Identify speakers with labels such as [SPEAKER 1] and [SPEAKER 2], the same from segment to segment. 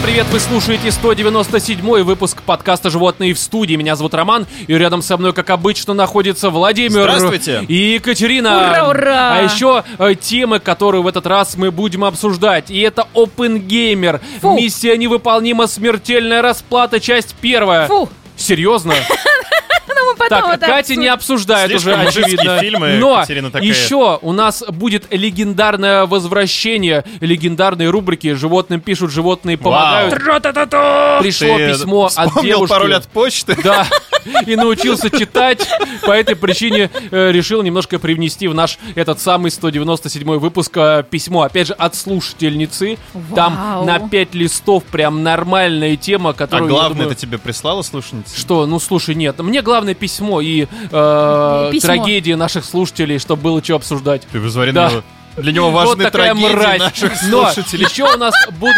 [SPEAKER 1] Всем привет, вы слушаете 197 выпуск подкаста «Животные в студии». Меня зовут Роман, и рядом со мной, как обычно, находится Владимир
[SPEAKER 2] Здравствуйте.
[SPEAKER 1] и Екатерина.
[SPEAKER 3] Ура, ура!
[SPEAKER 1] А еще э, темы, которые в этот раз мы будем обсуждать. И это Open Gamer,
[SPEAKER 3] Фу.
[SPEAKER 1] миссия невыполнима, смертельная расплата, часть первая.
[SPEAKER 3] Фу,
[SPEAKER 1] Серьезно?
[SPEAKER 3] ну мы потом
[SPEAKER 1] Так,
[SPEAKER 3] это
[SPEAKER 1] Катя
[SPEAKER 3] обсудим.
[SPEAKER 1] не обсуждает
[SPEAKER 2] Слишком
[SPEAKER 1] уже, очевидно.
[SPEAKER 2] фильмы,
[SPEAKER 1] Но
[SPEAKER 2] такая.
[SPEAKER 1] еще у нас будет легендарное возвращение легендарной рубрики «Животным пишут, животные помогают». Пришло
[SPEAKER 2] Ты
[SPEAKER 1] письмо от девушки.
[SPEAKER 2] пароль от почты?
[SPEAKER 1] Да, и научился читать. По этой причине э, решил немножко привнести в наш этот самый 197 выпуск э, письмо. Опять же, от слушательницы. Там
[SPEAKER 3] Вау.
[SPEAKER 1] на 5 листов прям нормальная тема,
[SPEAKER 2] А
[SPEAKER 1] которую... я
[SPEAKER 2] главное,
[SPEAKER 1] думаю,
[SPEAKER 2] это тебе прислала слушательница?
[SPEAKER 1] Что, ну слушай, нет, мне главное письмо и э,
[SPEAKER 3] Письмо.
[SPEAKER 1] трагедии наших слушателей, чтобы было что обсуждать.
[SPEAKER 2] Ты
[SPEAKER 1] Да.
[SPEAKER 2] на него. Для него
[SPEAKER 1] вот
[SPEAKER 2] важны
[SPEAKER 1] такая
[SPEAKER 2] трагедии
[SPEAKER 1] мразь.
[SPEAKER 2] наших
[SPEAKER 1] Но
[SPEAKER 2] слушателей.
[SPEAKER 1] еще у нас будут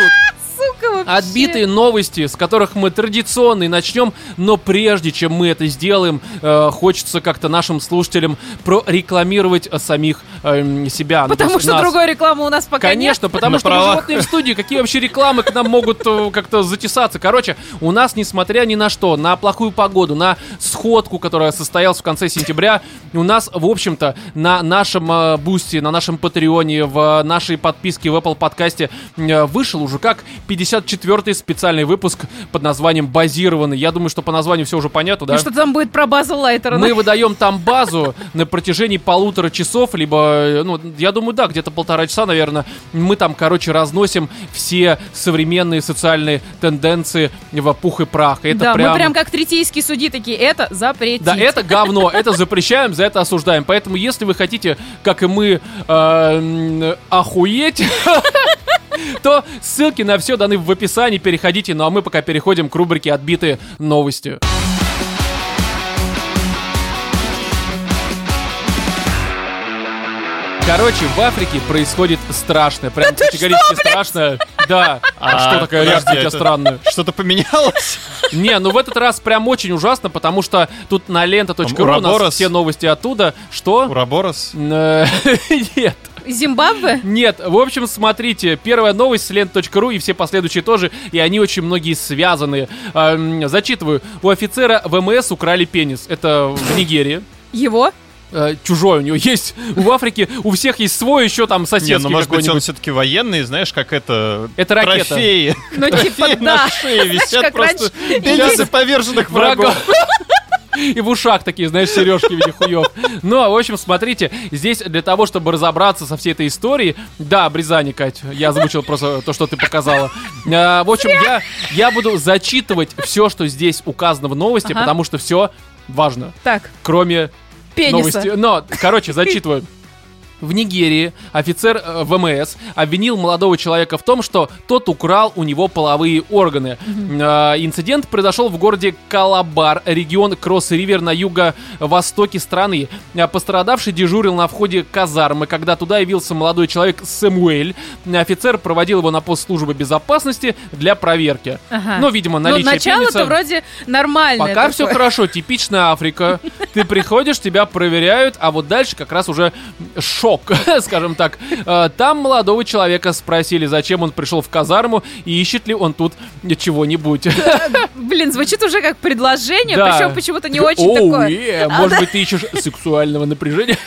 [SPEAKER 3] Сука вообще.
[SPEAKER 1] Отбитые новости, с которых мы традиционно и начнем, но прежде чем мы это сделаем, э, хочется как-то нашим слушателям прорекламировать э, самих эм, себя. ну, то
[SPEAKER 3] Потому
[SPEAKER 1] есть
[SPEAKER 3] что
[SPEAKER 1] нас.
[SPEAKER 3] другой рекламы у нас пока
[SPEAKER 1] Конечно, потому
[SPEAKER 2] На
[SPEAKER 1] что мы животные в студии, какие вообще рекламы к нам могут э, как-то затесаться. Короче, у нас, несмотря ни на что, на плохую погоду, на сходку, которая состоялась в конце сентября, у нас, в общем-то, на нашем э, бусте, на нашем патреоне, в нашей подписке в Apple подкасте э, вышел уже как 54-й специальный выпуск под названием «Базированный». Я думаю, что по названию все уже понятно, да?
[SPEAKER 3] Ну что там будет про базу Лайтера?
[SPEAKER 1] Мы выдаем там базу на протяжении полутора часов, либо, э, ну, я думаю, да, где-то полтора часа, наверное. Мы там, короче, разносим все современные социальные тенденции в пух и прах. Это
[SPEAKER 3] да,
[SPEAKER 1] прям...
[SPEAKER 3] мы прям как третейские судьи такие, это запретить.
[SPEAKER 1] Да, это говно, это запрещаем, за это осуждаем. Поэтому, если вы хотите, как и мы, э, охуеть, то ссылки на все даны в описании, переходите. Ну а мы пока переходим к рубрике «Отбитые новости». Короче, в Африке происходит страшное, прям категорически страшное. Да. А,
[SPEAKER 2] А,
[SPEAKER 1] что такая
[SPEAKER 2] подожди,
[SPEAKER 1] реакция у тебя странная?
[SPEAKER 2] Что-то поменялось?
[SPEAKER 1] Не, ну в этот раз прям очень ужасно, потому что тут на лента.ру у нас все новости оттуда. Что?
[SPEAKER 2] Ураборос?
[SPEAKER 1] Нет.
[SPEAKER 3] Зимбабве?
[SPEAKER 1] Нет, в общем, смотрите, первая новость с лент.ру и все последующие тоже, и они очень многие связаны. Эм, Зачитываю. У офицера ВМС украли пенис. Это в Нигерии.
[SPEAKER 3] Его?
[SPEAKER 1] Э, Чужой у него есть. В Африке у всех есть свой, еще там
[SPEAKER 2] Не,
[SPEAKER 1] соседский
[SPEAKER 2] ну может быть он все-таки военный, знаешь, как это...
[SPEAKER 1] Это ракета.
[SPEAKER 2] Трофеи.
[SPEAKER 3] Ну типа да.
[SPEAKER 2] на шее висят просто пенисы поверженных
[SPEAKER 1] врагов. И в ушах такие, знаешь, сережки в виде хуев. Ну, а в общем, смотрите, здесь для того, чтобы разобраться со всей этой историей, да, обрезание, Кать, я озвучил просто то, что ты показала. А, в общем, я, я буду зачитывать все, что здесь указано в новости,
[SPEAKER 3] Ага.
[SPEAKER 1] потому что все важно,
[SPEAKER 3] Так,
[SPEAKER 1] кроме
[SPEAKER 3] пениса.
[SPEAKER 1] новости. Но, короче, зачитываю. В Нигерии офицер э, ВМС обвинил молодого человека в том, что тот украл у него половые органы. Э, инцидент произошел в городе Калабар, регион Кросс-Ривер на юго-востоке страны. Э, Пострадавший дежурил на входе казармы, когда туда явился молодой человек Сэмуэль. Офицер проводил его на пост службы безопасности для проверки.
[SPEAKER 3] Ага.
[SPEAKER 1] Ну, видимо,
[SPEAKER 3] Ну,
[SPEAKER 1] наличие
[SPEAKER 3] начало-то
[SPEAKER 1] пениса-
[SPEAKER 3] вроде нормальное.
[SPEAKER 1] Пока все
[SPEAKER 3] такое.
[SPEAKER 1] хорошо, типичная Африка. Ты приходишь, тебя проверяют, а вот дальше как раз уже шок, скажем так. Э, Там молодого человека спросили, зачем он пришел в казарму и ищет ли он тут чего-нибудь.
[SPEAKER 3] Блин, звучит уже как предложение,
[SPEAKER 1] Да.
[SPEAKER 3] причем почему-то не очень
[SPEAKER 1] «Оу,
[SPEAKER 3] такое.
[SPEAKER 1] Может быть, ты ищешь сексуального напряжения?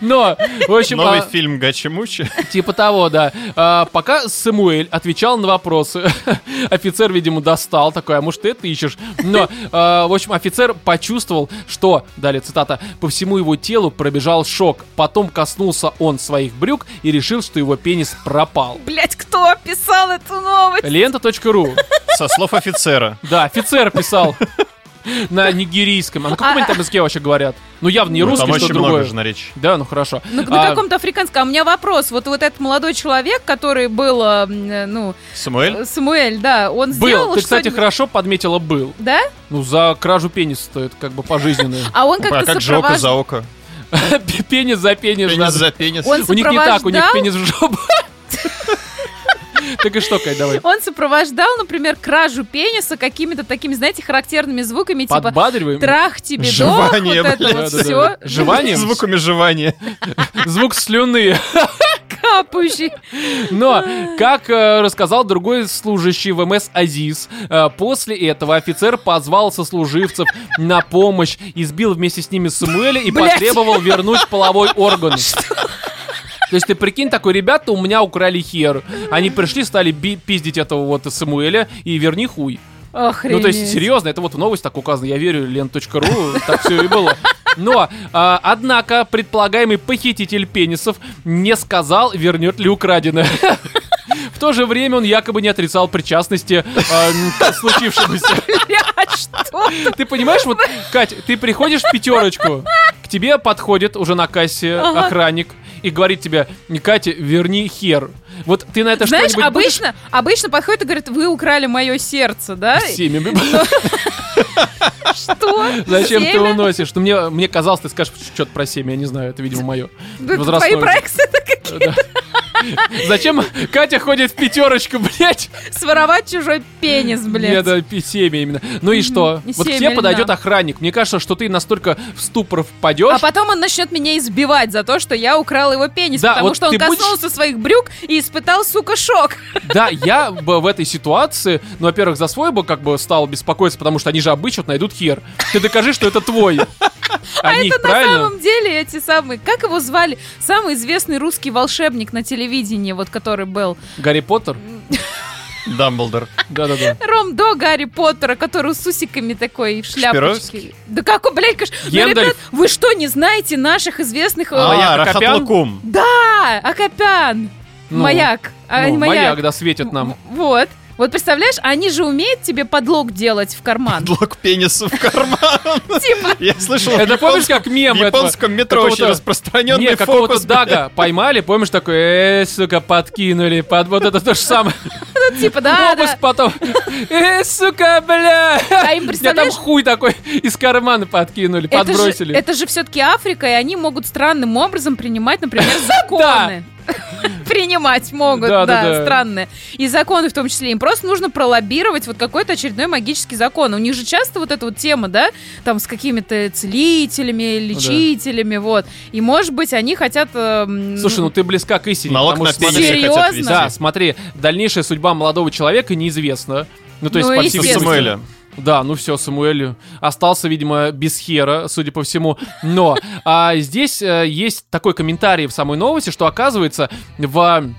[SPEAKER 1] Но, в общем,
[SPEAKER 2] Новый
[SPEAKER 1] а,
[SPEAKER 2] фильм Гачи-Мучи.
[SPEAKER 1] Типа того, да. А, пока Самуэль отвечал на вопросы, офицер, видимо, достал такой, а может, ты это ищешь? Но, а, в общем, офицер почувствовал, что, далее цитата, по всему его телу пробежал шок. Потом коснулся он своих брюк и решил, что его пенис пропал.
[SPEAKER 3] Блять, кто писал эту новость?
[SPEAKER 1] Лента.ру.
[SPEAKER 2] Со слов офицера.
[SPEAKER 1] Да, офицер писал. На нигерийском. А на каком
[SPEAKER 3] А-
[SPEAKER 1] они там языке вообще говорят? Ну, явно не
[SPEAKER 2] Ну,
[SPEAKER 1] русский,
[SPEAKER 2] Там
[SPEAKER 1] что
[SPEAKER 2] очень
[SPEAKER 1] другое.
[SPEAKER 2] же наречий.
[SPEAKER 1] Да, ну хорошо.
[SPEAKER 3] Ну, на
[SPEAKER 1] А,
[SPEAKER 3] каком-то африканском. А у меня вопрос. Вот, вот этот молодой человек, который был, э, э, ну,
[SPEAKER 2] Самуэль?
[SPEAKER 3] э, Самуэль, да, он сделал
[SPEAKER 1] Был. Ты, кстати, хорошо подметила был.
[SPEAKER 3] Да?
[SPEAKER 1] Ну, за кражу пениса стоит, как бы пожизненную.
[SPEAKER 3] А он
[SPEAKER 2] А
[SPEAKER 3] как-то
[SPEAKER 2] как же око за око?
[SPEAKER 1] Пенис за пенис.
[SPEAKER 2] Пенис за пенис.
[SPEAKER 1] У них не так, у них пенис в жопу. Так и что, Кай, давай.
[SPEAKER 3] Он сопровождал, например, кражу пениса какими-то такими, знаете, характерными звуками, типа
[SPEAKER 1] Подбадриваем.
[SPEAKER 3] трах тебе
[SPEAKER 2] Жевание,
[SPEAKER 3] вот это
[SPEAKER 2] блядь.
[SPEAKER 3] вот
[SPEAKER 1] Да-да-да.
[SPEAKER 3] все.
[SPEAKER 1] Жеванием?
[SPEAKER 2] Звуками жевания.
[SPEAKER 1] Звук слюны.
[SPEAKER 3] Капающий.
[SPEAKER 1] Но, как э, рассказал другой служащий ВМС Азиз, э, после этого офицер позвал сослуживцев на помощь, избил вместе с ними Самуэля и
[SPEAKER 3] Блядь.
[SPEAKER 1] потребовал вернуть половой орган. То есть ты прикинь, такой, ребята у меня украли хер. Они пришли, стали пиздить этого вот Самуэля и верни хуй.
[SPEAKER 3] Охренеть.
[SPEAKER 1] Ну, то есть, серьезно, это вот в новость так указано. Я верю, лент.ру, так все и было. Но, а, однако, предполагаемый похититель пенисов не сказал, вернет ли украденное. В то же время он якобы не отрицал причастности а, к случившемуся.
[SPEAKER 3] Блядь?
[SPEAKER 1] Ты понимаешь, вот, Кать, ты приходишь в пятерочку, к тебе подходит уже на кассе
[SPEAKER 3] Ага.
[SPEAKER 1] охранник и говорит тебе, Катя, верни хер. Вот ты на это
[SPEAKER 3] Знаешь,
[SPEAKER 1] что-нибудь будешь
[SPEAKER 3] обычно, обычно подходит и говорит, вы украли мое сердце, да?
[SPEAKER 1] семьями?
[SPEAKER 3] Что?
[SPEAKER 1] Зачем ты
[SPEAKER 3] Семя?
[SPEAKER 1] уносишь? Ну, мне, мне казалось, ты скажешь что-то про семя, я не знаю, это, видимо, мое.
[SPEAKER 3] Твои проекты это какие?
[SPEAKER 1] Зачем Катя ходит в пятерочку, блядь?
[SPEAKER 3] Своровать чужой пенис, блядь.
[SPEAKER 1] Нет, да, семя именно. Ну и что? Вот к тебе подойдет охранник. Мне кажется, что ты настолько в ступор впадешь.
[SPEAKER 3] А потом он начнет меня избивать за то, что я украла его пенис,
[SPEAKER 1] Да,
[SPEAKER 3] потому
[SPEAKER 1] вот
[SPEAKER 3] что он
[SPEAKER 1] будешь-
[SPEAKER 3] коснулся своих брюк и испытал, сука, шок.
[SPEAKER 1] Да, я бы в этой ситуации, ну, во-первых, за свой бы как бы стал беспокоиться, потому что они же обычно найдут хер. Ты докажи, что это твой.
[SPEAKER 3] А это на самом деле эти самые... Как его звали? Самый известный русский волшебник на телевидении, вот который был.
[SPEAKER 1] Гарри Поттер?
[SPEAKER 2] Дамблдор.
[SPEAKER 1] Да-да-да.
[SPEAKER 3] Ром до Гарри Поттера, который с усиками такой в шляпочке. Да как, он, блядь, каш- ну, ребят, вы что, не знаете наших известных... э,
[SPEAKER 1] А,
[SPEAKER 2] А,
[SPEAKER 1] Акопян?
[SPEAKER 2] Рахатлакум.
[SPEAKER 3] Да, Акопян.
[SPEAKER 1] Ну,
[SPEAKER 3] маяк. А,
[SPEAKER 1] ну, маяк,
[SPEAKER 3] маяк.
[SPEAKER 1] да, светит нам.
[SPEAKER 3] Вот. Вот представляешь, они же умеют тебе подлог делать в карман.
[SPEAKER 2] Блок пениса в карман.
[SPEAKER 3] Типа,
[SPEAKER 2] Я слышал,
[SPEAKER 1] Это помнишь, как мем
[SPEAKER 2] в японском метро очень распространенный
[SPEAKER 1] Не, какого-то
[SPEAKER 2] фокус.
[SPEAKER 1] Дага поймали, помнишь, такой, э, сука, подкинули. Под вот это то же самое.
[SPEAKER 3] ну, типа, да,
[SPEAKER 1] Обыск
[SPEAKER 3] да.
[SPEAKER 1] потом. Э, сука, бля.
[SPEAKER 3] А им,
[SPEAKER 1] Мне там
[SPEAKER 3] представляешь,
[SPEAKER 1] хуй такой из кармана подкинули, подбросили.
[SPEAKER 3] это же все-таки Африка, и они могут странным образом принимать, например, законы. Принимать могут,
[SPEAKER 1] Да,
[SPEAKER 3] да,
[SPEAKER 1] да, да.
[SPEAKER 3] странные. И законы в том числе. Им просто нужно пролоббировать вот какой-то очередной магический закон. У них же часто вот эта вот тема, да, там с какими-то целителями, лечителями, вот. И, может быть, они хотят... эм,
[SPEAKER 1] Слушай, ну ты близка к истине.
[SPEAKER 2] Налог
[SPEAKER 1] потому
[SPEAKER 2] на
[SPEAKER 1] что, смотри,
[SPEAKER 3] Серьезно?
[SPEAKER 1] Да, смотри, дальнейшая судьба молодого человека неизвестна. Ну, то есть,
[SPEAKER 3] Ну,
[SPEAKER 1] по видимости-
[SPEAKER 2] Самуэля.
[SPEAKER 1] Да, ну все, Самуэль остался, видимо, без хера, судя по всему. Но а, здесь э, есть такой комментарий в самой новости, что оказывается в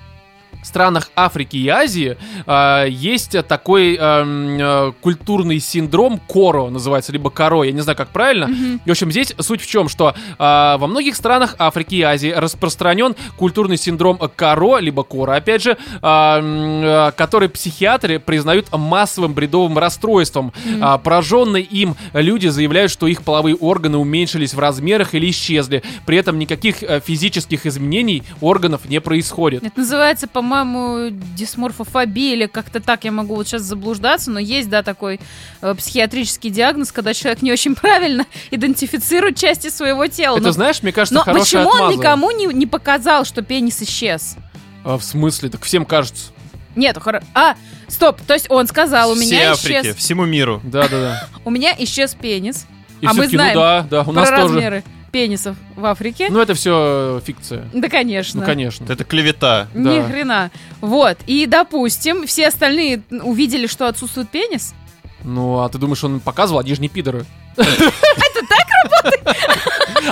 [SPEAKER 1] странах Африки и Азии а, есть такой эм, э, культурный синдром коро называется либо коро я не знаю как правильно. И, в общем здесь суть в чем что а, во многих странах Африки и Азии распространен культурный синдром коро либо коро опять же а, э, который психиатры признают массовым бредовым расстройством. А, пораженные им люди заявляют что их половые органы уменьшились в размерах или исчезли. При этом никаких э, физических изменений органов не происходит.
[SPEAKER 3] Это называется, по-моему, дисморфофобия или как-то так, я могу вот сейчас заблуждаться, но есть, да, такой э, психиатрический диагноз, когда человек не очень правильно идентифицирует части своего тела.
[SPEAKER 1] Это
[SPEAKER 3] но
[SPEAKER 1] знаешь, мне кажется,
[SPEAKER 3] но почему он
[SPEAKER 1] отмаза.
[SPEAKER 3] никому не, не показал, что пенис исчез?
[SPEAKER 1] А, в смысле? Так всем кажется.
[SPEAKER 3] Нет, хоро... А, стоп, то есть он сказал, у
[SPEAKER 2] Все
[SPEAKER 3] меня
[SPEAKER 2] Африки,
[SPEAKER 3] исчез,
[SPEAKER 2] всему миру.
[SPEAKER 1] Да-да-да.
[SPEAKER 3] у меня исчез пенис.
[SPEAKER 1] И
[SPEAKER 3] А мы
[SPEAKER 1] всё-таки,
[SPEAKER 3] знаем
[SPEAKER 1] ну да, да, у
[SPEAKER 3] Про
[SPEAKER 1] нас тоже.
[SPEAKER 3] Пенисов в Африке.
[SPEAKER 1] Ну это все фикция.
[SPEAKER 3] да, конечно.
[SPEAKER 1] Ну, конечно.
[SPEAKER 2] Это клевета.
[SPEAKER 3] Ни
[SPEAKER 1] да.
[SPEAKER 3] хрена. Вот. И, допустим, все остальные увидели, что отсутствует пенис.
[SPEAKER 1] Ну, а ты думаешь, он показывал? Они же не пидоры. Это так работает?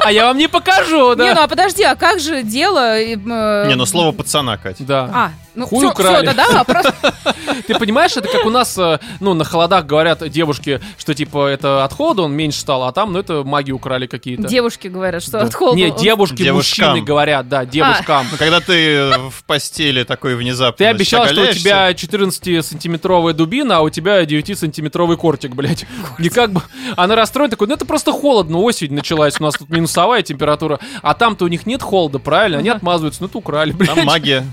[SPEAKER 1] А я вам не покажу,
[SPEAKER 3] Не, ну
[SPEAKER 1] да.
[SPEAKER 3] а подожди, а как же дело... э, м,
[SPEAKER 2] Не, ну слово пацана, Кать.
[SPEAKER 1] Да.
[SPEAKER 3] А, ну
[SPEAKER 1] Хуй
[SPEAKER 3] все,
[SPEAKER 1] украли.
[SPEAKER 3] да, вопрос.
[SPEAKER 1] Ты понимаешь, это как у нас, э, ну, на холодах говорят девушки, что, типа, это от холода он меньше стал, а там, ну, это маги украли какие-то.
[SPEAKER 3] Девушки говорят, что
[SPEAKER 1] Да.
[SPEAKER 3] от холода...
[SPEAKER 1] Не, девушки,
[SPEAKER 2] Девушкам.
[SPEAKER 1] мужчины говорят, да, девушкам.
[SPEAKER 2] Ну, когда ты в постели такой внезапно
[SPEAKER 1] Ты обещал, что у тебя 14-сантиметровая дубина, а у тебя 9-сантиметровый кортик, блядь. И как бы она расстроена, такой, ну это просто холодно, осень началась, у нас тут минусовая температура, а там-то у них нет холода, правильно? Они отмазываются, ну это украли, блядь.
[SPEAKER 2] Там магия.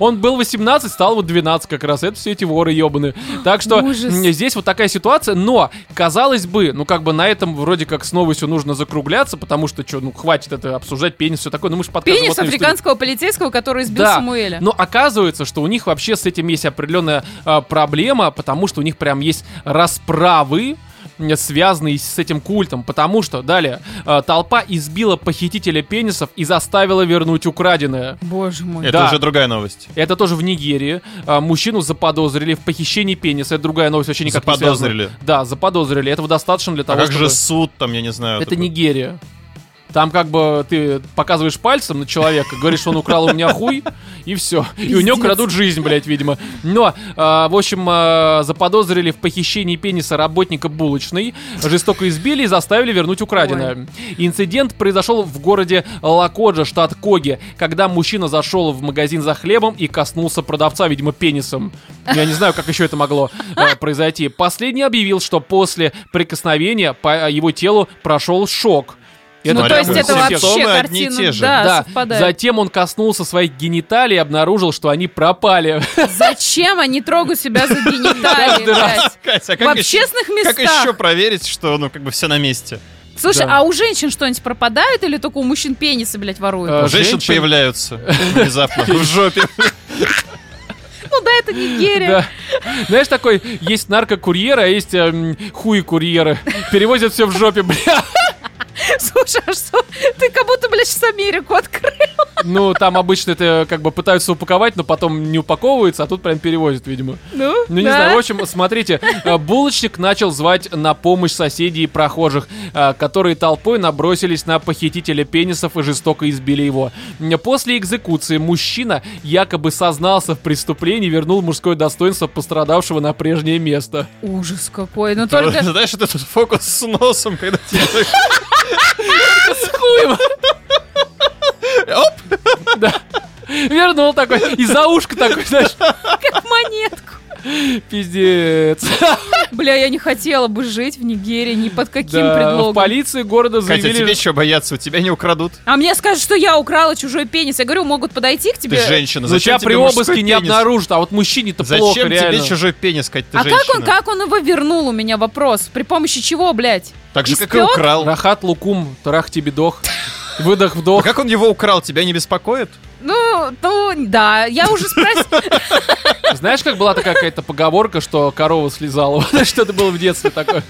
[SPEAKER 1] Он был 18, стал вот 12 как раз, это все эти воры ебаные. Так что
[SPEAKER 3] Ужас.
[SPEAKER 1] здесь вот такая ситуация, но, казалось бы, ну как бы на этом вроде как с новостью нужно закругляться, потому что, что, ну хватит это обсуждать, пенис, все такое, ну мы же подкаст
[SPEAKER 3] Пенис африканского полицейского, который избил
[SPEAKER 1] Да.
[SPEAKER 3] Самуэля.
[SPEAKER 1] Но оказывается, что у них вообще с этим есть определенная а, проблема, потому что у них прям есть расправы связанный с этим культом, потому что, далее, э, толпа избила похитителя пенисов и заставила вернуть украденное.
[SPEAKER 3] Боже мой.
[SPEAKER 2] Это
[SPEAKER 1] Да.
[SPEAKER 2] уже другая новость.
[SPEAKER 1] Это тоже в Нигерии. А, Мужчину заподозрили в похищении пениса. Это другая новость, вообще никак не
[SPEAKER 2] Заподозрили?
[SPEAKER 1] Да, заподозрили. Этого достаточно для
[SPEAKER 2] А
[SPEAKER 1] того,
[SPEAKER 2] как
[SPEAKER 1] чтобы...
[SPEAKER 2] же суд там, я не знаю.
[SPEAKER 1] Это
[SPEAKER 2] такой?
[SPEAKER 1] Нигерия. Там как бы ты показываешь пальцем на человека, говоришь, что он украл у меня хуй, и все. И у него крадут жизнь, блядь, видимо. Но, а, в общем, а, заподозрили в похищении пениса работника булочной, жестоко избили и заставили вернуть украденное. Инцидент произошел в городе Лакоджа, штат Коги, когда мужчина зашел в магазин за хлебом и коснулся продавца, видимо, пенисом. Я не знаю, как еще это могло э, произойти. Последний объявил, что после прикосновения по его телу прошел шок.
[SPEAKER 3] Ну,
[SPEAKER 2] Смотря
[SPEAKER 3] то есть это вообще
[SPEAKER 2] одни и
[SPEAKER 3] картина,
[SPEAKER 2] те же.
[SPEAKER 3] да,
[SPEAKER 1] Да,
[SPEAKER 3] совпадает.
[SPEAKER 1] затем он коснулся своих гениталий и обнаружил, что они пропали.
[SPEAKER 3] Зачем они трогают себя за гениталии,
[SPEAKER 2] а
[SPEAKER 3] В
[SPEAKER 2] как еще,
[SPEAKER 3] общественных
[SPEAKER 2] как
[SPEAKER 3] местах.
[SPEAKER 2] еще проверить, что, ну, как бы все на месте?
[SPEAKER 3] Слушай,
[SPEAKER 1] Да.
[SPEAKER 3] а у женщин что-нибудь пропадает или только у мужчин пенисы, блядь, воруют?
[SPEAKER 1] Э,
[SPEAKER 2] У женщин
[SPEAKER 1] женщин-
[SPEAKER 2] появляются внезапно в жопе.
[SPEAKER 3] Ну да, это Нигерия.
[SPEAKER 1] Да. Знаешь, такой, есть наркокурьеры, а есть эм, хуй-курьеры. Перевозят все в жопе, бля.
[SPEAKER 3] Слушай, а что? Ты как будто, блядь, сейчас Америку открыл.
[SPEAKER 1] Ну, там обычно это как бы пытаются упаковать, но потом не упаковывается, а тут прям перевозят, видимо.
[SPEAKER 3] Ну,
[SPEAKER 1] Ну, не
[SPEAKER 3] да.
[SPEAKER 1] знаю, в общем, смотрите, э, булочник начал звать на помощь соседей и прохожих, э, которые толпой набросились на похитителя пенисов и жестоко избили его. После экзекуции мужчина якобы сознался в преступлении и вернул мужское достоинство пострадавшего на прежнее место.
[SPEAKER 3] Ужас какой. Ну только...
[SPEAKER 2] Знаешь, вот этот фокус с носом, когда тебе...
[SPEAKER 1] С хуем!
[SPEAKER 2] Оп!
[SPEAKER 1] Да. Вернул такой, и за ушко такой, знаешь,
[SPEAKER 3] как монетку.
[SPEAKER 1] пиздец.
[SPEAKER 3] Бля, я не хотела бы жить в Нигерии ни под каким
[SPEAKER 1] Да, в
[SPEAKER 3] предлогом.
[SPEAKER 1] полиции города
[SPEAKER 2] Катя,
[SPEAKER 1] заявили...
[SPEAKER 2] тебе что бояться? У тебя не украдут?
[SPEAKER 3] А мне скажут, что я украла чужой пенис. Я говорю, могут подойти к
[SPEAKER 2] Ты
[SPEAKER 3] тебе.
[SPEAKER 2] женщина,
[SPEAKER 1] Ну,
[SPEAKER 2] зачем
[SPEAKER 1] тебя
[SPEAKER 2] тебе
[SPEAKER 1] при обыске не
[SPEAKER 2] пенис?
[SPEAKER 1] обнаружат, а вот мужчине-то плохо,
[SPEAKER 2] Зачем
[SPEAKER 1] реально.
[SPEAKER 2] тебе чужой пенис, Кать, ты
[SPEAKER 3] а
[SPEAKER 2] женщина?
[SPEAKER 3] как он, как он его вернул, у меня вопрос. При помощи чего, блядь?
[SPEAKER 2] Так же, как и
[SPEAKER 3] Испек?
[SPEAKER 2] украл.
[SPEAKER 1] Рахат лукум, трах тебе дох. Выдох,
[SPEAKER 2] А
[SPEAKER 1] вдох.
[SPEAKER 2] как он его украл, тебя не беспокоит?
[SPEAKER 3] Ну, ну, да, я уже спросила.
[SPEAKER 1] Знаешь, как была такая какая-то поговорка, что корова слезала? Вот Что-то было в детстве такое.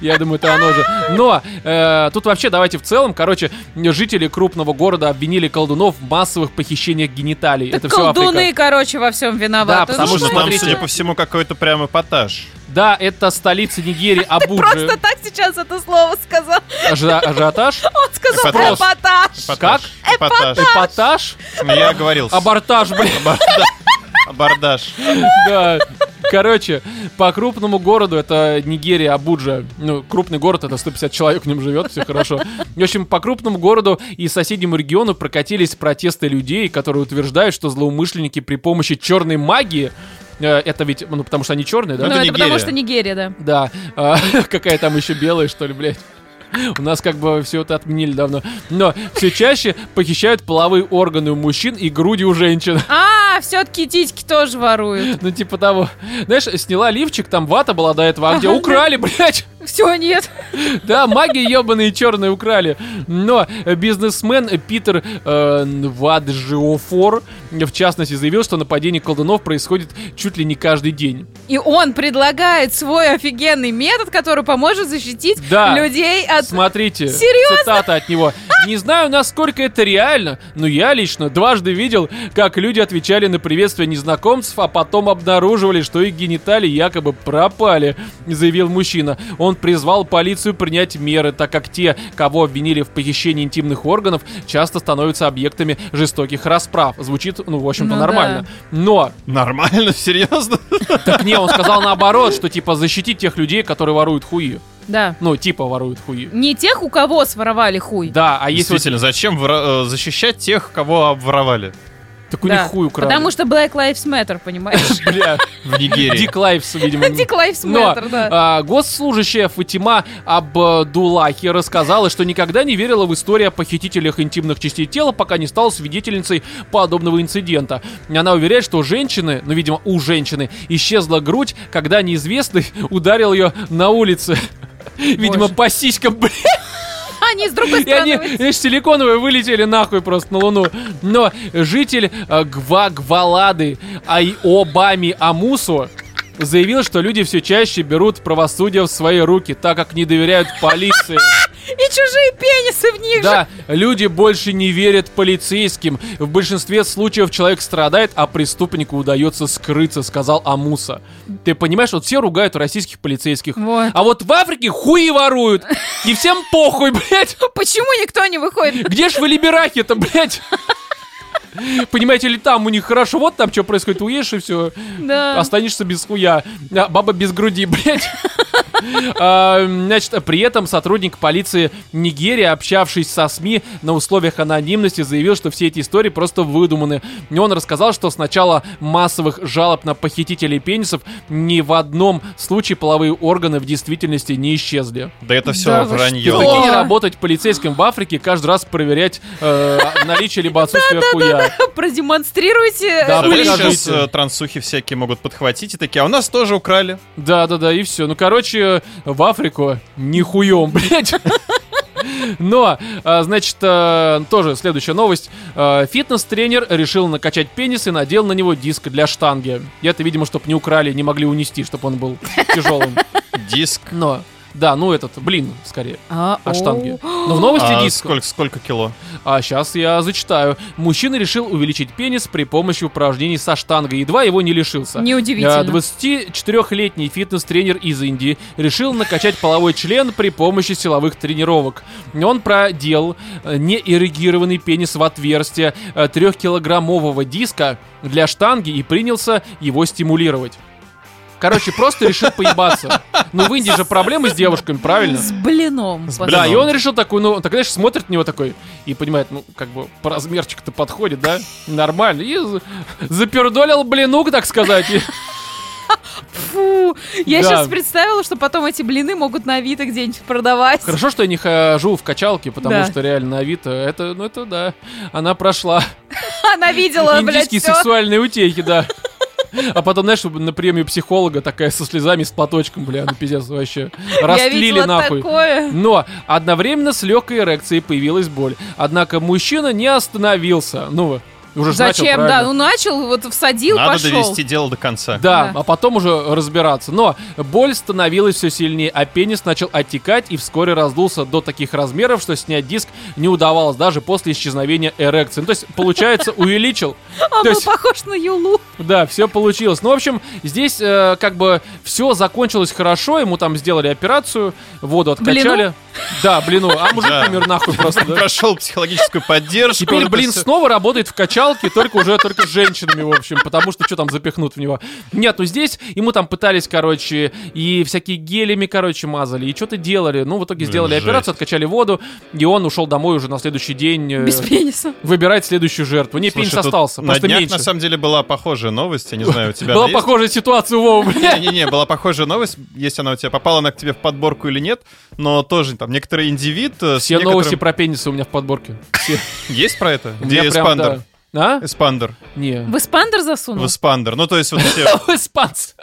[SPEAKER 1] Я думаю, это оно же. Но э, тут вообще давайте в целом, короче, жители крупного города обвинили колдунов в массовых похищениях гениталий. это все
[SPEAKER 3] Колдуны,
[SPEAKER 1] Африка.
[SPEAKER 3] короче, во всем виноваты.
[SPEAKER 1] потому
[SPEAKER 3] Ну,
[SPEAKER 2] Потому что там, судя по всему, какой-то прям эпатаж.
[SPEAKER 1] Да, это столица Нигерии, Абуджи.
[SPEAKER 3] Просто так сейчас это слово сказал.
[SPEAKER 1] Ажи- Ажиотаж?
[SPEAKER 3] Он сказал
[SPEAKER 2] Эпатаж.
[SPEAKER 3] эпатаж.
[SPEAKER 1] Как?
[SPEAKER 2] Эпатаж.
[SPEAKER 1] Эпатаж?
[SPEAKER 2] Я оговорился.
[SPEAKER 1] Абортаж, блин.
[SPEAKER 2] Абордаж.
[SPEAKER 1] Да. Короче, по крупному городу, это Нигерия, Абуджа, ну, крупный город, это 150 человек в нем живет, все хорошо. В общем, по крупному городу и соседнему региону прокатились протесты людей, которые утверждают, что злоумышленники при помощи черной магии, э, это ведь, ну, потому что они черные, да?
[SPEAKER 3] Ну,
[SPEAKER 2] это
[SPEAKER 3] это потому что Нигерия, да.
[SPEAKER 1] Да, а, какая там еще белая, что ли, блядь. У нас как бы все это отменили давно. Но все чаще похищают половые органы у мужчин и груди у женщин.
[SPEAKER 3] А, все-таки титьки тоже воруют.
[SPEAKER 1] Ну, типа того. Знаешь, сняла лифчик, там вата была до этого, а где украли, блядь.
[SPEAKER 3] Все, нет.
[SPEAKER 1] Да, маги ебаные черные украли. Но бизнесмен Питер э, Ваджиофор, в частности, заявил, что нападение колдунов происходит чуть ли не каждый день.
[SPEAKER 3] И он предлагает свой офигенный метод, который поможет защитить
[SPEAKER 1] Да.
[SPEAKER 3] людей от...
[SPEAKER 1] Смотрите,
[SPEAKER 3] Серьезно?
[SPEAKER 1] цитата от него. Не знаю, насколько это реально, но я лично дважды видел, как люди отвечали на приветствие незнакомцев, а потом обнаруживали, что их гениталии якобы пропали, заявил мужчина. Он призвал полицию принять меры, так как те, кого обвинили в похищении интимных органов, часто становятся объектами жестоких расправ. Звучит, ну, в общем-то,
[SPEAKER 3] Ну
[SPEAKER 1] нормально. Но,
[SPEAKER 2] Нормально, серьезно?
[SPEAKER 1] так не, он сказал наоборот, что, типа, защитить тех людей, которые воруют хуи.
[SPEAKER 3] Да.
[SPEAKER 1] Ну, типа, воруют хуи.
[SPEAKER 3] Не тех, у кого своровали хуй.
[SPEAKER 1] Да, а если вот
[SPEAKER 2] Действительно, зачем вора- э, защищать тех, кого обворовали
[SPEAKER 1] Так у
[SPEAKER 3] Да.
[SPEAKER 1] хуй украли.
[SPEAKER 3] Потому что Black Lives Matter, понимаешь?
[SPEAKER 1] Бля,
[SPEAKER 2] в Нигерии?
[SPEAKER 1] Дик Лайфс, видимо.
[SPEAKER 3] Dick Lives
[SPEAKER 1] Но
[SPEAKER 3] Matter, да.
[SPEAKER 1] а, госслужащая Фатима Абдулахи рассказала, что никогда не верила в историю о похитителях интимных частей тела, пока не стала свидетельницей подобного инцидента. Она уверяет, что у женщины, ну, видимо, у женщины, исчезла грудь, когда неизвестный ударил ее на улице. Видимо, по сиськам, блядь.
[SPEAKER 3] Они с другой
[SPEAKER 1] И они,
[SPEAKER 3] стороны.
[SPEAKER 1] знаешь, силиконовые вылетели нахуй просто на Луну. Но житель э, Гва-Гвалады Айобами Амусу заявил, что люди все чаще берут правосудие в свои руки, так как не доверяют полиции.
[SPEAKER 3] И чужие пенисы в них же.
[SPEAKER 1] Да, люди больше не верят полицейским. В большинстве случаев человек страдает, а преступнику удается скрыться, сказал Амуса. Ты понимаешь, вот все ругают российских полицейских.
[SPEAKER 3] Вот.
[SPEAKER 1] А вот в Африке хуи воруют. И всем похуй, блядь.
[SPEAKER 3] Почему никто не выходит?
[SPEAKER 1] Где ж вы либерахи-то, блядь? Понимаете ли, там у них хорошо, вот там что происходит, уедешь и все,
[SPEAKER 3] Да.
[SPEAKER 1] останешься без хуя. А, баба без груди, блядь. А, Значит, при этом сотрудник полиции Нигерии, общавшись со СМИ на условиях анонимности, заявил, что все эти истории просто выдуманы. И он рассказал, что с начала массовых жалоб на похитителей пенисов ни в одном случае половые органы в действительности не исчезли.
[SPEAKER 2] Да это все
[SPEAKER 3] Да
[SPEAKER 2] вранье.
[SPEAKER 1] прикинь, работать полицейским в Африке, каждый раз проверять э, наличие либо отсутствие хуя.
[SPEAKER 3] Продемонстрируйте.
[SPEAKER 1] Да,
[SPEAKER 2] сейчас э, трансухи всякие могут подхватить и такие, а у нас тоже украли.
[SPEAKER 1] Да, да, да, и все. Ну, короче, в Африку нихуем, блядь. Но, а, значит, э, тоже следующая новость. Э, Фитнес-тренер решил накачать пенис и надел на него диск для штанги. Это, видимо, чтобы не украли, не могли унести, чтобы он был тяжелым.
[SPEAKER 2] Диск.
[SPEAKER 1] Но, да, ну этот, блин, скорее,
[SPEAKER 3] А,
[SPEAKER 1] от
[SPEAKER 3] о.
[SPEAKER 1] штанги. Но в новости
[SPEAKER 2] А
[SPEAKER 1] диск.
[SPEAKER 2] сколько, сколько кило?
[SPEAKER 1] А сейчас я зачитаю. Мужчина решил увеличить пенис при помощи упражнений со штангой. Едва его не лишился.
[SPEAKER 3] Неудивительно.
[SPEAKER 1] А, 24-летний фитнес-тренер из Индии решил накачать половой член при помощи силовых тренировок. Он проделал э, неэрегированный пенис в отверстие э, трехкилограммового диска для штанги и принялся его стимулировать. Короче, просто решил поебаться. Ну, в Индии же проблемы с девушками, правильно?
[SPEAKER 3] С блином.
[SPEAKER 2] С.
[SPEAKER 1] Да, и он решил такой, ну, так, знаешь, смотрит на него такой и понимает, ну, как бы по размерчику-то подходит, да? Нормально. И за- запердолил блинук, так сказать.
[SPEAKER 3] Фу, я
[SPEAKER 1] Да.
[SPEAKER 3] сейчас представила, что потом эти блины могут на Авито где-нибудь продавать.
[SPEAKER 1] Хорошо, что я не хожу в качалке, потому
[SPEAKER 3] Да.
[SPEAKER 1] что реально на Авито, это, ну, это да, она прошла
[SPEAKER 3] Она видела, блядь,
[SPEAKER 1] индийские сексуальные утехи, да. А потом, знаешь, на премию психолога такая со слезами, с платочком, бля, ну пиздец вообще. Растлили нахуй.
[SPEAKER 3] такое.
[SPEAKER 1] Но одновременно с легкой эрекцией появилась боль. Однако мужчина не остановился. Ну, уже начал,
[SPEAKER 3] Зачем?
[SPEAKER 1] правильно?
[SPEAKER 3] да, ну начал, вот всадил,
[SPEAKER 2] Надо
[SPEAKER 3] пошел.
[SPEAKER 2] довести дело до конца.
[SPEAKER 1] Да,
[SPEAKER 3] Да.
[SPEAKER 1] а потом уже разбираться. Но боль становилась все сильнее, а пенис начал оттекать и вскоре раздулся до таких размеров, что снять диск не удавалось даже после исчезновения эрекции. Ну, то есть, получается, увеличил.
[SPEAKER 3] Он
[SPEAKER 1] То
[SPEAKER 3] был похож на Юлу.
[SPEAKER 1] Да, все получилось. Ну, в общем, здесь э, как бы все закончилось хорошо. Ему там сделали операцию, воду откачали. Да, блину. А мужик умер нахуй просто, да?
[SPEAKER 2] Прошел психологическую поддержку.
[SPEAKER 1] Теперь, блин, снова работает в качалке, только уже только с женщинами, в общем, потому что что там запихнут в него. Нет, ну здесь ему там пытались, короче, и всякие гелями, короче, мазали, и что-то делали. Ну, в итоге сделали
[SPEAKER 2] жесть.
[SPEAKER 1] операцию, откачали воду, и он ушел домой уже на следующий день э,
[SPEAKER 3] Без пениса.
[SPEAKER 1] выбирать следующую жертву. Не,
[SPEAKER 2] Слушай,
[SPEAKER 1] пенис остался,
[SPEAKER 2] На
[SPEAKER 1] просто
[SPEAKER 2] днях,
[SPEAKER 1] меньше.
[SPEAKER 2] на самом деле, была похожая новость. Я не знаю, у тебя
[SPEAKER 1] Была похожая ситуация бля.
[SPEAKER 2] Не-не-не, была похожая новость, если она у тебя попала она к тебе в подборку или нет, но тоже там некоторый индивид э,
[SPEAKER 1] Все
[SPEAKER 2] некоторым-
[SPEAKER 1] новости про пенисы у меня в подборке. Все.
[SPEAKER 2] Есть про это? Где
[SPEAKER 1] прям, да. А?
[SPEAKER 2] Эспандер.
[SPEAKER 1] Не.
[SPEAKER 3] В эспандер
[SPEAKER 2] В
[SPEAKER 3] засунул?
[SPEAKER 2] эспандер. Ну, то есть вот все...
[SPEAKER 1] Испанцы.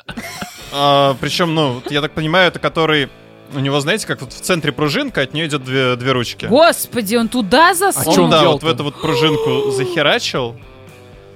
[SPEAKER 2] Причем, ну, я так понимаю, это который... У него, знаете, как вот в центре пружинка, от нее идет две, две ручки.
[SPEAKER 3] Господи, он туда
[SPEAKER 1] А
[SPEAKER 3] засунул?
[SPEAKER 1] он
[SPEAKER 2] Он, да, вот в эту вот пружинку захерачил,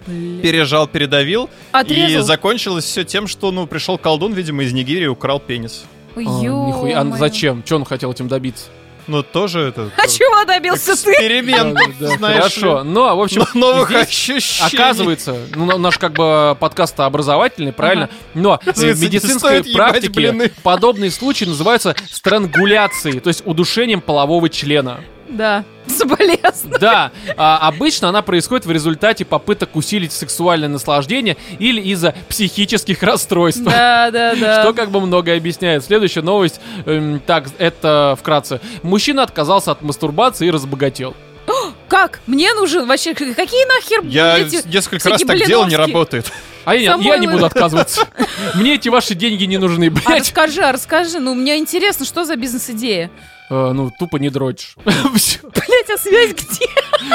[SPEAKER 2] пережал, передавил, и
[SPEAKER 3] Отрезал.
[SPEAKER 2] закончилось все тем, что, ну, пришел колдун, видимо, из Нигерии, украл пенис.
[SPEAKER 3] Ой,
[SPEAKER 1] А, нихуя. А зачем? Че он хотел этим добиться?
[SPEAKER 2] Ну, тоже это...
[SPEAKER 3] А чего добился ты?
[SPEAKER 2] Эксперимент,
[SPEAKER 1] Да, да,
[SPEAKER 2] знаешь
[SPEAKER 1] Хорошо. Ну, а в общем,
[SPEAKER 2] Но новых
[SPEAKER 1] здесь
[SPEAKER 2] ощущений.
[SPEAKER 1] Оказывается, ну, на- наш как бы подкаст образовательный, правильно? Но в медицинской практике подобные случаи называются странгуляцией, то есть удушением полового члена.
[SPEAKER 3] Да, соболезную.
[SPEAKER 1] Да, а, обычно она происходит в результате попыток усилить сексуальное наслаждение или из-за психических расстройств.
[SPEAKER 3] Да, да, да.
[SPEAKER 1] Что как бы многое объясняет. Следующая новость. эм, так, это вкратце. Мужчина отказался от мастурбации и разбогател.
[SPEAKER 3] Как? Мне нужен вообще... Какие нахер
[SPEAKER 2] Я
[SPEAKER 3] эти
[SPEAKER 2] несколько раз так делал, не работает.
[SPEAKER 1] А я, я не буду отказываться. Мне эти ваши деньги не нужны,
[SPEAKER 3] А
[SPEAKER 1] блядь.
[SPEAKER 3] расскажи, а расскажи, ну мне интересно, что за бизнес-идея?
[SPEAKER 1] Э, Ну, тупо не дрочишь.
[SPEAKER 3] Блять, а связь где?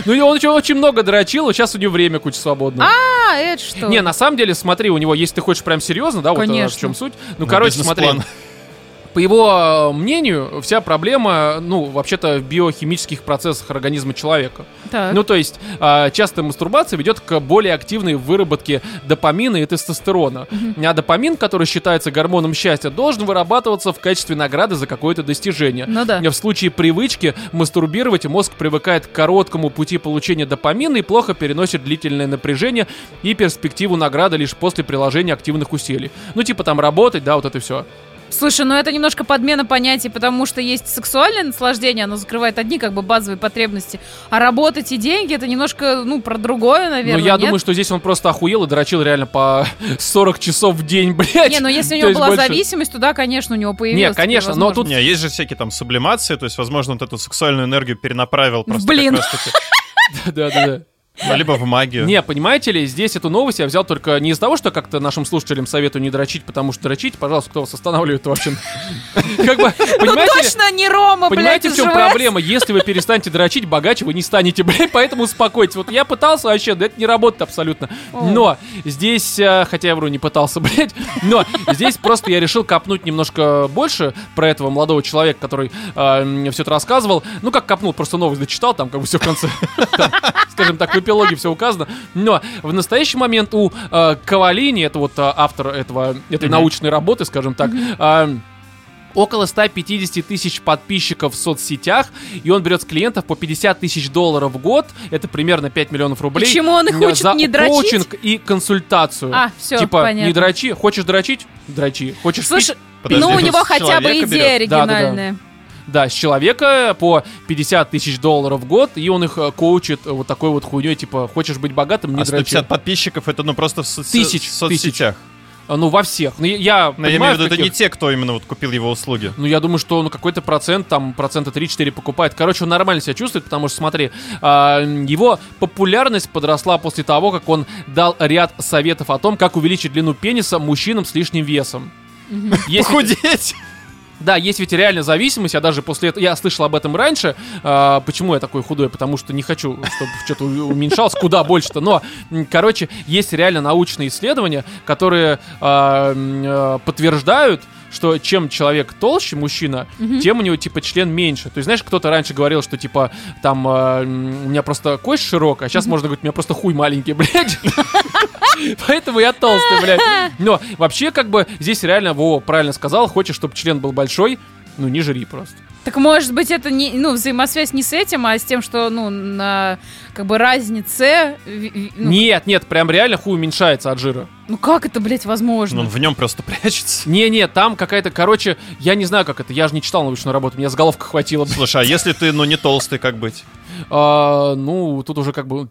[SPEAKER 1] Ну, и он очень, очень много дрочил, вот сейчас у него время куча свободное.
[SPEAKER 3] А, это что?
[SPEAKER 1] Не, на самом деле, смотри, у него, если ты хочешь прям серьезно, да, вот э, в чем суть. Ну,
[SPEAKER 2] Ну,
[SPEAKER 1] короче, смотри. По его э, мнению, вся проблема, ну, вообще-то в биохимических процессах организма человека.
[SPEAKER 3] Так.
[SPEAKER 1] Ну, то есть, а, частая мастурбация ведет к более активной выработке допамина и тестостерона. А допамин, который считается гормоном счастья, должен вырабатываться в качестве награды за какое-то достижение.
[SPEAKER 3] Ну да.
[SPEAKER 1] В случае привычки мастурбировать мозг привыкает к короткому пути получения допамина и плохо переносит длительное напряжение и перспективу награды лишь после приложения активных усилий. Ну, типа там работать, да, вот это все.
[SPEAKER 3] Слушай, ну это немножко подмена понятий, потому что есть сексуальное наслаждение, оно закрывает одни как бы базовые потребности, а работать и деньги это немножко, ну, про другое, наверное.
[SPEAKER 1] Ну, я
[SPEAKER 3] нет?
[SPEAKER 1] думаю, что здесь он просто охуел и дрочил реально по 40 часов в день, блядь.
[SPEAKER 3] Не, ну если у него была
[SPEAKER 1] больше.
[SPEAKER 3] зависимость, то да, конечно, у него появилась.
[SPEAKER 1] Не, конечно, но тут-
[SPEAKER 2] Не, есть же всякие там сублимации, то есть, возможно, вот эту сексуальную энергию перенаправил просто
[SPEAKER 3] блин.
[SPEAKER 2] как раз-таки,
[SPEAKER 1] Да-да-да.
[SPEAKER 2] Ну, либо в магию.
[SPEAKER 1] Не, понимаете ли, здесь эту новость я взял только не из-за того, что как-то нашим слушателям советую не дрочить, потому что дрочить, пожалуйста, кто вас останавливает вообще? Как бы,
[SPEAKER 3] Ну
[SPEAKER 1] понимаете ли,
[SPEAKER 3] точно не Рома, блядь,
[SPEAKER 1] Понимаете, в
[SPEAKER 3] из
[SPEAKER 1] чем проблема? Если вы перестанете дрочить, богаче вы не станете, блядь, поэтому успокойтесь. Вот я пытался вообще, да это не работает абсолютно. Но здесь, э, хотя я вру, не пытался, блядь, но здесь просто я решил копнуть немножко больше про этого молодого человека, который э, мне все это рассказывал. Ну, как копнул, просто новость дочитал, там как бы все в конце, там, скажем так, в эпилоге все указано. Но в настоящий момент у э, Кавалини, это вот э, автор этого, этой
[SPEAKER 2] Мгм.
[SPEAKER 1] научной работы, скажем так, э, около 150 тысяч подписчиков в соцсетях, и он берет с клиентов по 50 тысяч долларов в год, это примерно 5 миллионов рублей.
[SPEAKER 3] Почему он их хочет
[SPEAKER 1] за
[SPEAKER 3] не дрочить?
[SPEAKER 1] коучинг и консультацию.
[SPEAKER 3] А, все,
[SPEAKER 1] типа,
[SPEAKER 3] понятно.
[SPEAKER 1] не дрочи, хочешь дрочить? Дрочи. Хочешь
[SPEAKER 3] Слушай,
[SPEAKER 1] пить?
[SPEAKER 2] Подожди,
[SPEAKER 3] ну у него хотя бы идея
[SPEAKER 2] берет.
[SPEAKER 1] Да-да-да.
[SPEAKER 3] оригинальная.
[SPEAKER 1] Да, с человека по 50 тысяч долларов в год, и он их э, коучит э, вот такой вот хуйней, типа, хочешь быть богатым, не
[SPEAKER 2] А
[SPEAKER 1] дрочи.
[SPEAKER 2] 150 подписчиков это ну просто в соци-
[SPEAKER 1] Тысяч,
[SPEAKER 2] в соцсетях.
[SPEAKER 1] А, Ну, во всех. Ну, я- я
[SPEAKER 2] Но я
[SPEAKER 1] понимаю,
[SPEAKER 2] имею в виду, это не
[SPEAKER 1] каких-
[SPEAKER 2] те, кто именно вот купил его услуги.
[SPEAKER 1] Ну, я думаю, что ну, какой-то процент, там, процента 3-4 покупает. Короче, он нормально себя чувствует, потому что, смотри, а, его популярность подросла после того, как он дал ряд советов о том, как увеличить длину пениса мужчинам с лишним весом.
[SPEAKER 2] Похудеть!
[SPEAKER 1] Да, есть ведь реально зависимость, я даже после этого, я слышал об этом раньше, а, почему я такой худой, потому что не хочу, чтобы что-то уменьшалось, куда больше-то, но, короче, есть реально научные исследования, которые а, а, подтверждают, что чем человек толще, мужчина, тем у него, типа, член меньше. То есть, знаешь, кто-то раньше говорил, что, типа, там, м, у меня просто кость широкая, а сейчас можно говорить, у меня просто хуй маленький, блядь. Поэтому я толстый, блядь. Но вообще, как бы, здесь реально Вова правильно сказал, хочешь, чтобы член был большой, ну, не жри просто.
[SPEAKER 3] Так может быть это не, ну, взаимосвязь не с этим, а с тем, что, ну, на как бы разнице. Ну,
[SPEAKER 1] Нет, нет, прям реально хуй уменьшается от жира.
[SPEAKER 3] ну как это, блядь,
[SPEAKER 2] Ну,
[SPEAKER 3] возможно?
[SPEAKER 2] он в нем просто прячется.
[SPEAKER 1] Не-не, там какая-то, короче, я не знаю, как это, я же не читал научную работу, меня с головка хватило.
[SPEAKER 2] Слушай, а если ты, ну, не толстый, как быть?
[SPEAKER 1] А, ну, тут уже как бы,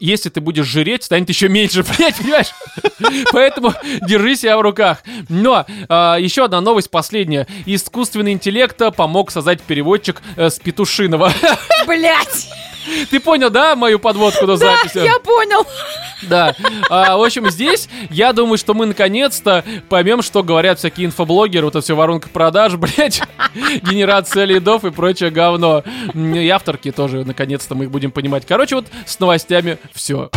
[SPEAKER 1] если ты будешь жиреть, станет еще меньше, понимаешь? Поэтому держи себя в руках. Но а, еще одна новость последняя. Искусственный интеллект помог создать переводчик э, с Петушинова.
[SPEAKER 3] Блять!
[SPEAKER 1] Ты понял, да, мою подводку до записи?
[SPEAKER 3] Я понял.
[SPEAKER 1] Да. А, в общем, здесь я думаю, что мы наконец-то поймем, что говорят всякие инфоблогеры, вот это все воронка продаж, блядь, генерация лидов и прочее говно. И авторки тоже, наконец-то мы их будем понимать. Короче, вот с новостями все.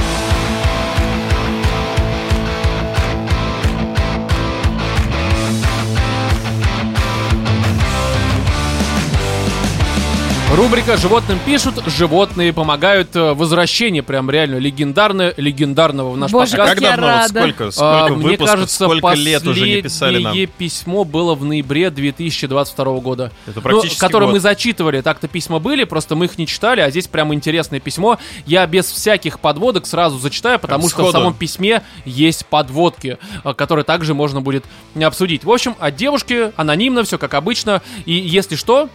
[SPEAKER 1] Рубрика «Животным пишут», животные помогают. э, Возвращение прям реально легендарное, легендарного в наш
[SPEAKER 3] Боже,
[SPEAKER 1] подкаст.
[SPEAKER 2] Как
[SPEAKER 3] я
[SPEAKER 2] давно? Вот
[SPEAKER 3] рада.
[SPEAKER 2] сколько?
[SPEAKER 1] А,
[SPEAKER 2] Сколько
[SPEAKER 1] Мне
[SPEAKER 2] выпусков?
[SPEAKER 1] кажется,
[SPEAKER 2] Сколько лет уже не писали нам?
[SPEAKER 1] письмо было в ноябре 2022 года.
[SPEAKER 2] Это
[SPEAKER 1] Ну,
[SPEAKER 2] практически
[SPEAKER 1] которое
[SPEAKER 2] год.
[SPEAKER 1] мы зачитывали. Так-то письма были, просто мы их не читали, а здесь прям интересное письмо. Я без всяких подводок сразу зачитаю, потому что в самом письме есть подводки, а, которые также можно будет обсудить. В общем, от девушки анонимно, все как обычно. И если что,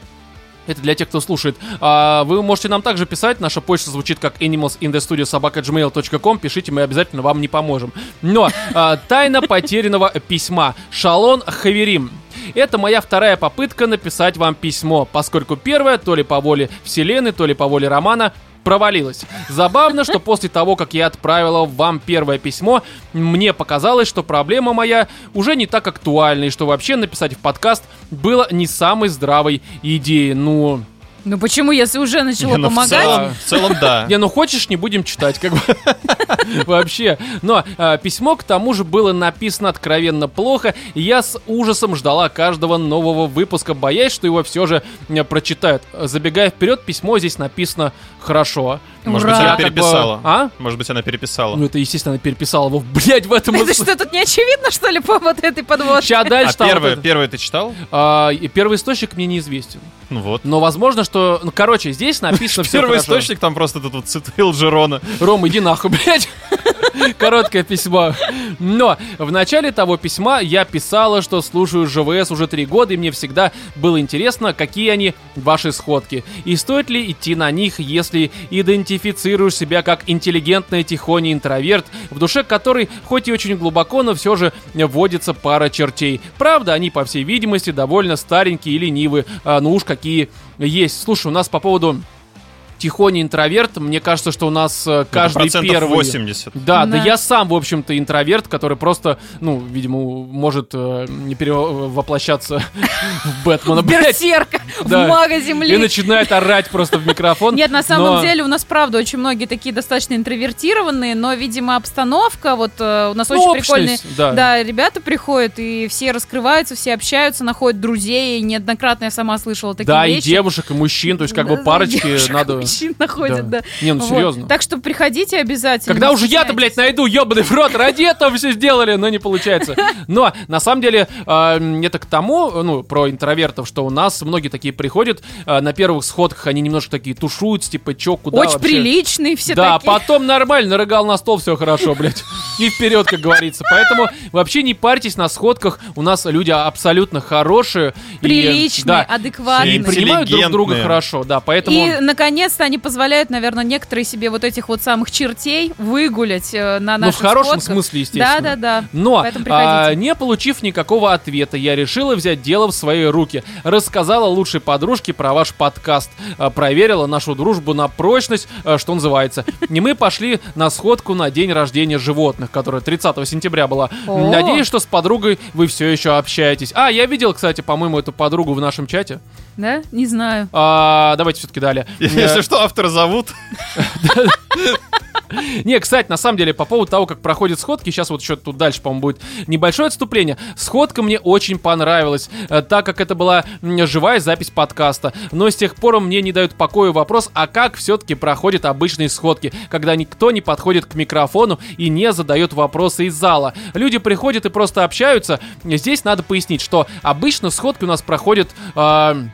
[SPEAKER 1] это для тех, кто слушает. А, вы можете нам также писать. Наша почта звучит как animalsinthestudio.gmail.com. Пишите, мы обязательно вам не поможем. Но а, тайна потерянного письма. Шалон Хаверим. Это моя вторая попытка написать вам письмо, поскольку первая, то ли по воле вселенной, то ли по воле романа, провалилась. Забавно, что после того, как я отправила вам первое письмо, мне показалось, что проблема моя уже не так актуальна, и что вообще написать в подкаст было не самой здравой идеей. Ну,
[SPEAKER 3] Ну почему, если уже начало
[SPEAKER 2] Не, ну, в
[SPEAKER 3] помогать?
[SPEAKER 2] целом, в целом, да.
[SPEAKER 1] Не, ну хочешь, не будем читать, как бы. Вообще. Но а, письмо к тому же было написано откровенно плохо, и я с ужасом ждала каждого нового выпуска, боясь, что его все же э, прочитают. Забегая вперед, письмо здесь написано хорошо.
[SPEAKER 2] Может
[SPEAKER 3] Ура.
[SPEAKER 2] быть, она переписала.
[SPEAKER 1] А?
[SPEAKER 2] Может быть, она переписала.
[SPEAKER 1] Ну, это, естественно, она переписала его, блядь, в этом...
[SPEAKER 3] Это что, тут не очевидно, что ли, по вот этой подводке?
[SPEAKER 1] Сейчас
[SPEAKER 2] А
[SPEAKER 1] дальше вот
[SPEAKER 2] первый, первый ты читал?
[SPEAKER 1] А, и первый источник мне неизвестен.
[SPEAKER 2] Ну вот.
[SPEAKER 1] Но возможно, что... Ну, короче, здесь написано все
[SPEAKER 2] Первый источник там просто тут вот цитил Джерона.
[SPEAKER 1] Ром, иди нахуй, блядь. Короткое письмо. Но в начале того письма я писала, что слушаю ЖВС уже три года, и мне всегда было интересно, какие они ваши сходки. И стоит ли идти на них, если идентифицируешь себя как интеллигентный тихоний интроверт, в душе который, хоть и очень глубоко, но все же вводится пара чертей. Правда, они, по всей видимости, довольно старенькие и ленивые. А, ну уж какие есть. Слушай, у нас по поводу тихоний интроверт, мне кажется, что у нас э, каждый
[SPEAKER 2] Процентов
[SPEAKER 1] первый...
[SPEAKER 2] 80.
[SPEAKER 1] Да, да,
[SPEAKER 3] Да.
[SPEAKER 1] я сам, в общем-то, интроверт, который просто, ну, видимо, может э, не перевоплощаться в Бэтмена,
[SPEAKER 3] Берсерка
[SPEAKER 1] Да.
[SPEAKER 3] в мага
[SPEAKER 1] и
[SPEAKER 3] земли.
[SPEAKER 1] начинает орать просто в микрофон.
[SPEAKER 3] Нет, на самом
[SPEAKER 1] Но-
[SPEAKER 3] деле у нас, правда, очень многие такие достаточно интровертированные, но, видимо, обстановка, вот э, у нас
[SPEAKER 1] Ну,
[SPEAKER 3] очень прикольные
[SPEAKER 1] да.
[SPEAKER 3] Да, ребята приходят, и все раскрываются, все общаются, находят друзей. И неоднократно я сама слышала такие
[SPEAKER 1] Да, и
[SPEAKER 3] вещи.
[SPEAKER 1] девушек, и мужчин, то есть как бы парочки
[SPEAKER 3] девушек,
[SPEAKER 1] надо...
[SPEAKER 3] мужчин находят, да.
[SPEAKER 1] Не, ну серьезно.
[SPEAKER 3] Так что приходите обязательно.
[SPEAKER 1] Когда уже я-то, блядь, найду, ебаный в рот, ради этого все сделали, но не получается. Но, на самом деле, э, это к тому, ну, про интровертов, что у нас многие такие приходят, э, на первых сходках они немножко такие тушуются, типа, чё, куда
[SPEAKER 3] Очень приличные все
[SPEAKER 1] да, потом нормально, нарыгал на стол, все хорошо, блядь. И вперед, как говорится. Поэтому вообще не парьтесь на сходках. У нас люди абсолютно хорошие. и,
[SPEAKER 3] Приличные,
[SPEAKER 1] да,
[SPEAKER 3] адекватные.
[SPEAKER 1] и принимают друг друга хорошо, да. Поэтому...
[SPEAKER 3] И, наконец-то, они позволяют, наверное, некоторые себе вот этих вот самых чертей выгулять э, на
[SPEAKER 1] Ну,
[SPEAKER 3] наших
[SPEAKER 1] в хорошем
[SPEAKER 3] сходках.
[SPEAKER 1] смысле, естественно.
[SPEAKER 3] Да, да, да.
[SPEAKER 1] Но, а, не получив никакого ответа, я решила взять дело в свои руки. Рассказала лучшей подружке про ваш подкаст. А, проверила нашу дружбу на прочность, а, что называется. И мы пошли на сходку на день рождения животных, которая 30 сентября была.
[SPEAKER 3] О.
[SPEAKER 1] Надеюсь, что с подругой вы все еще общаетесь. А, я видел, кстати, по-моему, эту подругу в нашем чате.
[SPEAKER 3] Да? Не знаю.
[SPEAKER 1] А, давайте все-таки далее.
[SPEAKER 2] Если что, автора зовут.
[SPEAKER 1] Не, кстати, на самом деле, по поводу того, как проходят сходки, сейчас вот еще тут дальше, по-моему, будет небольшое отступление. Сходка мне очень понравилась, э, так как это была живая запись подкаста. Но с тех пор мне не дают покоя вопрос, а как все-таки проходят обычные сходки, когда никто не подходит к микрофону и не задает вопросы из зала. Люди приходят и просто общаются. Здесь надо пояснить, что обычно сходки у нас проходят... э,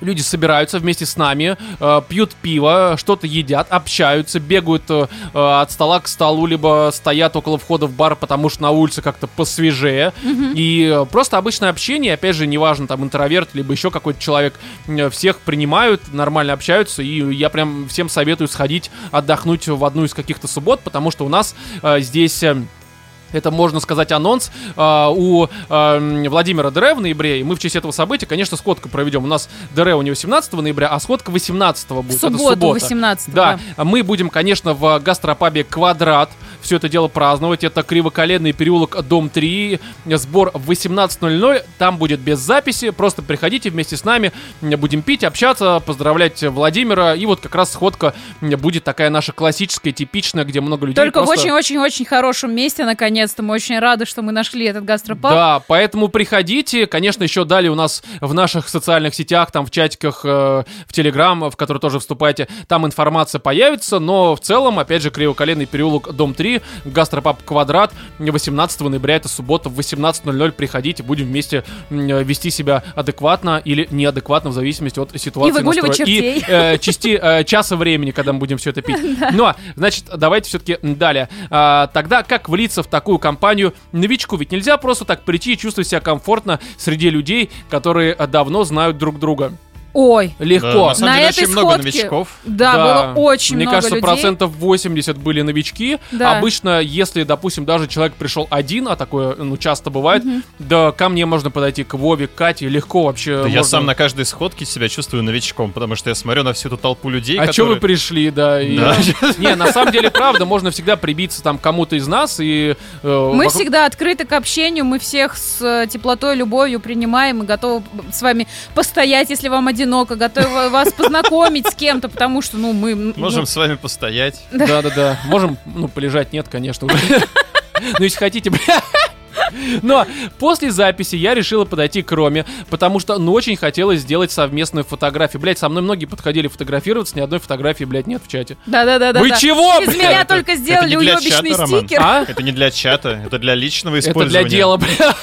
[SPEAKER 1] Люди собираются вместе с нами, э, пьют пиво, что-то едят, общаются, бегают э, э, от стола к столу, либо стоят около входа в бар, потому что на улице как-то посвежее. И э, просто обычное общение, опять же, неважно, там интроверт, либо еще какой-то человек, э, всех принимают, нормально общаются. И я прям всем советую сходить отдохнуть в одну из каких-то суббот, потому что у нас э, здесь... э, это, можно сказать, анонс. А, у а, Владимира Дре в ноябре, и мы в честь этого события, конечно, сходку проведем. У нас Дре у него 17 ноября, а сходка 18 будет.
[SPEAKER 3] В
[SPEAKER 1] Это
[SPEAKER 3] субботу,
[SPEAKER 1] суббота.
[SPEAKER 3] 18
[SPEAKER 1] Да, мы будем, конечно, в гастропабе «Квадрат» все это дело праздновать. Это Кривоколенный переулок, дом 3, сбор в 18.00. Там будет без записи, просто приходите вместе с нами, будем пить, общаться, поздравлять Владимира. И вот как раз сходка будет такая наша классическая, типичная, где много людей
[SPEAKER 3] Только в
[SPEAKER 1] просто-
[SPEAKER 3] очень-очень-очень хорошем месте, наконец-то. Мы очень рады, что мы нашли этот гастропаб.
[SPEAKER 1] Да, поэтому приходите. Конечно, еще далее у нас в наших социальных сетях, там в чатиках, э, в Телеграм, в который тоже вступайте, там информация появится. Но в целом, опять же, Кривоколенный переулок, дом 3, гастропаб Квадрат, 18 ноября, это суббота, в 18.00 приходите, будем вместе э, вести себя адекватно или неадекватно, в зависимости от ситуации.
[SPEAKER 3] выгуливать
[SPEAKER 1] настроя. И
[SPEAKER 3] чертей.
[SPEAKER 1] э, части э, часа времени, когда мы будем все это пить. Но, значит, давайте все-таки далее. А, тогда как влиться в такую компанию новичку? Ведь нельзя просто так прийти и чувствовать себя комфортно среди людей, которые э, давно знают друг друга.
[SPEAKER 3] Ой,
[SPEAKER 1] Легко.
[SPEAKER 2] На самом
[SPEAKER 3] На
[SPEAKER 2] деле,
[SPEAKER 3] этой
[SPEAKER 2] очень много
[SPEAKER 3] сходке-
[SPEAKER 2] новичков.
[SPEAKER 3] да, было очень
[SPEAKER 1] Мне
[SPEAKER 3] много
[SPEAKER 1] кажется,
[SPEAKER 3] людей.
[SPEAKER 1] процентов 80 были новички.
[SPEAKER 3] Да.
[SPEAKER 1] Обычно, если, допустим, даже человек пришел один, а такое, ну, часто бывает, да ко мне можно подойти, к Вове, к Кате, легко вообще.
[SPEAKER 2] Да Я
[SPEAKER 1] можно.
[SPEAKER 2] сам на каждой сходке себя чувствую новичком, потому что я смотрю на всю эту толпу людей,
[SPEAKER 1] А что вы
[SPEAKER 2] которые...
[SPEAKER 1] пришли, да? и-
[SPEAKER 2] Да.
[SPEAKER 1] Не, на самом деле, правда, можно всегда прибиться там к кому-то из нас и... э,
[SPEAKER 3] Мы
[SPEAKER 1] вокруг-
[SPEAKER 3] всегда открыты к общению, мы всех с э, теплотой, любовью принимаем и готовы с вами постоять, если вам одиноко, готовы вас познакомить с кем-то, потому что, ну, мы... ну,
[SPEAKER 2] Можем с вами постоять.
[SPEAKER 1] Да-да-да. Можем, ну, полежать нет, конечно. Ну, если хотите, бля. Но после записи я решила подойти к Роме, потому что, ну, очень хотелось сделать совместную фотографию. Блять, со мной многие подходили фотографироваться, ни одной фотографии, блядь, нет в чате.
[SPEAKER 3] Да-да-да.
[SPEAKER 1] Вы чего,
[SPEAKER 3] Из
[SPEAKER 1] блядь?
[SPEAKER 3] меня
[SPEAKER 2] Это-
[SPEAKER 3] только
[SPEAKER 2] это
[SPEAKER 3] сделали уебищный стикер.
[SPEAKER 1] А?
[SPEAKER 2] Это не для чата, это для личного
[SPEAKER 1] Это
[SPEAKER 2] использования.
[SPEAKER 1] для дела, бля.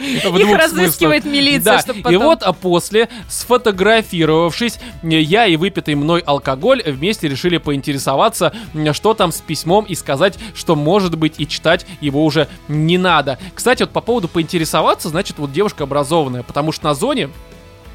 [SPEAKER 3] Их разыскивает милиция, чтобы
[SPEAKER 1] и
[SPEAKER 3] потом...
[SPEAKER 1] вот а после, сфотографировавшись, я и выпитый мной алкоголь вместе решили поинтересоваться, что там с письмом и сказать, что может быть и читать его уже не надо. Кстати, вот по поводу поинтересоваться, значит, вот девушка образованная, потому что на зоне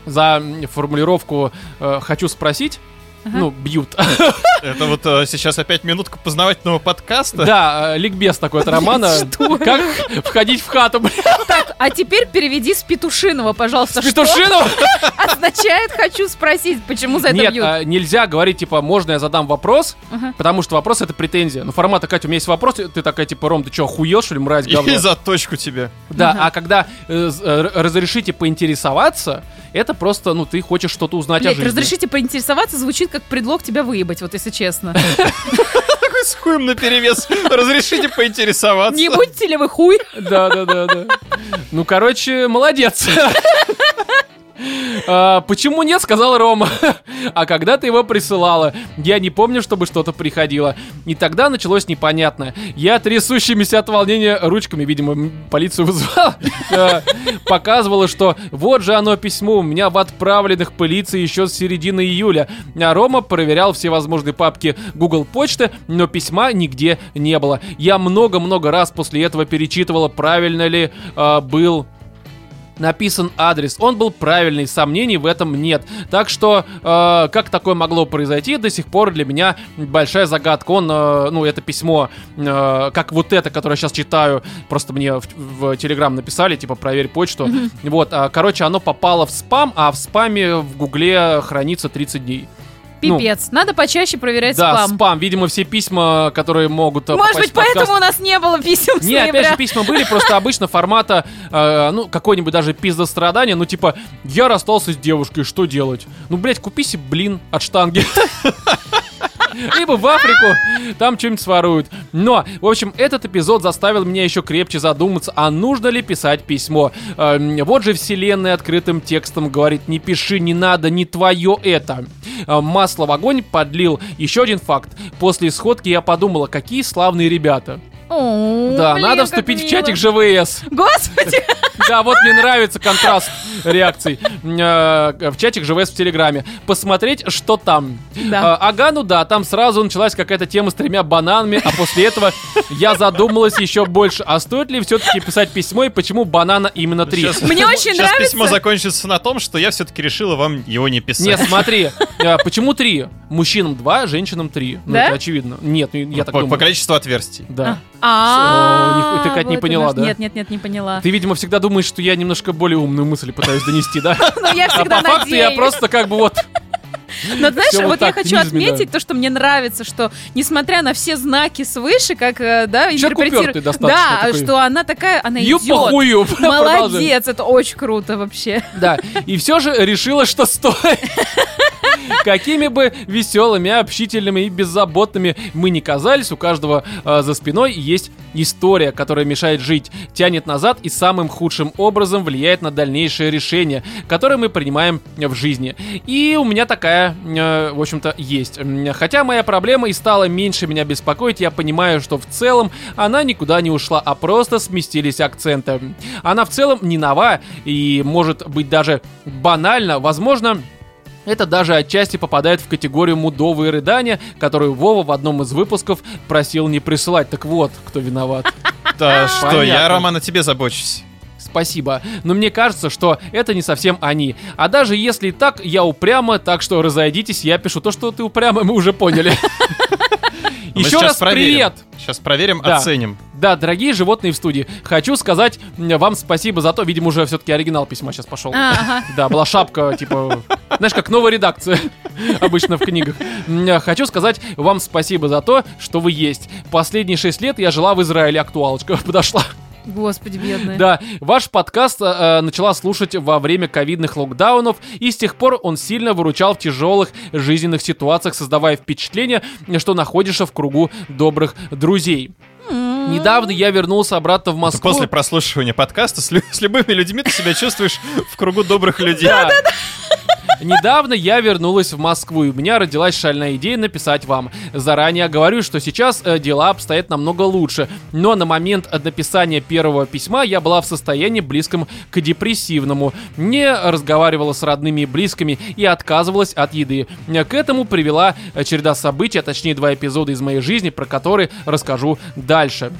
[SPEAKER 1] за формулировку э, «хочу спросить» Ну, бьют.
[SPEAKER 2] Это вот э, сейчас опять минутка познавательного подкаста.
[SPEAKER 1] Да, э, ликбез такой от романа. Как входить в хату, блядь,
[SPEAKER 3] Так, а теперь переведи с Петушиного, пожалуйста.
[SPEAKER 1] с Петушиным?
[SPEAKER 3] Что означает «хочу спросить», почему за это
[SPEAKER 1] Нет,
[SPEAKER 3] бьют?
[SPEAKER 1] а, нельзя говорить, типа, можно я задам вопрос,
[SPEAKER 3] Ага.
[SPEAKER 1] потому что вопрос это претензия. Ну, формата, Катя, у меня есть вопрос, ты такая, типа, Ром, ты что, охуел, что ли, мразь, говно?
[SPEAKER 2] И заточку тебе.
[SPEAKER 1] Да,
[SPEAKER 3] Ага.
[SPEAKER 1] а когда э, разрешите поинтересоваться, это просто, ну, ты хочешь что-то узнать о
[SPEAKER 3] Блять,
[SPEAKER 1] жизни.
[SPEAKER 3] разрешите поинтересоваться, звучит как предлог тебя выебать, вот если честно.
[SPEAKER 2] Такой с хуем наперевес. Разрешите поинтересоваться.
[SPEAKER 3] Не будете ли вы хуй?
[SPEAKER 1] Да, да, да, да. Ну, короче, молодец. А, почему нет, сказал Рома. А когда ты его присылала? Я не помню, чтобы что-то приходило. И тогда началось непонятное. Я трясущимися от волнения ручками, видимо, полицию вызвал, показывала, что вот же оно письмо у меня в отправленных полиции еще с середины июля. А Рома проверял все возможные папки Google почты, но письма нигде не было. Я много-много раз после этого перечитывала, правильно ли э, был написан адрес. Он был правильный, сомнений в этом нет. Так что, э, как такое могло произойти, до сих пор для меня большая загадка. Он, э, ну, это письмо, э, как вот это, которое я сейчас читаю, просто мне в, в Телеграм написали, типа, проверь почту. Вот, а, короче, оно попало в спам, а в спаме в Гугле хранится 30 дней. Ну,
[SPEAKER 3] Пипец. Надо почаще проверять
[SPEAKER 1] да,
[SPEAKER 3] спам.
[SPEAKER 1] спам. Видимо, все письма, которые могут э,
[SPEAKER 3] Может быть, поэтому у нас не было писем с
[SPEAKER 1] не, опять же, письма были просто обычно формата, э, ну, какой-нибудь даже пиздострадания, ну, типа, я расстался с девушкой, что делать? Ну, блядь, купи себе блин от штанги. Либо в Африку, там что-нибудь своруют. Но, в общем, этот эпизод заставил меня еще крепче задуматься, а нужно ли писать письмо. Эм, вот же вселенная открытым текстом говорит, не пиши, не надо, не твое это. Э, Масло в огонь подлил. Еще один факт. После сходки я подумала, какие славные ребята.
[SPEAKER 3] О,
[SPEAKER 1] Да,
[SPEAKER 3] блин,
[SPEAKER 1] надо вступить в чатик ЖВС.
[SPEAKER 3] Господи!
[SPEAKER 1] Да, вот мне нравится контраст реакций. Э, В чатик ЖВС в Телеграме. Посмотреть, что там.
[SPEAKER 3] Да.
[SPEAKER 1] А, Ага, ну да, там сразу началась какая-то тема с тремя бананами, а после этого я задумалась еще больше. А стоит ли все-таки писать письмо и почему банана именно три?
[SPEAKER 3] Мне очень
[SPEAKER 2] Сейчас
[SPEAKER 3] нравится.
[SPEAKER 2] письмо закончится на том, что я все-таки решила вам его не писать.
[SPEAKER 1] Нет, смотри, э, почему три? Мужчинам два, женщинам три. Ну,
[SPEAKER 3] Да?
[SPEAKER 1] это очевидно. Нет, ну, я так
[SPEAKER 2] по, по
[SPEAKER 1] думаю.
[SPEAKER 2] количеству отверстий.
[SPEAKER 1] Да.
[SPEAKER 3] А,
[SPEAKER 1] ты, не поняла, да?
[SPEAKER 3] Нет, нет, нет, не поняла.
[SPEAKER 1] Ты, видимо, всегда думаешь, что я немножко более умную мысль пытаюсь донести, да?
[SPEAKER 3] Ну, я
[SPEAKER 1] А
[SPEAKER 3] всегда
[SPEAKER 1] по факту я просто как бы вот...
[SPEAKER 3] Но знаешь,
[SPEAKER 1] Всё
[SPEAKER 3] вот,
[SPEAKER 1] вот
[SPEAKER 3] я хочу
[SPEAKER 1] низами,
[SPEAKER 3] отметить то, что мне нравится, что несмотря на все знаки свыше, как, э, да, интерпретирует... Да,
[SPEAKER 1] такой.
[SPEAKER 3] что она такая, она
[SPEAKER 1] Ю
[SPEAKER 3] идет.
[SPEAKER 1] Продолжай.
[SPEAKER 3] Молодец, это очень круто вообще.
[SPEAKER 1] Да, и все же решила, что стоит. Какими бы веселыми, общительными и беззаботными мы ни казались, у каждого э, за спиной есть история, которая мешает жить, тянет назад и самым худшим образом влияет на дальнейшее решение, которое мы принимаем в жизни. И у меня такая, э, в общем-то, есть. Хотя моя проблема и стала меньше меня беспокоить, я понимаю, что в целом она никуда не ушла, а просто сместились акценты. Она в целом не нова и может быть даже банально, возможно, это даже отчасти попадает в категорию мудовые рыдания, которую Вова в одном из выпусков просил не присылать. Так вот, кто виноват.
[SPEAKER 2] Да что, я, Роман, о тебе забочусь.
[SPEAKER 1] Спасибо. Но мне кажется, что это не совсем они. А даже если так, я упрямо, так что разойдитесь, я пишу то, что ты упрямо, мы уже поняли.
[SPEAKER 2] Мы
[SPEAKER 1] Еще раз
[SPEAKER 2] проверим.
[SPEAKER 1] привет!
[SPEAKER 2] Сейчас проверим,
[SPEAKER 1] Да.
[SPEAKER 2] оценим.
[SPEAKER 1] Да, дорогие животные в студии, хочу сказать вам спасибо за то, видимо, уже все-таки оригинал письма сейчас пошел.
[SPEAKER 3] Ага.
[SPEAKER 1] Да, была шапка, типа, знаешь, как новая редакция обычно в книгах. Хочу сказать вам спасибо за то, что вы есть. Последние шесть лет я жила в Израиле, актуалочка подошла.
[SPEAKER 3] Господи, бедная.
[SPEAKER 1] Да, ваш подкаст э, э, начала слушать во время ковидных локдаунов, и с тех пор он сильно выручал в тяжелых жизненных ситуациях, создавая впечатление, что находишься в кругу добрых друзей. Недавно я вернулся обратно в Москву.
[SPEAKER 2] После прослушивания подкаста с, лю- с любыми людьми ты себя чувствуешь в кругу добрых людей.
[SPEAKER 1] Да. Недавно я вернулась в Москву, и у меня родилась шальная идея написать вам. Заранее говорю, что сейчас э, дела обстоят намного лучше, но на момент написания первого письма я была в состоянии близком к депрессивному, не разговаривала с родными и близкими и отказывалась от еды. К этому привела э, череда событий, а точнее два эпизода из моей жизни, про которые расскажу дальше.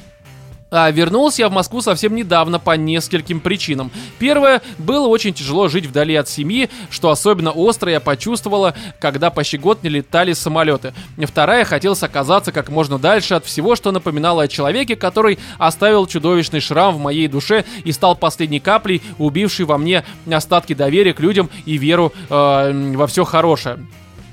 [SPEAKER 1] А вернулся я в Москву совсем недавно по нескольким причинам. Первое, было очень тяжело жить вдали от семьи, что особенно остро я почувствовала, когда почти год не летали самолеты. Вторая, хотелось оказаться как можно дальше от всего, что напоминало о человеке, который оставил чудовищный шрам в моей душе и стал последней каплей, убившей во мне остатки доверия к людям и веру э, во все хорошее.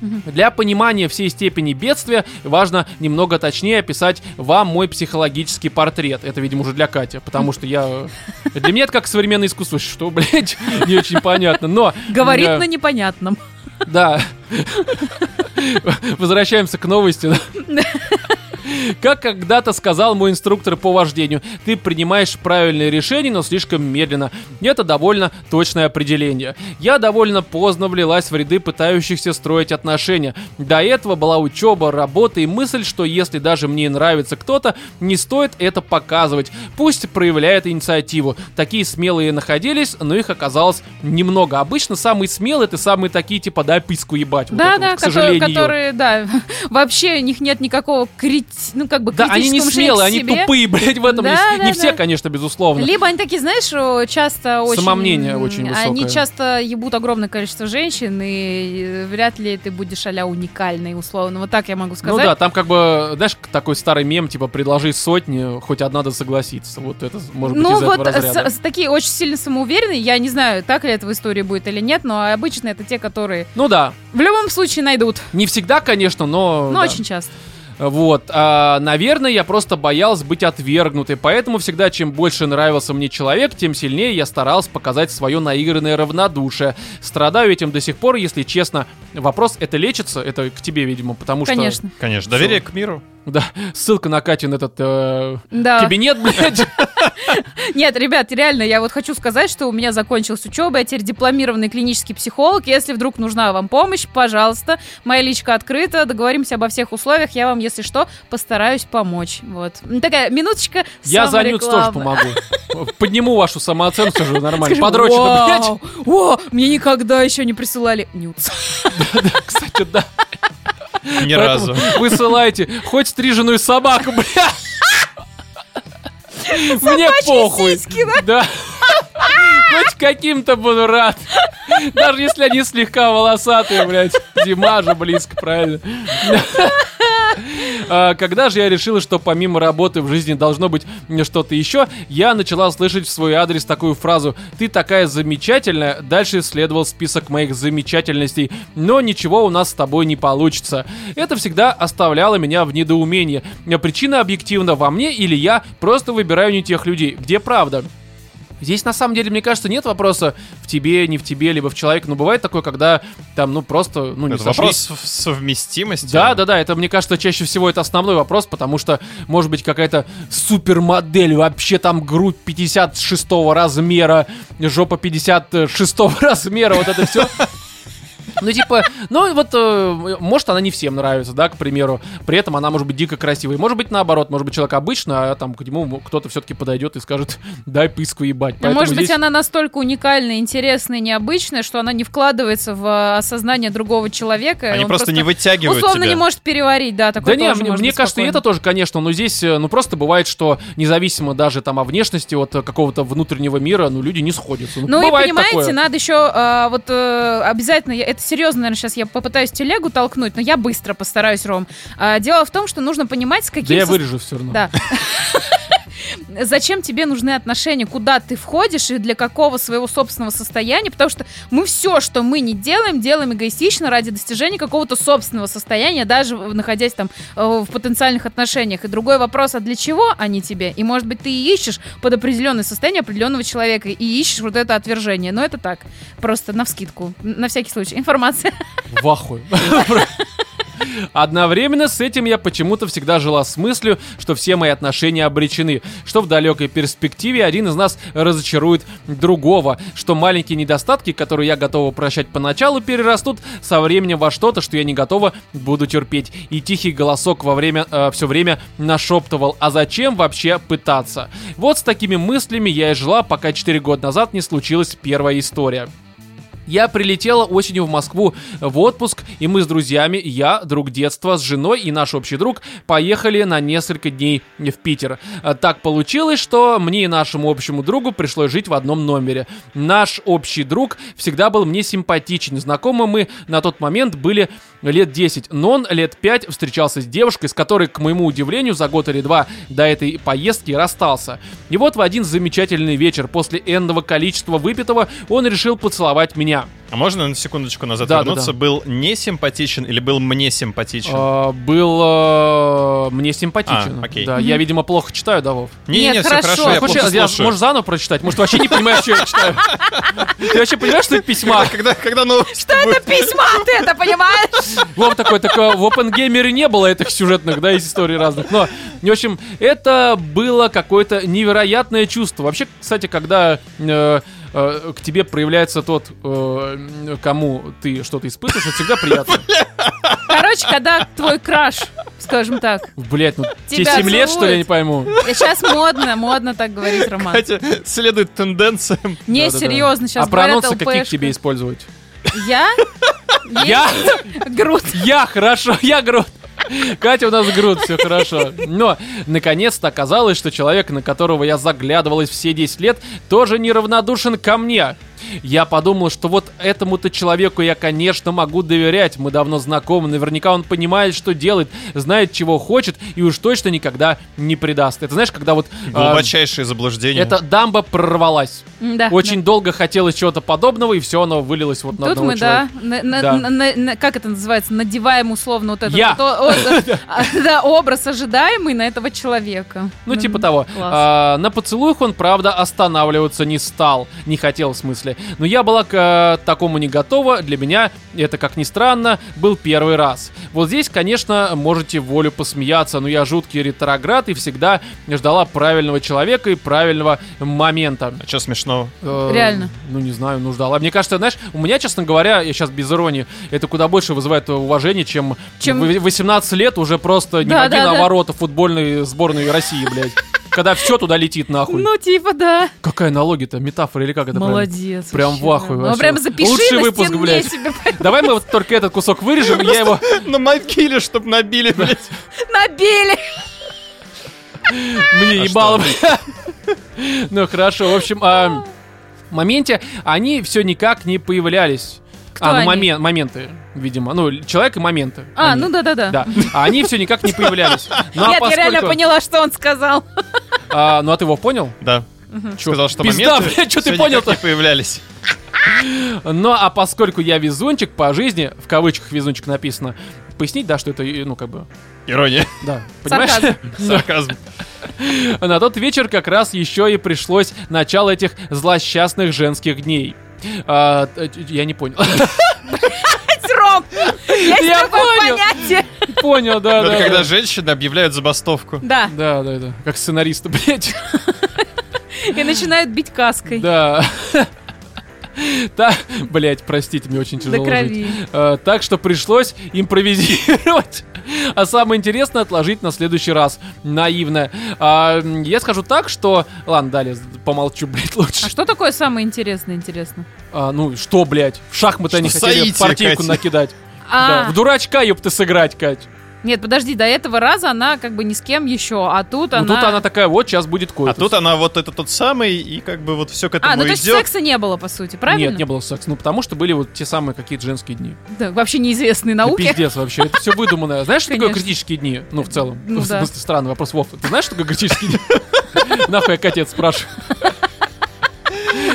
[SPEAKER 1] Для понимания всей степени бедствия важно немного точнее описать вам мой психологический портрет. Это, видимо, уже для Кати, потому что я... Для меня это как современное искусство. Что, блядь, не очень понятно. Но...
[SPEAKER 3] Говорит
[SPEAKER 1] э,
[SPEAKER 3] на непонятном.
[SPEAKER 1] Да. Возвращаемся к новости. Как когда-то сказал мой инструктор по вождению, ты принимаешь правильные решения, но слишком медленно. Это довольно точное определение. Я довольно поздно влилась в ряды пытающихся строить отношения. До этого была учеба, работа и мысль, что если даже мне нравится кто-то, не стоит это показывать. Пусть проявляет инициативу. Такие смелые находились, но их оказалось немного. Обычно самые смелые это самые такие, типа, да, писку ебать. Вот
[SPEAKER 3] Да,
[SPEAKER 1] это
[SPEAKER 3] да,
[SPEAKER 1] вот, к
[SPEAKER 3] которые,
[SPEAKER 1] сожалению.
[SPEAKER 3] которые, да, вообще у них нет никакого крит... ну как бы
[SPEAKER 1] Да, они не смелые, они
[SPEAKER 3] себе.
[SPEAKER 1] тупые, блядь, в этом.
[SPEAKER 3] Да,
[SPEAKER 1] не,
[SPEAKER 3] да,
[SPEAKER 1] не
[SPEAKER 3] да.
[SPEAKER 1] все, конечно, безусловно.
[SPEAKER 3] Либо они такие, знаешь, часто очень...
[SPEAKER 1] Самомнение очень
[SPEAKER 3] Они
[SPEAKER 1] высокое.
[SPEAKER 3] часто ебут огромное количество женщин, и э, вряд ли ты будешь а уникальный, условно. Вот так я могу
[SPEAKER 1] Ну
[SPEAKER 3] сказать.
[SPEAKER 1] да, там как бы, знаешь, такой старый мем, типа, предложи сотни, хоть одна да согласится. Вот это, может быть,
[SPEAKER 3] Ну
[SPEAKER 1] из
[SPEAKER 3] вот
[SPEAKER 1] этого разряда.
[SPEAKER 3] с- с- такие очень сильно самоуверенные, я не знаю, так ли это в истории будет или нет, но обычно это те, которые
[SPEAKER 1] Ну да,
[SPEAKER 3] в любом случае найдут.
[SPEAKER 1] не всегда, конечно, но...
[SPEAKER 3] Но
[SPEAKER 1] да.
[SPEAKER 3] очень часто.
[SPEAKER 1] Вот, а, наверное, я просто боялась быть отвергнутой, поэтому всегда, чем больше нравился мне человек, тем сильнее я старался показать свое наигранное равнодушие. Страдаю этим до сих пор, если честно. Вопрос, это лечится? Это к тебе, видимо, потому что...
[SPEAKER 3] Конечно.
[SPEAKER 2] Конечно, доверие к миру.
[SPEAKER 1] Да, ссылка на Катин этот э,
[SPEAKER 3] Да.
[SPEAKER 1] кабинет, блядь.
[SPEAKER 3] Нет, ребят, реально, я вот хочу сказать, что у меня закончилась учеба, я теперь дипломированный клинический психолог. Если вдруг нужна вам помощь, пожалуйста, моя личка открыта, договоримся обо всех условиях, я вам, если что, постараюсь помочь. Вот. М, Такая минуточка
[SPEAKER 1] Я за нюц тоже помогу. Подниму вашу самооценку уже нормально. Подрочено, блядь.
[SPEAKER 3] «Вау, О, мне никогда еще не присылали нюц.
[SPEAKER 1] Кстати, да.
[SPEAKER 2] Ни разу.
[SPEAKER 1] Высылайте хоть стриженную собаку, бля. Мне похуй. Да. Хоть каким-то буду рад. Даже если они слегка волосатые, блядь. Зима же близко, правильно. А, Когда же я решила, что помимо работы в жизни должно быть что-то еще, я начала слышать в свой адрес такую фразу «Ты такая замечательная». Дальше следовал список моих замечательностей, но ничего у нас с тобой не получится. Это всегда оставляло меня в недоумении. Причина объективна во мне или я просто выбираю не тех людей. Где правда? Здесь на самом деле, мне кажется, нет вопроса в тебе, не в тебе, либо в человеке. Но бывает такое, когда там, ну, просто, ну, не
[SPEAKER 2] Это
[SPEAKER 1] сошлись.
[SPEAKER 2] вопрос в совместимости.
[SPEAKER 1] Да, да, да, это, мне кажется, чаще всего это основной вопрос, потому что, может быть, какая-то супермодель, вообще там грудь 56 размера, жопа 56 размера, вот это все. Ну, типа, ну, вот, э, может, она не всем нравится, да, к примеру. При этом она может быть дико красивой. Может быть, наоборот, может быть, человек обычно, а там к нему кто-то все-таки подойдет и скажет, дай писку ебать. Поэтому
[SPEAKER 3] может быть, она настолько уникальная, интересная, необычная, что она не вкладывается в э, осознание другого человека.
[SPEAKER 2] Они
[SPEAKER 3] он
[SPEAKER 2] просто не вытягивают
[SPEAKER 3] Условно
[SPEAKER 2] тебя.
[SPEAKER 3] не может переварить, да, такое
[SPEAKER 1] Да не, мне, кажется, и это тоже, конечно, но здесь, э, ну, просто бывает, что независимо даже там о внешности, от какого-то внутреннего мира, ну, люди не сходятся. Ну,
[SPEAKER 3] Ну и
[SPEAKER 1] бывает
[SPEAKER 3] понимаете,
[SPEAKER 1] такое.
[SPEAKER 3] надо еще а, вот обязательно, это серьезно, наверное, сейчас я попытаюсь телегу толкнуть, но я быстро постараюсь, Ром. А, дело в том, что нужно понимать, с
[SPEAKER 1] Да
[SPEAKER 3] каким...
[SPEAKER 1] я
[SPEAKER 3] со-
[SPEAKER 1] вырежу все равно.
[SPEAKER 3] Да. зачем тебе нужны отношения, куда ты входишь и для какого своего собственного состояния, потому что мы все, что мы не делаем, делаем эгоистично ради достижения какого-то собственного состояния, даже находясь там э, в потенциальных отношениях. И другой вопрос, а для чего они тебе? И может быть ты и ищешь под определенное состояние определенного человека и ищешь вот это отвержение. Но это так, просто на вскидку, на всякий случай. Информация.
[SPEAKER 1] В ахуе. Одновременно с этим я почему-то всегда жила с мыслью, что все мои отношения обречены, что в далекой перспективе один из нас разочарует другого, что маленькие недостатки, которые я готова прощать поначалу, перерастут со временем во что-то, что я не готова буду терпеть. И тихий голосок во время, э, все время нашептывал, а зачем вообще пытаться? Вот с такими мыслями я и жила, пока 4 года назад не случилась первая история. Я прилетела осенью в Москву в отпуск, и мы с друзьями, я, друг детства, с женой и наш общий друг поехали на несколько дней в Питер. А, Так получилось, что мне и нашему общему другу пришлось жить в одном номере. Наш общий друг всегда был мне симпатичен. Знакомы мы на тот момент были лет 10, но он лет 5 встречался с девушкой, с которой, к моему удивлению, за год или два до этой поездки расстался. И вот в один замечательный вечер после энного количества выпитого он решил поцеловать меня.
[SPEAKER 2] А можно на секундочку назад
[SPEAKER 1] Да, да,
[SPEAKER 2] вернуться?
[SPEAKER 1] да.
[SPEAKER 2] Был не симпатичен или был мне симпатичен?
[SPEAKER 1] А, был э, мне симпатичен.
[SPEAKER 2] А, окей.
[SPEAKER 1] Да, я, видимо, плохо читаю, да, Вов?
[SPEAKER 2] Не-не-не,
[SPEAKER 3] Нет,
[SPEAKER 2] все
[SPEAKER 3] хорошо.
[SPEAKER 2] хорошо, я
[SPEAKER 1] Хочешь,
[SPEAKER 2] плохо
[SPEAKER 1] я-
[SPEAKER 2] слушаю.
[SPEAKER 1] можешь заново прочитать? Может, вообще не понимаешь, что я читаю? Ты вообще понимаешь, что это письма?
[SPEAKER 2] Когда, когда новость
[SPEAKER 3] Что это письма, ты это понимаешь?
[SPEAKER 1] Вов такой, так э, в OpenGamer не было этих сюжетных, да, из историй разных. Но, в общем, это было какое-то невероятное чувство. Вообще, кстати, когда э, к тебе проявляется тот, э, кому ты что-то испытываешь, это всегда приятно.
[SPEAKER 3] Короче, когда твой краш, скажем так.
[SPEAKER 1] Блять, ну тебе
[SPEAKER 3] Тебя
[SPEAKER 1] 7 лет, что ли, я не пойму.
[SPEAKER 3] Сейчас модно, модно так говорить, Роман.
[SPEAKER 2] Хотя следует тенденциям.
[SPEAKER 3] Не,
[SPEAKER 1] Да-да-да.
[SPEAKER 3] серьезно, сейчас
[SPEAKER 1] А прононсы каких тебе использовать?
[SPEAKER 3] Я?
[SPEAKER 1] Я?
[SPEAKER 3] Груд.
[SPEAKER 1] Я, хорошо, я Грут. Катя у нас Грут, все хорошо. Но, наконец-то оказалось, что человек, на которого я заглядывалась все 10 лет, тоже неравнодушен ко мне. Я подумал, что вот этому-то человеку я, конечно, могу доверять. Мы давно знакомы, наверняка он понимает, что делает, знает, чего хочет, и уж точно никогда не предаст. Это знаешь, когда вот... а,
[SPEAKER 2] Глубочайшее заблуждение.
[SPEAKER 1] эта дамба прорвалась.
[SPEAKER 3] Да.
[SPEAKER 1] Очень долго хотелось чего-то подобного, и все оно вылилось вот на
[SPEAKER 3] Тут
[SPEAKER 1] одного
[SPEAKER 3] мы,
[SPEAKER 1] человека.
[SPEAKER 3] да, на- на-
[SPEAKER 1] Да.
[SPEAKER 3] на- на- на- как это называется, надеваем условно вот этот
[SPEAKER 1] Я.
[SPEAKER 3] о- да, образ ожидаемый на этого человека.
[SPEAKER 1] Ну, типа того. А, на поцелуях он, правда, останавливаться не стал. Не хотел, в смысле. Но я была к э, такому не готова. Для меня это, как ни странно, был первый раз. Вот здесь, конечно, можете волю посмеяться, но я жуткий ретроград и всегда ждала правильного человека и правильного момента.
[SPEAKER 2] А что смешного?
[SPEAKER 1] Э,
[SPEAKER 3] Реально.
[SPEAKER 1] Ну, не знаю, ну ждала. Мне кажется, знаешь, у меня, честно говоря, я сейчас без иронии, это куда больше вызывает уважение, чем,
[SPEAKER 3] Чем-
[SPEAKER 1] в 18 лет уже просто не
[SPEAKER 3] Да, да,
[SPEAKER 1] на
[SPEAKER 3] да.
[SPEAKER 1] ворота футбольной сборной России, блядь. Когда все туда летит нахуй.
[SPEAKER 3] Ну, типа, да.
[SPEAKER 1] Какая аналогия-то, метафора или как это?
[SPEAKER 3] Молодец.
[SPEAKER 1] Прям в ахуе.
[SPEAKER 3] Ну, прям запиши
[SPEAKER 1] Лучший выпуск, блядь. Давай мы вот только этот кусок вырежем, и я его...
[SPEAKER 2] На могиле, чтоб набили, блядь.
[SPEAKER 3] набили.
[SPEAKER 1] Мне
[SPEAKER 2] А
[SPEAKER 1] ебало. Ну хорошо, в общем, а, в моменте они все никак не появлялись.
[SPEAKER 3] Кто
[SPEAKER 1] а, ну
[SPEAKER 3] они?
[SPEAKER 1] момен- моменты, видимо. Ну, человек и моменты.
[SPEAKER 3] А,
[SPEAKER 1] Они.
[SPEAKER 3] ну да-да-да.
[SPEAKER 1] Да. А они все никак не появлялись. Ну, а
[SPEAKER 3] Нет, я реально
[SPEAKER 1] поскольку-
[SPEAKER 3] поняла, что он сказал.
[SPEAKER 1] А, ну а ты его понял?
[SPEAKER 2] Да.
[SPEAKER 1] Чё,
[SPEAKER 2] Сказал, что
[SPEAKER 1] пизда,
[SPEAKER 2] моменты
[SPEAKER 1] блядь, чё ты понял-то?
[SPEAKER 2] не появлялись.
[SPEAKER 1] Ну, а поскольку я везунчик по жизни, в кавычках везунчик написано, пояснить, да, что это, ну, как бы,
[SPEAKER 2] Ирония.
[SPEAKER 1] да, понимаешь?
[SPEAKER 3] Сарказм.
[SPEAKER 2] Сарказм.
[SPEAKER 1] На тот вечер как раз еще и пришлось начало этих злосчастных женских дней. А, я не понял.
[SPEAKER 3] Есть
[SPEAKER 1] Я
[SPEAKER 3] такое
[SPEAKER 1] понял.
[SPEAKER 3] понятие.
[SPEAKER 1] Понял, да, да.
[SPEAKER 2] Это когда
[SPEAKER 1] да.
[SPEAKER 2] женщины объявляют забастовку.
[SPEAKER 3] Да,
[SPEAKER 1] Да, да, да. Как сценаристы, блядь.
[SPEAKER 3] и начинают бить каской.
[SPEAKER 1] Да. Да, блять, простите, мне очень тяжело
[SPEAKER 3] До крови.
[SPEAKER 1] жить. Э, так что пришлось импровизировать. А самое интересное отложить на следующий раз. Наивно. А, я скажу так, что... Ладно, далее помолчу, блядь, лучше.
[SPEAKER 3] А что такое самое интересное, интересно?
[SPEAKER 1] А, ну, что, блядь? В шахматы
[SPEAKER 2] Что
[SPEAKER 1] они хотели партийку
[SPEAKER 2] Катя?
[SPEAKER 1] накидать.
[SPEAKER 3] А,
[SPEAKER 1] Да, в дурачка, ёпты, сыграть, Кать.
[SPEAKER 3] Нет, подожди, до этого раза она как бы ни с кем еще, а тут
[SPEAKER 1] Ну
[SPEAKER 3] она...
[SPEAKER 1] тут она такая, вот сейчас будет
[SPEAKER 2] А
[SPEAKER 1] койтус.
[SPEAKER 2] тут она вот это тот самый, и как бы вот все к этому
[SPEAKER 3] А, ну то есть
[SPEAKER 2] идет.
[SPEAKER 3] секса не было, по сути, правильно?
[SPEAKER 1] Нет, не было секса. Ну потому что были вот те самые какие-то женские дни.
[SPEAKER 3] Да, вообще неизвестные
[SPEAKER 1] Да
[SPEAKER 3] науки.
[SPEAKER 1] пиздец вообще, это все выдуманное. Знаешь, что такое критические дни? Ну, в целом.
[SPEAKER 3] Ну
[SPEAKER 1] в
[SPEAKER 3] да.
[SPEAKER 1] смысле, странный вопрос, Вов. Ты знаешь, что такое критические дни? Нахуй я это спрашиваю.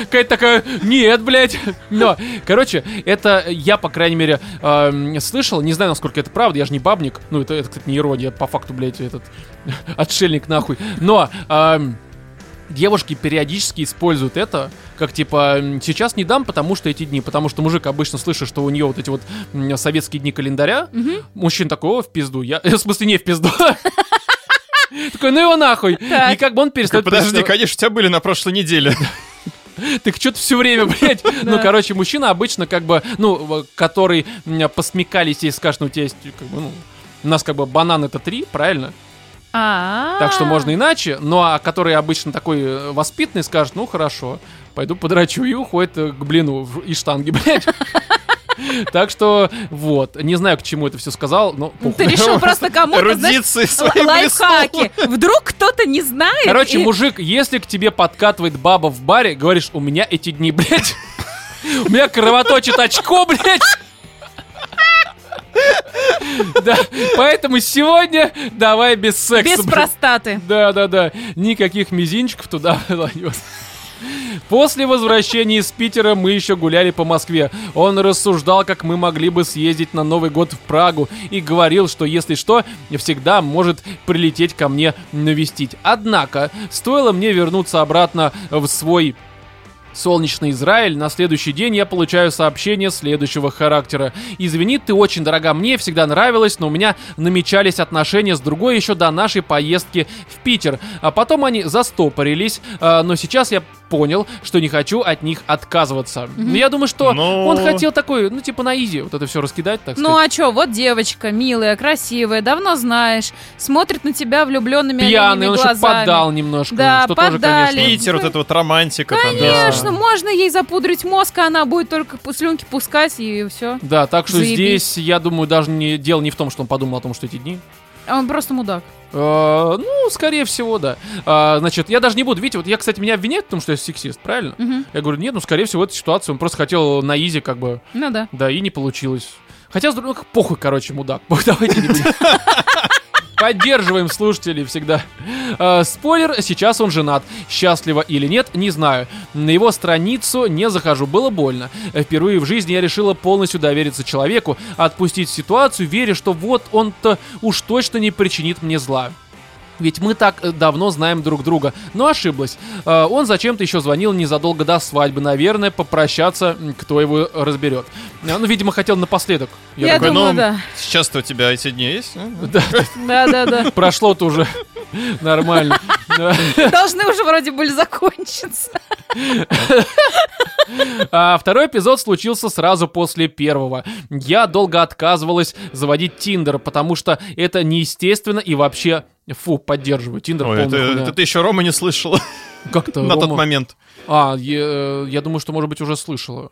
[SPEAKER 1] Катя такая, нет, блядь. Но, короче, это я, по крайней мере, эм, слышал, не знаю, насколько это правда, я же не бабник. Ну, это, это, кстати, не ирония, по факту, блядь, этот отшельник нахуй. Но, эм, девушки периодически используют это, как типа, сейчас не дам, потому что эти дни, потому что мужик обычно слышит, что у нее вот эти вот советские дни календаря,
[SPEAKER 3] Мгм.
[SPEAKER 1] мужчина такой, о, в пизду, я, в смысле, не в пизду. Такой, ну его нахуй. И как бы он перестает...
[SPEAKER 2] Подожди, конечно, у тебя были на прошлой неделе.
[SPEAKER 1] Так что-то все время, блядь. Ну, короче, мужчина обычно как бы, ну, который посмекались и скажет, ну, у тебя есть, как бы, ну, у нас как бы банан это три, правильно?
[SPEAKER 3] А.
[SPEAKER 1] Так что можно иначе, ну а который обычно такой э, воспитанный скажет, ну хорошо, пойду подрачу и уходит э, к блину и штанги, блядь. Так что вот, не знаю, к чему это все сказал, но.
[SPEAKER 3] Ты решил просто кому-то, лайфхаки. Вдруг кто-то не знает.
[SPEAKER 1] Короче, мужик, если к тебе подкатывает баба в баре, говоришь, у меня эти дни, блядь, у меня кровоточит очко, блядь. Да, поэтому сегодня давай без секса.
[SPEAKER 3] без простаты.
[SPEAKER 1] Да, да, да. Никаких мизинчиков туда. Ланёс. После возвращения из Питера мы еще гуляли по Москве. Он рассуждал, как мы могли бы съездить на Новый год в Прагу и говорил, что если что, всегда может прилететь ко мне навестить. Однако, стоило мне вернуться обратно в свой Солнечный Израиль, на следующий день я получаю сообщение следующего характера. Извини, ты очень дорога мне, всегда нравилась, но у меня намечались отношения с другой еще до нашей поездки в Питер. А потом они застопорились, а, но сейчас я понял, что не хочу от них отказываться. Но Я думаю, что
[SPEAKER 2] Ну.
[SPEAKER 1] он хотел такой, ну типа на изи, вот это все раскидать, так
[SPEAKER 3] Ну
[SPEAKER 1] сказать.
[SPEAKER 3] а чё, вот девочка, милая, красивая, давно знаешь, смотрит на тебя влюбленными
[SPEAKER 1] Пьяный, он еще
[SPEAKER 3] глазами.
[SPEAKER 1] поддал немножко.
[SPEAKER 3] Да,
[SPEAKER 1] что тоже,
[SPEAKER 3] поддали.
[SPEAKER 1] конечно.
[SPEAKER 2] Питер, вот эта вот романтика. там,
[SPEAKER 3] Конечно, можно ей запудрить мозг, а она будет только слюнки пускать и все.
[SPEAKER 1] Да, так что
[SPEAKER 3] Заебись.
[SPEAKER 1] здесь, я думаю, даже не, дело не в том, что он подумал о том, что эти дни.
[SPEAKER 3] А он просто мудак.
[SPEAKER 1] Э, ну, скорее всего, да. А, значит, я даже не буду, видите, вот я, кстати, меня обвиняют в том, что я сексист, правильно?
[SPEAKER 3] Мгм.
[SPEAKER 1] Я говорю, нет, ну, скорее всего, эта ситуация, он просто хотел на изи, как бы,
[SPEAKER 3] Ну да.
[SPEAKER 1] да, и не получилось. Хотя, с другой похуй, короче, мудак. Давайте не будем. Поддерживаем слушателей всегда. Э, спойлер, сейчас он женат. Счастливо или нет, не знаю. На его страницу не захожу, было больно. Э, Впервые в жизни я решила полностью довериться человеку, отпустить ситуацию, веря, что вот он-то уж точно не причинит мне зла. Ведь мы так э, давно знаем друг друга. Но ошиблась. Э, Он зачем-то еще звонил незадолго до свадьбы. Наверное, попрощаться, кто его разберет. Э, Ну, видимо, хотел напоследок.
[SPEAKER 3] Я
[SPEAKER 2] такой,
[SPEAKER 3] думаю,
[SPEAKER 2] ну,
[SPEAKER 3] да.
[SPEAKER 2] Сейчас-то у тебя эти дни есть? а?
[SPEAKER 1] Да,
[SPEAKER 3] Да, да, да.
[SPEAKER 1] прошло-то уже нормально.
[SPEAKER 3] Должны уже вроде были закончиться.
[SPEAKER 1] А второй эпизод случился сразу после первого. Я долго отказывалась заводить Тиндер, потому что это неестественно и вообще... Фу, поддерживаю. Тиндер
[SPEAKER 2] Ой, это, это ты еще Рома не слышал
[SPEAKER 1] Как-то
[SPEAKER 2] на тот
[SPEAKER 1] Рома-
[SPEAKER 2] момент.
[SPEAKER 1] А, я, я думаю, что, может быть, уже слышала.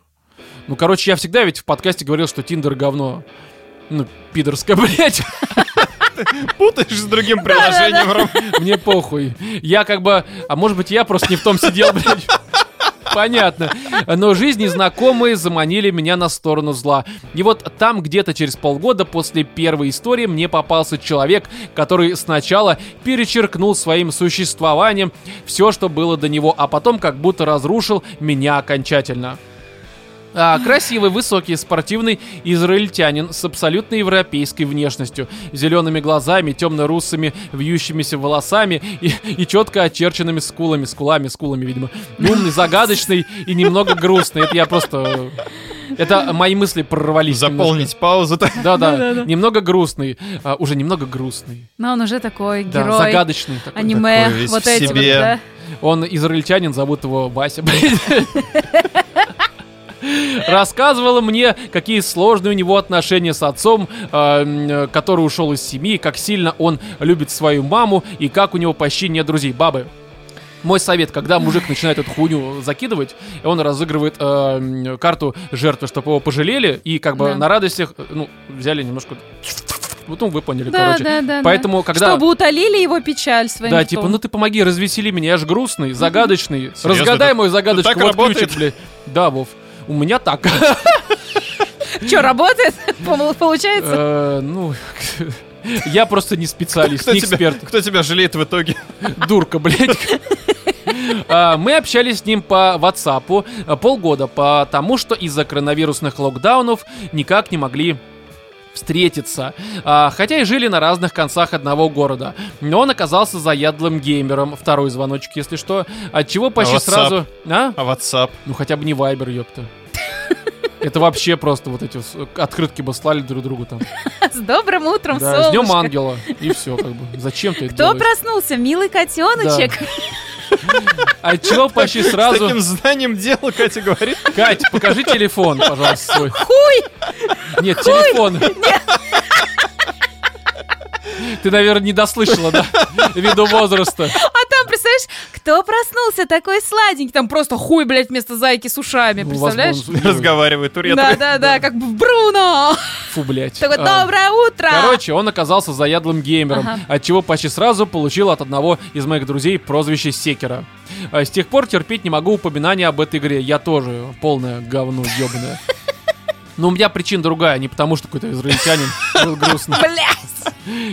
[SPEAKER 1] Ну, короче, я всегда ведь в подкасте говорил, что Тиндер говно. Ну, пидорское, блядь.
[SPEAKER 2] Путаешь с другим приложением, Ром.
[SPEAKER 1] Мне похуй. Я как бы... А может быть, я просто не в том сидел, блядь. Понятно. Но жизни знакомые заманили меня на сторону зла. И вот там где-то через полгода после первой истории мне попался человек, который сначала перечеркнул своим существованием все, что было до него, а потом как будто разрушил меня окончательно. А, красивый, высокий, спортивный израильтянин с абсолютно европейской внешностью, зелеными глазами, темно-русыми, вьющимися волосами и, и четко очерченными скулами, скулами, скулами, видимо. Умный, загадочный и немного грустный. Это я просто... Это мои мысли прорвались.
[SPEAKER 2] Заполнить паузу.
[SPEAKER 1] немножко. Да-да, немного грустный. А, уже немного грустный.
[SPEAKER 3] Но он уже такой
[SPEAKER 1] Да,
[SPEAKER 3] герой.
[SPEAKER 1] загадочный такой.
[SPEAKER 3] Аниме,
[SPEAKER 2] Такой
[SPEAKER 3] вот эти вот,
[SPEAKER 2] себе.
[SPEAKER 3] да.
[SPEAKER 1] Он израильтянин, зовут его Вася. Рассказывала мне, какие сложные у него отношения с отцом, э, м, который ушел из семьи, как сильно он любит свою маму и как у него почти нет друзей. Бабы, мой совет, когда мужик начинает эту хуйню закидывать, он разыгрывает э, м, карту жертвы, чтобы его пожалели, и как бы
[SPEAKER 3] Да.
[SPEAKER 1] на радостях, ну, взяли немножко Вот ну, вы поняли,
[SPEAKER 3] Да,
[SPEAKER 1] короче.
[SPEAKER 3] да, да.
[SPEAKER 1] Поэтому,
[SPEAKER 3] да.
[SPEAKER 1] когда...
[SPEAKER 3] Чтобы утолили его печаль своим
[SPEAKER 1] Да, типа, ну ты помоги, развесели меня, я ж грустный, загадочный.
[SPEAKER 2] Серьезно,
[SPEAKER 1] Разгадай мою загадочку,
[SPEAKER 2] так
[SPEAKER 1] вот ключик, блядь. Да, Вов. У меня так.
[SPEAKER 3] Что, работает? Получается?
[SPEAKER 1] Э, Ну, я просто не специалист, не эксперт.
[SPEAKER 2] кто тебя жалеет в итоге?
[SPEAKER 1] Дурка, блядь. А, Мы общались с ним по WhatsApp а, полгода, потому что из-за коронавирусных локдаунов никак не могли встретиться. А, Хотя и жили на разных концах одного города. Но он оказался заядлым геймером. Второй звоночек, если что. От чего почти
[SPEAKER 2] WhatsApp?
[SPEAKER 1] сразу... А?
[SPEAKER 2] А WhatsApp?
[SPEAKER 1] Ну хотя бы не Вайбер, ёпта. Это вообще просто вот эти открытки бы слали друг другу там.
[SPEAKER 3] С добрым утром,
[SPEAKER 1] Да, с днем
[SPEAKER 3] солнышко.
[SPEAKER 1] ангела. И все, как бы. Зачем ты это
[SPEAKER 3] Кто проснулся? Милый котеночек.
[SPEAKER 1] От чего почти
[SPEAKER 2] С
[SPEAKER 1] сразу...
[SPEAKER 2] таким знанием дела, Катя говорит.
[SPEAKER 1] Кать, покажи телефон, пожалуйста, свой.
[SPEAKER 3] Хуй!
[SPEAKER 1] Нет, телефон. Ты, наверное, не дослышала, да? Ввиду возраста.
[SPEAKER 3] А там, представляешь, кто проснулся такой сладенький? Там просто хуй, блядь, вместо зайки с ушами,
[SPEAKER 1] Ну,
[SPEAKER 3] представляешь?
[SPEAKER 2] Разговаривает туретка.
[SPEAKER 3] Да-да-да, как бы Бруно!
[SPEAKER 1] Фу, блядь.
[SPEAKER 3] Такой,
[SPEAKER 1] А,
[SPEAKER 3] доброе утро!
[SPEAKER 1] Короче, он оказался заядлым геймером,
[SPEAKER 3] Ага.
[SPEAKER 1] от чего почти сразу получил от одного из моих друзей прозвище Секера. А С тех пор терпеть не могу упоминания об этой игре. Я тоже полное говно ебаное. Но у меня причина другая, не потому что какой-то израильтянин был грустный.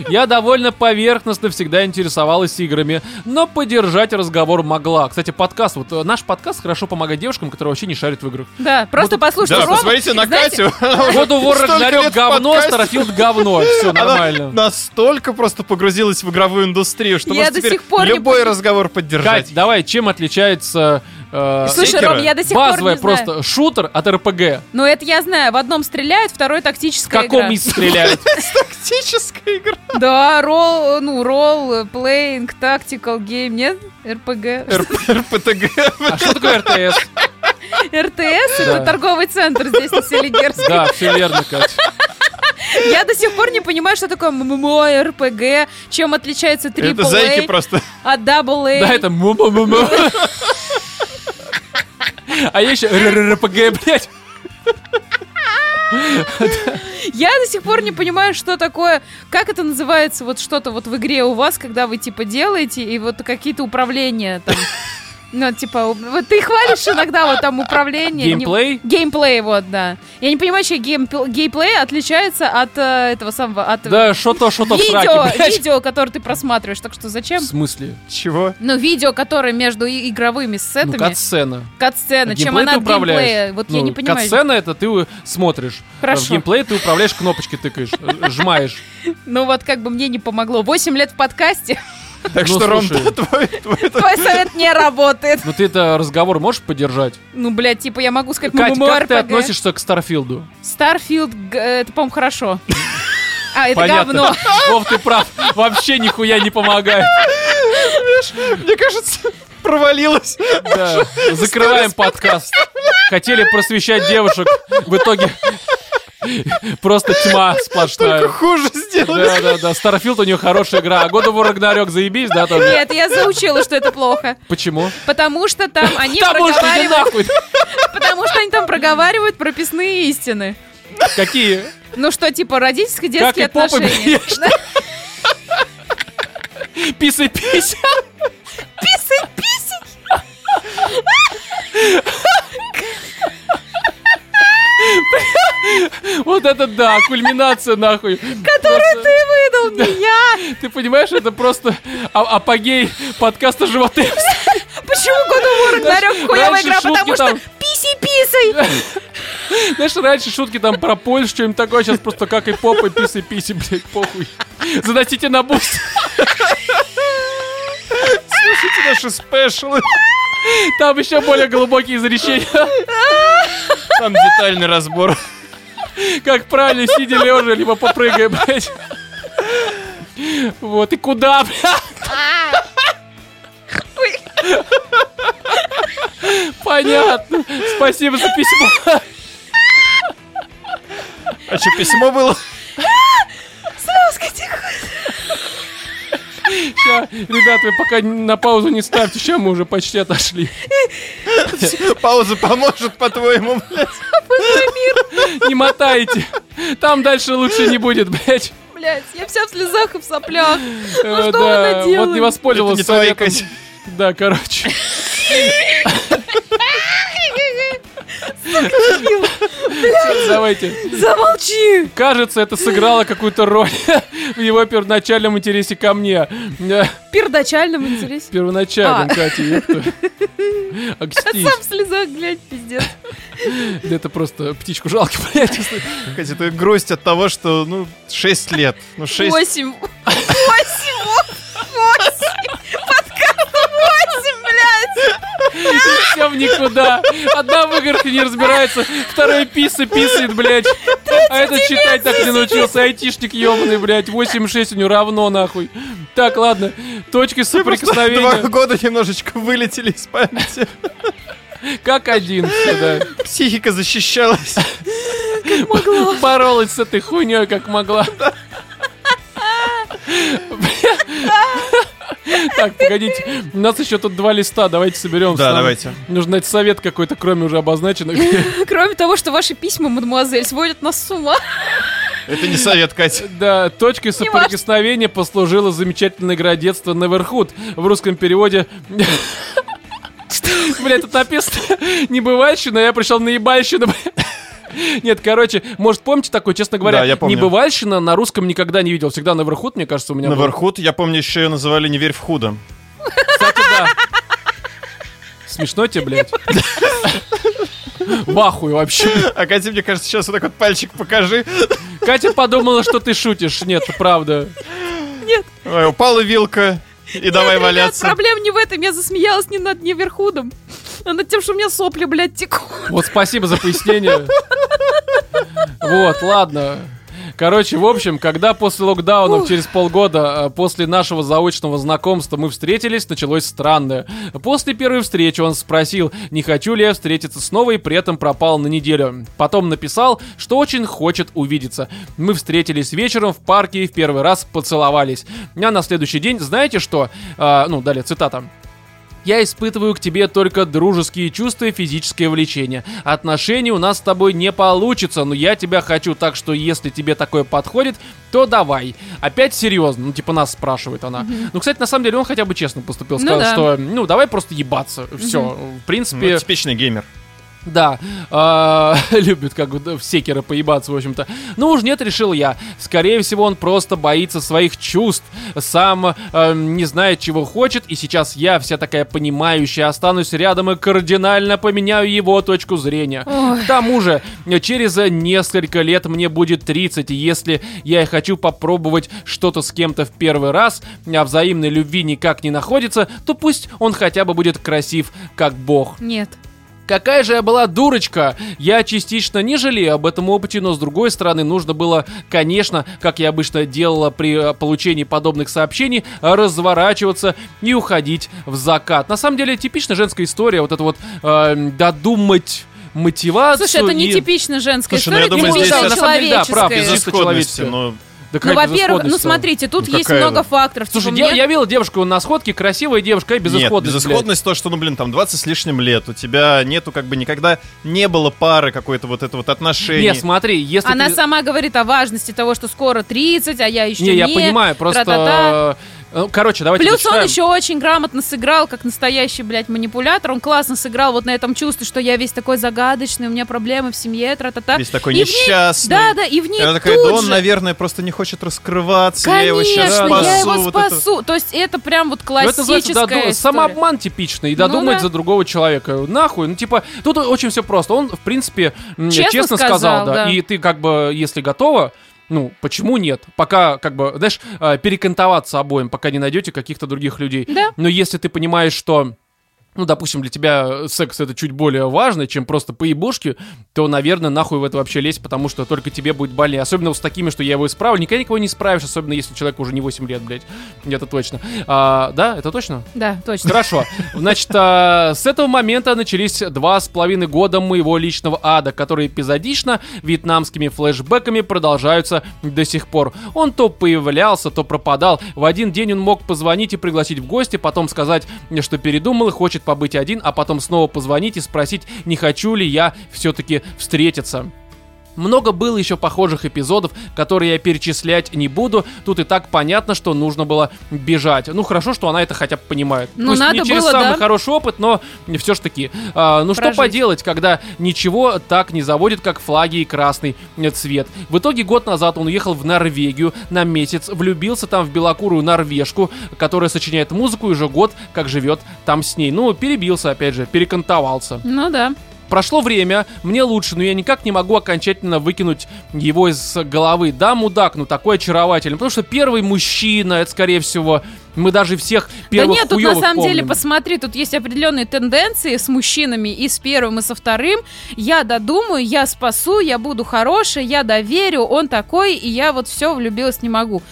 [SPEAKER 1] Я довольно поверхностно всегда интересовалась играми, но поддержать разговор могла. Кстати, подкаст, вот э, наш подкаст хорошо помогает девушкам, которые вообще не шарят в играх.
[SPEAKER 3] Да, просто послушайте
[SPEAKER 2] Да, посмотрите на Катю. Она уже
[SPEAKER 1] God of War
[SPEAKER 2] столько
[SPEAKER 1] Ragnarok
[SPEAKER 2] лет в
[SPEAKER 1] говно. Starfield говно. Все нормально.
[SPEAKER 2] настолько просто погрузилась в игровую индустрию, что
[SPEAKER 3] Я
[SPEAKER 2] может
[SPEAKER 3] до
[SPEAKER 2] теперь
[SPEAKER 3] сих пор не
[SPEAKER 2] любой разговор поддержать.
[SPEAKER 1] Кать, давай, чем отличается э,
[SPEAKER 3] Слушай? Ром, я до сих пор
[SPEAKER 1] базовая
[SPEAKER 3] не знаю.
[SPEAKER 1] просто шутер от РПГ?
[SPEAKER 3] Ну, это я знаю. В одном стреляют, второй
[SPEAKER 1] В
[SPEAKER 3] тактическая
[SPEAKER 1] каком
[SPEAKER 3] игра.
[SPEAKER 1] месте стреляют?
[SPEAKER 2] Тактическая игра.
[SPEAKER 3] Да, role, ну, role, playing, tactical game, нет? РПГ.
[SPEAKER 2] РПТГ.
[SPEAKER 1] А что такое РТС?
[SPEAKER 3] РТС это
[SPEAKER 1] Да.
[SPEAKER 3] торговый центр здесь на Селигерске.
[SPEAKER 1] Да, все верно, Кать.
[SPEAKER 3] Я до сих пор не понимаю, что такое ММО, РПГ, чем отличается
[SPEAKER 2] Это зайки
[SPEAKER 3] AAA
[SPEAKER 2] просто.
[SPEAKER 3] от AA.
[SPEAKER 1] Да, это му-му-му-му. А я еще RPG, блядь.
[SPEAKER 3] Я до сих пор не понимаю, что такое, как это называется, вот что-то вот в игре у вас, когда вы типа делаете, и вот какие-то управления там. Ну, типа, вот ты хвалишь иногда вот там управление. не-
[SPEAKER 1] Геймплей?
[SPEAKER 3] Геймплей, вот, да. Я не понимаю, гейм, геймплей отличается от э, этого самого, от
[SPEAKER 1] Да, что-то, что-то в
[SPEAKER 3] видео,
[SPEAKER 1] блядь.
[SPEAKER 3] видео, которое ты просматриваешь. Так что
[SPEAKER 1] В
[SPEAKER 3] зачем?
[SPEAKER 1] смысле?
[SPEAKER 2] Чего?
[SPEAKER 3] Ну, видео, которое между игровыми
[SPEAKER 1] Ну,
[SPEAKER 3] сценами,
[SPEAKER 1] кат-сцена.
[SPEAKER 3] кат-сцена, чем
[SPEAKER 1] Геймплей
[SPEAKER 3] она от геймплея. Вот я
[SPEAKER 1] Ну,
[SPEAKER 3] не понимаю.
[SPEAKER 1] Кат-сцена это ты смотришь.
[SPEAKER 3] Хорошо.
[SPEAKER 1] В геймплее ты управляешь, кнопочки тыкаешь, сжимаешь.
[SPEAKER 3] Ну, вот как бы мне не помогло. 8 лет в подкасте,
[SPEAKER 2] Так
[SPEAKER 1] Ну,
[SPEAKER 2] что, Ром, твой,
[SPEAKER 3] совет не работает.
[SPEAKER 1] Ну ты это разговор можешь поддержать?
[SPEAKER 3] Ну, блядь, типа я могу сказать
[SPEAKER 1] Кать, как ты относишься к Starfield'у?
[SPEAKER 3] Starfield, г- это, по-моему, хорошо. А, это
[SPEAKER 1] Понятно.
[SPEAKER 3] говно.
[SPEAKER 1] Вов, ты прав. Вообще нихуя не помогает.
[SPEAKER 2] Мне кажется, провалилась.
[SPEAKER 1] Да. Закрываем подкаст. Хотели просвещать девушек. В итоге просто тьма сплошная.
[SPEAKER 2] Только хуже сделали.
[SPEAKER 1] Да, да, да. Starfield у нее хорошая игра. А God of War Ragnarok заебись, да, тоже?
[SPEAKER 3] Нет, я заучила, что это плохо.
[SPEAKER 1] Почему?
[SPEAKER 3] Потому что там они
[SPEAKER 1] Потому
[SPEAKER 3] проговаривают... Потому что они там проговаривают прописные истины.
[SPEAKER 1] Какие?
[SPEAKER 3] Ну что, типа, родительско-детские
[SPEAKER 1] и попы
[SPEAKER 3] отношения.
[SPEAKER 1] бьешь. Писай пися.
[SPEAKER 3] Писай, писай.
[SPEAKER 1] Вот это да, кульминация нахуй.
[SPEAKER 3] Которую ты выдал, не я.
[SPEAKER 1] Ты понимаешь, это просто а- апогей подкаста «Животы».
[SPEAKER 3] Почему God of War Ragnarok хуевая игра? Потому что писай-писай.
[SPEAKER 1] Знаешь, раньше шутки там про Польшу, что-нибудь такое, сейчас просто как и попой, писай, писи, блядь, похуй. Заносите на Boosty.
[SPEAKER 2] Слушайте наши спешлы.
[SPEAKER 1] Там еще более глубокие изречения.
[SPEAKER 2] Там детальный разбор.
[SPEAKER 1] Как правильно, сидя лежа, либо попрыгай, блядь. Вот, и куда, блядь? Понятно. Спасибо за письмо.
[SPEAKER 2] А что, письмо было?
[SPEAKER 1] Ща, ребят, вы пока на паузу не ставьте, сейчас мы уже почти отошли.
[SPEAKER 2] Пауза поможет, по-твоему, блядь?
[SPEAKER 1] Не мотайте. Там дальше лучше не будет, блядь.
[SPEAKER 3] блядь. Я вся в слезах и в соплях.
[SPEAKER 1] Э,
[SPEAKER 3] что она делает?
[SPEAKER 1] Вот не воспользовался советом. Да, короче. Давайте.
[SPEAKER 3] Замолчи!
[SPEAKER 1] Кажется, это сыграло какую-то роль в его первоначальном интересе ко мне.
[SPEAKER 3] Первоначальном интересе?
[SPEAKER 1] Первоначальном.
[SPEAKER 3] А.
[SPEAKER 1] Катя, я.
[SPEAKER 3] Сам в слезах, глядь, пиздец.
[SPEAKER 1] Это просто птичку жалко, блядь.
[SPEAKER 2] Катя, ты грусть от того, что, ну, 6 лет. Ну, 6...
[SPEAKER 3] 8. 8! 8! Блядь.
[SPEAKER 1] Все в никуда. Одна в играх не разбирается, второй писы писает, блядь. А этот читать так не научился. Айтишник ебаный, блядь. 8,6 у него равно, нахуй. Так, ладно. Точки
[SPEAKER 2] Просто Два
[SPEAKER 1] соприкосновения.
[SPEAKER 2] года немножечко вылетели из памяти.
[SPEAKER 1] Как один. всё, да.
[SPEAKER 2] Психика защищалась.
[SPEAKER 1] Боролась с этой хуйней, как могла. Так, погодите. У нас еще тут два листа. Давайте соберем.
[SPEAKER 2] Да, давайте.
[SPEAKER 1] Нужно найти совет какой-то, кроме уже обозначенных.
[SPEAKER 3] Кроме того, что ваши письма, мадемуазель, сводят нас с ума.
[SPEAKER 2] Это не совет, Катя.
[SPEAKER 1] Да, точкой соприкосновения послужило замечательное игра детства Neverhood. В русском переводе... Бля, тут написано небывальщина, я пришел на ебальщину. Нет, короче, может, помните такое, честно говоря,
[SPEAKER 2] Да, я помню.
[SPEAKER 1] небывальщина на русском никогда не видел. Всегда Neverhood, мне кажется, у меня был.
[SPEAKER 2] Наверхуд, я помню, еще ее называли «Не верь в худо».
[SPEAKER 1] Кстати, да. Смешно тебе, блядь? В ахуе вообще.
[SPEAKER 2] А Катя, мне кажется, сейчас вот так вот пальчик покажи.
[SPEAKER 1] Катя подумала, что ты шутишь. Нет, правда.
[SPEAKER 2] Ой, упала вилка, и давай
[SPEAKER 3] Ребят,
[SPEAKER 2] валяться.
[SPEAKER 3] проблема не в этом. Я засмеялась не над неверхудом, над тем, что у меня сопли, блядь, текут.
[SPEAKER 1] Вот спасибо за пояснение. Вот, ладно. Короче, в общем, когда после локдаунов через полгода, а, после нашего заочного знакомства мы встретились, началось странное. После первой встречи он спросил, не хочу ли я встретиться снова, и при этом пропал на неделю. Потом написал, что очень хочет увидеться. Мы встретились вечером в парке и в первый раз поцеловались. А на следующий день, знаете что? А, ну, далее цитата. Я испытываю к тебе только дружеские чувства и физическое влечение. Отношений у нас с тобой не получится, но я тебя хочу, так что если тебе такое подходит, то давай. Опять серьезно, ну типа нас спрашивает она. Ну, кстати, на самом деле он хотя бы честно поступил,
[SPEAKER 3] Ну
[SPEAKER 1] сказал,
[SPEAKER 3] да.
[SPEAKER 1] что ну давай просто ебаться. Все, в принципе,
[SPEAKER 2] Ну, типичный геймер.
[SPEAKER 1] Да, а, любит как бы в секера поебаться, в общем-то. Ну уж нет, решил я. Скорее всего, он просто боится своих чувств, сам э, не знает, чего хочет, и сейчас я, вся такая понимающая, останусь рядом и кардинально поменяю его точку зрения.
[SPEAKER 3] Ой.
[SPEAKER 1] К тому же, через несколько лет мне будет 30, и если я и хочу попробовать что-то с кем-то в первый раз, а взаимной любви никак не находится, то пусть он хотя бы будет красив, как бог.
[SPEAKER 3] Нет.
[SPEAKER 1] Какая же я была дурочка! Я частично не жалею об этом опыте, но с другой стороны, нужно было, конечно, как я обычно делала при э, получении подобных сообщений, разворачиваться и уходить в закат. На самом деле, типичная женская история, вот это вот э, додумать мотивацию.
[SPEAKER 3] Слушай, это не
[SPEAKER 1] и-
[SPEAKER 3] типичная женская
[SPEAKER 2] Слушай, ну, я
[SPEAKER 3] история,
[SPEAKER 2] думаю,
[SPEAKER 3] типичная
[SPEAKER 2] здесь-
[SPEAKER 1] деле, да, прав,
[SPEAKER 3] человеческая.
[SPEAKER 1] чисто
[SPEAKER 2] Безысходности,
[SPEAKER 1] человеческое.
[SPEAKER 2] но...
[SPEAKER 1] Да
[SPEAKER 3] Ну, во-первых, ну смотрите, тут
[SPEAKER 2] Ну,
[SPEAKER 3] есть
[SPEAKER 2] какая
[SPEAKER 3] много
[SPEAKER 2] она?
[SPEAKER 3] факторов.
[SPEAKER 1] Слушай,
[SPEAKER 3] Типа,
[SPEAKER 1] я,
[SPEAKER 3] мне-
[SPEAKER 1] я видел девушку на сходке, красивая девушка, и
[SPEAKER 2] Нет,
[SPEAKER 1] безысходность, блядь.
[SPEAKER 2] безысходность то, что, ну, блин, там 20 с лишним лет, у тебя нету как бы никогда не было пары какой-то вот это вот отношений.
[SPEAKER 1] Не, смотри, если
[SPEAKER 3] Она
[SPEAKER 1] ты-
[SPEAKER 3] сама говорит о важности того, что скоро 30, а я еще
[SPEAKER 1] Не,
[SPEAKER 3] не.
[SPEAKER 1] я понимаю, просто...
[SPEAKER 3] тра-та-та.
[SPEAKER 1] Э, Короче, давайте
[SPEAKER 3] Плюс он
[SPEAKER 1] зачитаем.
[SPEAKER 3] еще очень грамотно сыграл, как настоящий, блядь, манипулятор. Он классно сыграл вот на этом чувстве, что я весь такой загадочный, у меня проблемы в семье, тра-та-та.
[SPEAKER 2] Весь такой
[SPEAKER 3] И ней-
[SPEAKER 2] несчастный.
[SPEAKER 3] Да, да, и в ней
[SPEAKER 2] И она такая,
[SPEAKER 3] тут
[SPEAKER 2] да он,
[SPEAKER 3] же-
[SPEAKER 2] наверное, просто не хочет раскрываться, я его
[SPEAKER 3] Конечно,
[SPEAKER 2] сейчас спасу.
[SPEAKER 3] я его
[SPEAKER 2] вот это.
[SPEAKER 3] спасу. То есть это прям вот
[SPEAKER 1] Ну, это
[SPEAKER 3] классическая
[SPEAKER 1] доду-
[SPEAKER 3] история.
[SPEAKER 1] самообман типичный и додумать
[SPEAKER 3] да.
[SPEAKER 1] за другого человека. Нахуй. Ну, типа, тут очень все просто. Он, в принципе,
[SPEAKER 3] Честно
[SPEAKER 1] честно,
[SPEAKER 3] сказал,
[SPEAKER 1] сказал, да.
[SPEAKER 3] да.
[SPEAKER 1] И ты, как бы, если готова, ну, почему нет? Пока, как бы, знаешь, э, перекантоваться обоим, пока не найдете каких-то других людей.
[SPEAKER 3] Да.
[SPEAKER 1] Но если ты понимаешь, что ну, допустим, для тебя секс это чуть более важно, чем просто поебушки, то, наверное, нахуй в это вообще лезть, потому что только тебе будет больнее. Особенно вот с такими, что я его исправлю. Никогда никого не исправишь, особенно если человек уже не 8 лет, блядь. Это точно. А, да, это точно?
[SPEAKER 3] Да, точно.
[SPEAKER 1] Хорошо. Значит, а, с этого момента начались два с половиной года моего личного ада, которые эпизодично вьетнамскими флешбэками продолжаются до сих пор. Он то появлялся, то пропадал. В один день он мог позвонить и пригласить в гости, потом сказать, что передумал и хочет побыть один, а потом снова позвонить и спросить, не хочу ли я все-таки встретиться. Много было еще похожих эпизодов, которые я перечислять не буду. Тут и так понятно, что нужно было бежать. Ну хорошо, что она это хотя бы понимает.
[SPEAKER 3] Ну,
[SPEAKER 1] Пусть
[SPEAKER 3] надо
[SPEAKER 1] не через
[SPEAKER 3] было,
[SPEAKER 1] самый
[SPEAKER 3] да.
[SPEAKER 1] хороший опыт, но все ж таки. А, ну что
[SPEAKER 3] Прожить.
[SPEAKER 1] поделать, когда ничего так не заводит, как флаги и красный цвет. В итоге год назад он уехал в Норвегию на месяц, влюбился там в белокурую норвежку, которая сочиняет музыку и уже год как живет там с ней. Ну, перебился, опять же, перекантовался.
[SPEAKER 3] Ну да.
[SPEAKER 1] Прошло время, мне лучше, но я никак не могу окончательно выкинуть его из головы. Да, мудак, ну такой очаровательный. Потому что первый мужчина, это скорее всего, мы даже всех первых
[SPEAKER 3] да нет, тут на самом деле,
[SPEAKER 1] помним.
[SPEAKER 3] посмотри, тут есть определенные тенденции с мужчинами и с первым, и со вторым. Я додумаю, я спасу, я буду хорошей, я доверю, он такой, и я вот все влюбилась не могу.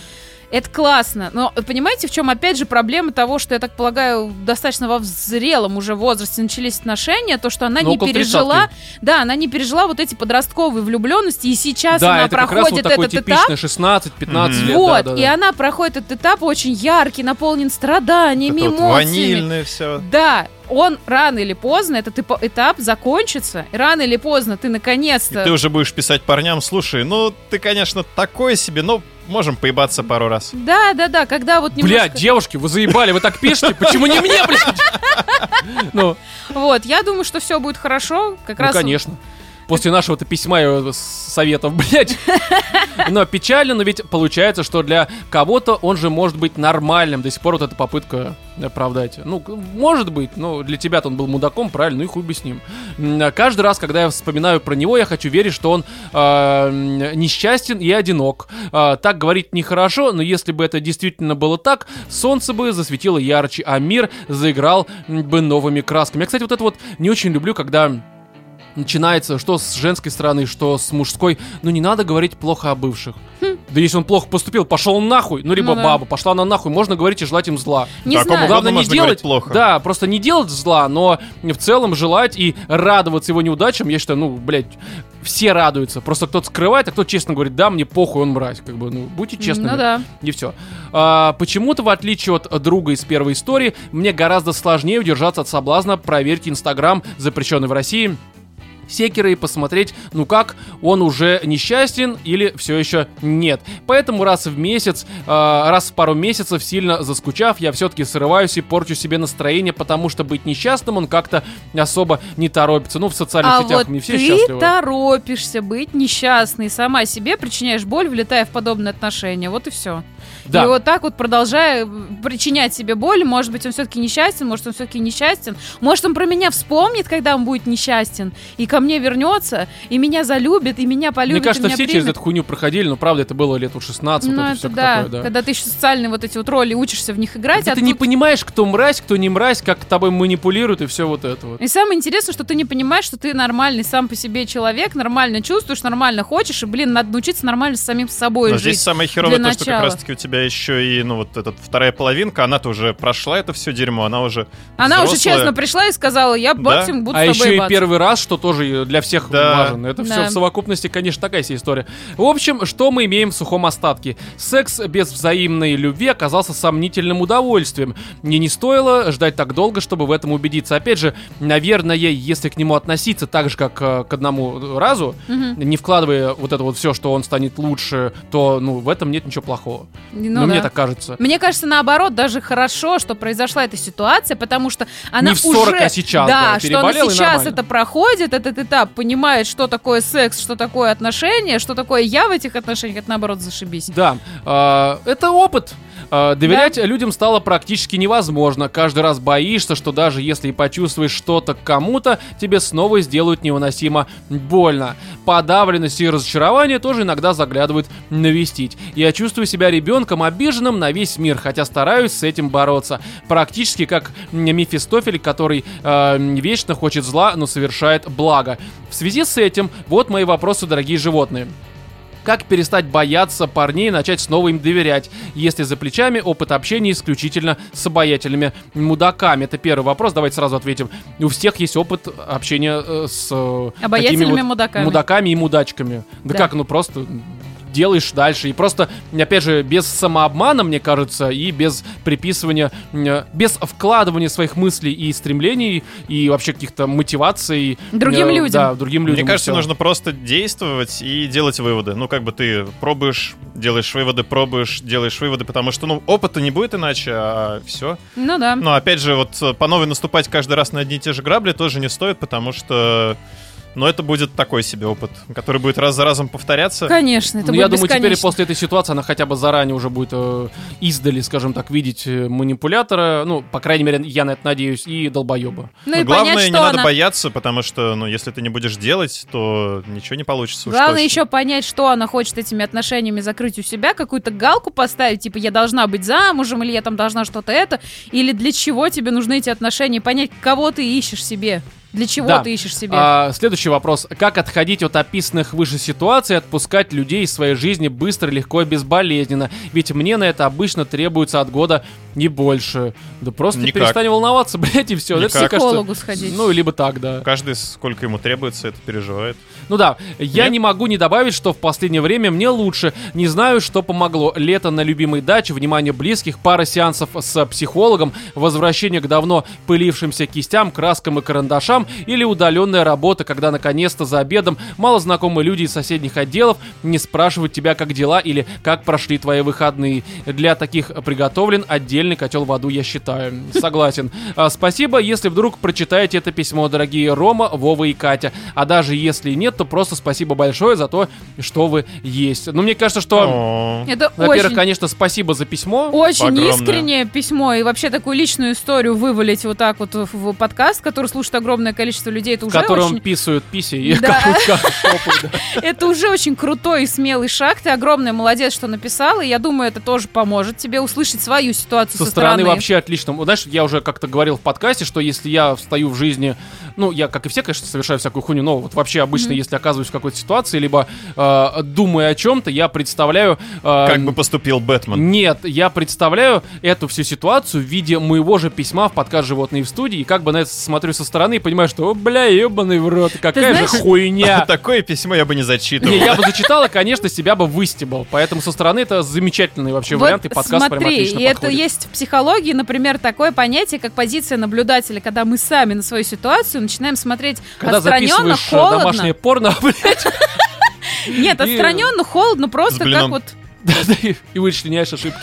[SPEAKER 3] Это классно, но понимаете, в чем опять же проблема того, что я так полагаю, достаточно во взрелом уже возрасте начались отношения, то, что она
[SPEAKER 1] Ну,
[SPEAKER 3] не пережила, да, она не пережила вот эти подростковые влюбленности, и сейчас
[SPEAKER 1] Да,
[SPEAKER 3] она
[SPEAKER 1] это как раз вот
[SPEAKER 3] проходит
[SPEAKER 1] такой
[SPEAKER 3] этот этап,
[SPEAKER 1] типичный 16-15
[SPEAKER 2] Мгм.
[SPEAKER 1] лет.
[SPEAKER 3] вот,
[SPEAKER 1] да, да,
[SPEAKER 3] и
[SPEAKER 1] да.
[SPEAKER 3] она проходит этот этап очень яркий, наполнен страданиями,
[SPEAKER 2] Это вот
[SPEAKER 3] эмоциями.
[SPEAKER 2] ванильное все.
[SPEAKER 3] Да, он рано или поздно, этот этап закончится, и рано или поздно ты
[SPEAKER 2] И
[SPEAKER 3] наконец-то...
[SPEAKER 2] ты уже будешь писать парням, слушай, ну ты, конечно, такой себе, но можем поебаться пару раз.
[SPEAKER 3] Да, да, да, когда вот немножко...
[SPEAKER 1] Блядь, девушки, вы заебали, вы так пишете? Почему не мне, блядь? Ну,
[SPEAKER 3] Вот, я думаю, что все будет хорошо, как
[SPEAKER 1] ну,
[SPEAKER 3] раз...
[SPEAKER 1] конечно. После нашего-то письма и э, советов, блядь. Но печально, но ведь получается, что для кого-то он же может быть нормальным. До сих пор вот эта попытка оправдать. Ну, может быть, но для тебя-то он был мудаком, правильно, ну и хуй бы с ним. А Каждый раз, когда я вспоминаю про него, я хочу верить, что он э, несчастен и одинок. А, так говорить нехорошо, но если бы это действительно было так, солнце бы засветило ярче, а мир заиграл бы новыми красками. Я, кстати, вот это вот не очень люблю, когда начинается что с женской стороны, что с мужской. Ну не надо говорить плохо о бывших. Да если он плохо поступил, пошел он нахуй. Ну либо
[SPEAKER 3] Хм. Ну да.
[SPEAKER 1] баба пошла она нахуй. Можно говорить и желать им зла.
[SPEAKER 3] Не
[SPEAKER 2] Такому
[SPEAKER 3] знаю.
[SPEAKER 2] Главное,
[SPEAKER 1] не делать
[SPEAKER 2] плохо.
[SPEAKER 1] Да, просто не делать зла, но в целом желать и радоваться его неудачам. Я считаю, ну, блядь, все радуются. Просто кто-то скрывает, а кто честно говорит, да, мне похуй, он мразь. Как бы, ну, будьте честными.
[SPEAKER 3] Ну да.
[SPEAKER 1] И все. А, почему-то, в отличие от друга из первой истории, мне гораздо сложнее удержаться от соблазна проверить Инстаграм, запрещенный в России, секера и посмотреть, ну как, он уже несчастен или все еще нет. Поэтому раз в месяц, э, раз в пару месяцев, сильно заскучав, я все-таки срываюсь и порчу себе настроение, потому что быть несчастным он как-то особо не торопится. Ну, в социальных
[SPEAKER 3] А
[SPEAKER 1] сетях
[SPEAKER 3] вот
[SPEAKER 1] не все
[SPEAKER 3] ты
[SPEAKER 1] счастливы.
[SPEAKER 3] торопишься быть несчастной, сама себе причиняешь боль, влетая в подобные отношения. Вот и все.
[SPEAKER 1] Да.
[SPEAKER 3] И вот так вот продолжая причинять себе боль, может быть, он все-таки несчастен, может, он все-таки несчастен. Может, он про меня вспомнит, когда он будет несчастен, и ко мне вернется, и меня залюбит, и меня полюбит,
[SPEAKER 1] Мне кажется,
[SPEAKER 3] и меня
[SPEAKER 1] все
[SPEAKER 3] примет.
[SPEAKER 1] через эту хуйню проходили, но правда это было лет вот 16,
[SPEAKER 3] Ну,
[SPEAKER 1] вот это
[SPEAKER 3] это
[SPEAKER 1] все
[SPEAKER 3] да.
[SPEAKER 1] такое, да.
[SPEAKER 3] Когда ты еще социальные вот эти вот роли учишься в них играть, а
[SPEAKER 1] ты не
[SPEAKER 3] тут-
[SPEAKER 1] понимаешь, кто мразь, кто не мразь, как тобой манипулируют и все вот это вот.
[SPEAKER 3] И самое интересное, что ты не понимаешь, что ты нормальный сам по себе человек, нормально чувствуешь, нормально хочешь, и, блин, надо научиться нормально с самим собой
[SPEAKER 2] Но
[SPEAKER 3] жить.
[SPEAKER 2] здесь самое херовое то, что как
[SPEAKER 3] начала.
[SPEAKER 2] раз-таки у тебя еще и, ну, вот эта вторая половинка, она-то уже прошла это все дерьмо, она уже
[SPEAKER 3] Она уже честно пришла и сказала, я максимум буду
[SPEAKER 1] а
[SPEAKER 3] с тобой
[SPEAKER 1] еще и
[SPEAKER 3] ебаться.
[SPEAKER 1] первый раз, что тоже для всех
[SPEAKER 2] Да.
[SPEAKER 1] важно. Это все
[SPEAKER 3] Да.
[SPEAKER 1] в совокупности, конечно, такая себе история. В общем, что мы имеем в сухом остатке? Секс без взаимной любви оказался сомнительным удовольствием. Мне не стоило ждать так долго, чтобы в этом убедиться. Опять же, наверное, если к нему относиться так же, как э, к одному разу,
[SPEAKER 3] Мгм.
[SPEAKER 1] не вкладывая вот это вот все, что он станет лучше, то, ну, в этом нет ничего плохого.
[SPEAKER 3] Ну да.
[SPEAKER 1] мне так кажется.
[SPEAKER 3] Мне кажется, наоборот, даже хорошо, что произошла эта ситуация, потому что она
[SPEAKER 1] Не в 40,
[SPEAKER 3] уже...
[SPEAKER 1] а сейчас, да,
[SPEAKER 3] Да, что она сейчас это проходит, этот этап, понимает, что такое секс, что такое отношения, что такое я в этих отношениях, это наоборот зашибись.
[SPEAKER 1] Да, а, это опыт. А, доверять людям стало практически невозможно. Каждый раз боишься, что даже если и почувствуешь что-то к кому-то, тебе снова сделают невыносимо больно. Подавленность и разочарование тоже иногда заглядывают навестить. Я чувствую себя ребенком, обиженным на весь мир, хотя стараюсь с этим бороться. Практически как Мефистофель, который э, вечно хочет зла, но совершает благо. В связи с этим, вот мои вопросы, дорогие животные. Как перестать бояться парней и начать снова им доверять, если за плечами опыт общения исключительно с обаятельными мудаками? Это первый вопрос, давайте сразу ответим. У всех есть опыт общения э, с э,
[SPEAKER 3] Обаятельными
[SPEAKER 1] вот
[SPEAKER 3] мудаками.
[SPEAKER 1] мудаками и мудачками. Да,
[SPEAKER 3] Да.
[SPEAKER 1] как, ну просто делаешь дальше. И просто, опять же, без самообмана, мне кажется, и без приписывания, э, без вкладывания своих мыслей и стремлений, и вообще каких-то мотиваций.
[SPEAKER 3] Другим
[SPEAKER 1] э,
[SPEAKER 3] людям.
[SPEAKER 1] Да, другим людям.
[SPEAKER 2] Мне кажется, нужно просто действовать и делать выводы. Ну, как бы ты пробуешь, делаешь выводы, пробуешь, делаешь выводы, потому что, ну, опыта не будет иначе, а все.
[SPEAKER 3] Ну да.
[SPEAKER 2] Но опять же, вот э, по новой наступать каждый раз на одни и те же грабли тоже не стоит, потому что, ну, это будет такой себе опыт, который будет раз за разом повторяться.
[SPEAKER 3] Конечно, это
[SPEAKER 1] Ну,
[SPEAKER 3] будет
[SPEAKER 1] я думаю, теперь после этой ситуации она хотя бы заранее уже будет э, издали, скажем так, видеть э, манипулятора. Ну, по крайней мере, я на это надеюсь, и долбоеба.
[SPEAKER 3] Ну и
[SPEAKER 2] Но главное,
[SPEAKER 3] понять,
[SPEAKER 2] не надо
[SPEAKER 3] она...
[SPEAKER 2] бояться, потому что, ну, если ты не будешь делать, то ничего не получится.
[SPEAKER 3] Главное
[SPEAKER 2] точно.
[SPEAKER 3] еще понять, что она хочет этими отношениями закрыть у себя, какую-то галку поставить, типа я должна быть замужем, или я там должна что-то это, или для чего тебе нужны эти отношения, понять, кого ты ищешь себе. Для чего
[SPEAKER 1] Да.
[SPEAKER 3] ты ищешь себе?
[SPEAKER 1] А, следующий вопрос. Как отходить от описанных выше ситуаций и отпускать людей из своей жизни быстро, легко и безболезненно? Ведь мне на это обычно требуется от года не больше. Да просто
[SPEAKER 2] Никак.
[SPEAKER 1] перестань волноваться, блядь, и все.
[SPEAKER 2] Никак.
[SPEAKER 1] Это, мне
[SPEAKER 3] К
[SPEAKER 1] кажется,
[SPEAKER 3] психологу сходить.
[SPEAKER 1] Ну, либо так, да.
[SPEAKER 2] Каждый, сколько ему требуется, это переживает.
[SPEAKER 1] Ну да, я
[SPEAKER 2] Нет?
[SPEAKER 1] не могу не добавить, что в последнее время мне лучше. Не знаю, что помогло. Лето на любимой даче, внимание близких, пара сеансов с психологом, возвращение к давно пылившимся кистям, краскам и карандашам или удаленная работа, когда наконец-то за обедом малознакомые люди из соседних отделов не спрашивают тебя, как дела или как прошли твои выходные. Для таких приготовлен отдельный котел в аду, я считаю. Согласен. А, Спасибо, если вдруг прочитаете это письмо, дорогие Рома, Вова и Катя. А даже если нет, то просто спасибо большое за то, что вы есть. Ну, мне кажется, что...
[SPEAKER 3] Это
[SPEAKER 1] Во-первых,
[SPEAKER 3] очень,
[SPEAKER 1] конечно, спасибо за письмо.
[SPEAKER 3] очень
[SPEAKER 2] огромное.
[SPEAKER 3] искреннее письмо, и вообще такую личную историю вывалить вот так вот в подкаст, который слушает огромное количество людей, это
[SPEAKER 1] в
[SPEAKER 3] уже
[SPEAKER 1] котором
[SPEAKER 3] очень...
[SPEAKER 1] писают писи и
[SPEAKER 3] Да. Это уже очень крутой и смелый шаг. Ты огромный молодец, что написал, и я думаю, это тоже поможет тебе услышать свою ситуацию
[SPEAKER 1] Со стороны вообще отлично. Вот Знаешь, я уже как-то говорил в подкасте, что если я встаю в жизни, ну, я, как и все, конечно, совершаю всякую хуйню, но вот вообще обычно, если оказываюсь в какой-то ситуации, либо э, думаю о чем-то, я представляю... э,
[SPEAKER 2] как бы поступил Бэтмен.
[SPEAKER 1] Нет, я представляю эту всю ситуацию в виде моего же письма в подкаст «Животные в студии», и как бы на это смотрю со стороны и понимаю, что, «О, бля, ебаный в рот, какая же
[SPEAKER 3] знаешь-
[SPEAKER 1] хуйня.
[SPEAKER 2] Такое письмо я бы не зачитывал.
[SPEAKER 1] Не, я бы зачитал и, конечно, себя бы выстебал. Поэтому со стороны это замечательный вообще вариант, и подкаст прям
[SPEAKER 3] смотри,
[SPEAKER 1] отлично
[SPEAKER 3] и это
[SPEAKER 1] подходит.
[SPEAKER 3] есть в психологии, например, такое понятие, как позиция наблюдателя, когда мы сами на свою ситуацию начинаем смотреть
[SPEAKER 1] Когда
[SPEAKER 3] отстраненно,
[SPEAKER 1] записываешь э,
[SPEAKER 3] холодно.
[SPEAKER 1] домашнее порно, блядь,
[SPEAKER 3] Нет,
[SPEAKER 1] и-
[SPEAKER 3] отстраненно, холодно, просто как
[SPEAKER 2] блином.
[SPEAKER 3] вот...
[SPEAKER 1] и и вычленяешь ошибки.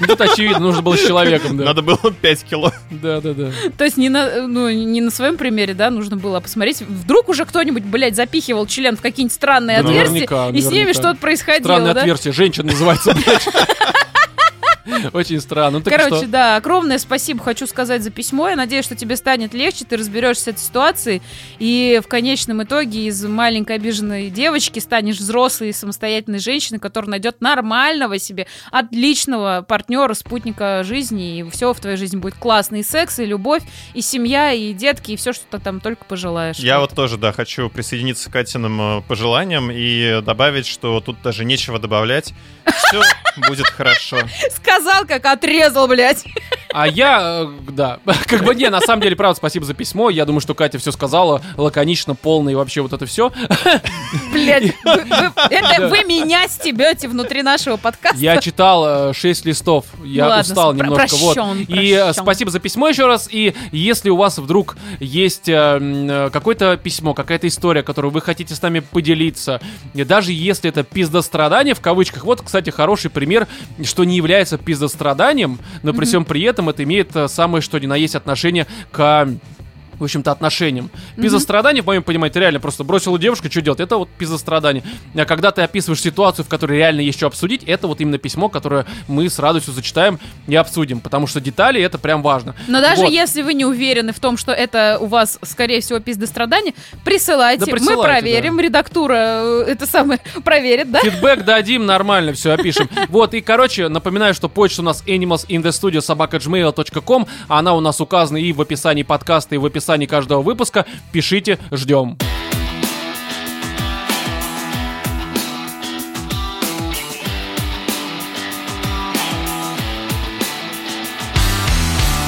[SPEAKER 1] Ну, Тут очевидно, нужно было с человеком, да.
[SPEAKER 2] Надо было 5 кило.
[SPEAKER 1] Да, да, да.
[SPEAKER 3] То есть не на, ну, не на своем примере, да, нужно было посмотреть. Вдруг уже кто-нибудь, блядь, запихивал член в какие-нибудь странные
[SPEAKER 1] Да
[SPEAKER 3] отверстия,
[SPEAKER 1] наверняка,
[SPEAKER 3] и с ними что-то происходило,
[SPEAKER 1] Странное
[SPEAKER 3] да?
[SPEAKER 1] отверстие. Женщина называется, блядь. Очень странно. Ну,
[SPEAKER 3] Короче,
[SPEAKER 1] что?
[SPEAKER 3] да, огромное спасибо хочу сказать за письмо. Я надеюсь, что тебе станет легче, ты разберешься с этой ситуацией, и в конечном итоге из маленькой обиженной девочки станешь взрослой самостоятельной женщиной, которая найдет нормального себе, отличного партнера, спутника жизни, и все в твоей жизни будет классно. И секс, и любовь, и семья, и детки, и все, что ты там только пожелаешь.
[SPEAKER 2] Я вот тоже, да, хочу присоединиться к Катиным э, пожеланиям и добавить, что тут даже нечего добавлять. Все будет хорошо.
[SPEAKER 3] Сказал, как отрезал, блядь.
[SPEAKER 1] А я, э, да, как бы не, на самом деле, правда, спасибо за письмо. Я думаю, что Катя все сказала лаконично, полно и вообще вот это все.
[SPEAKER 3] Блядь, это вы меня стебете внутри нашего подкаста.
[SPEAKER 1] Я читал 6 листов, я устал немножко. Вот. И э, спасибо за письмо еще раз. И если у вас вдруг есть э, э, какое-то письмо, какая-то история, которую вы хотите с нами поделиться, даже если это пиздострадание в кавычках, вот, кстати, хороший пример, что не является пиздостраданием, но при всем при этом это имеет э, самое что ни на есть отношение к в общем-то, отношениям. Пизострадание, в моем понимании, ты реально просто бросила девушку, что делать? Это вот пизострадание. А когда ты описываешь ситуацию, в которой реально есть что обсудить, это вот именно письмо, которое мы с радостью зачитаем и обсудим, потому что детали это прям важно.
[SPEAKER 3] Но даже
[SPEAKER 1] Вот.
[SPEAKER 3] если вы не уверены в том, что это у вас, скорее всего, пиздострадание, присылайте,
[SPEAKER 1] Да
[SPEAKER 3] мы
[SPEAKER 1] присылайте,
[SPEAKER 3] проверим, редактура э, это самое проверит, да?
[SPEAKER 1] Фидбэк дадим, нормально все опишем. Вот, и, короче, напоминаю, что почта у нас animals in the studio собака.gmail.com, она у нас указана и в описании подкаста, и в описании каждого выпуска. Пишите, ждем.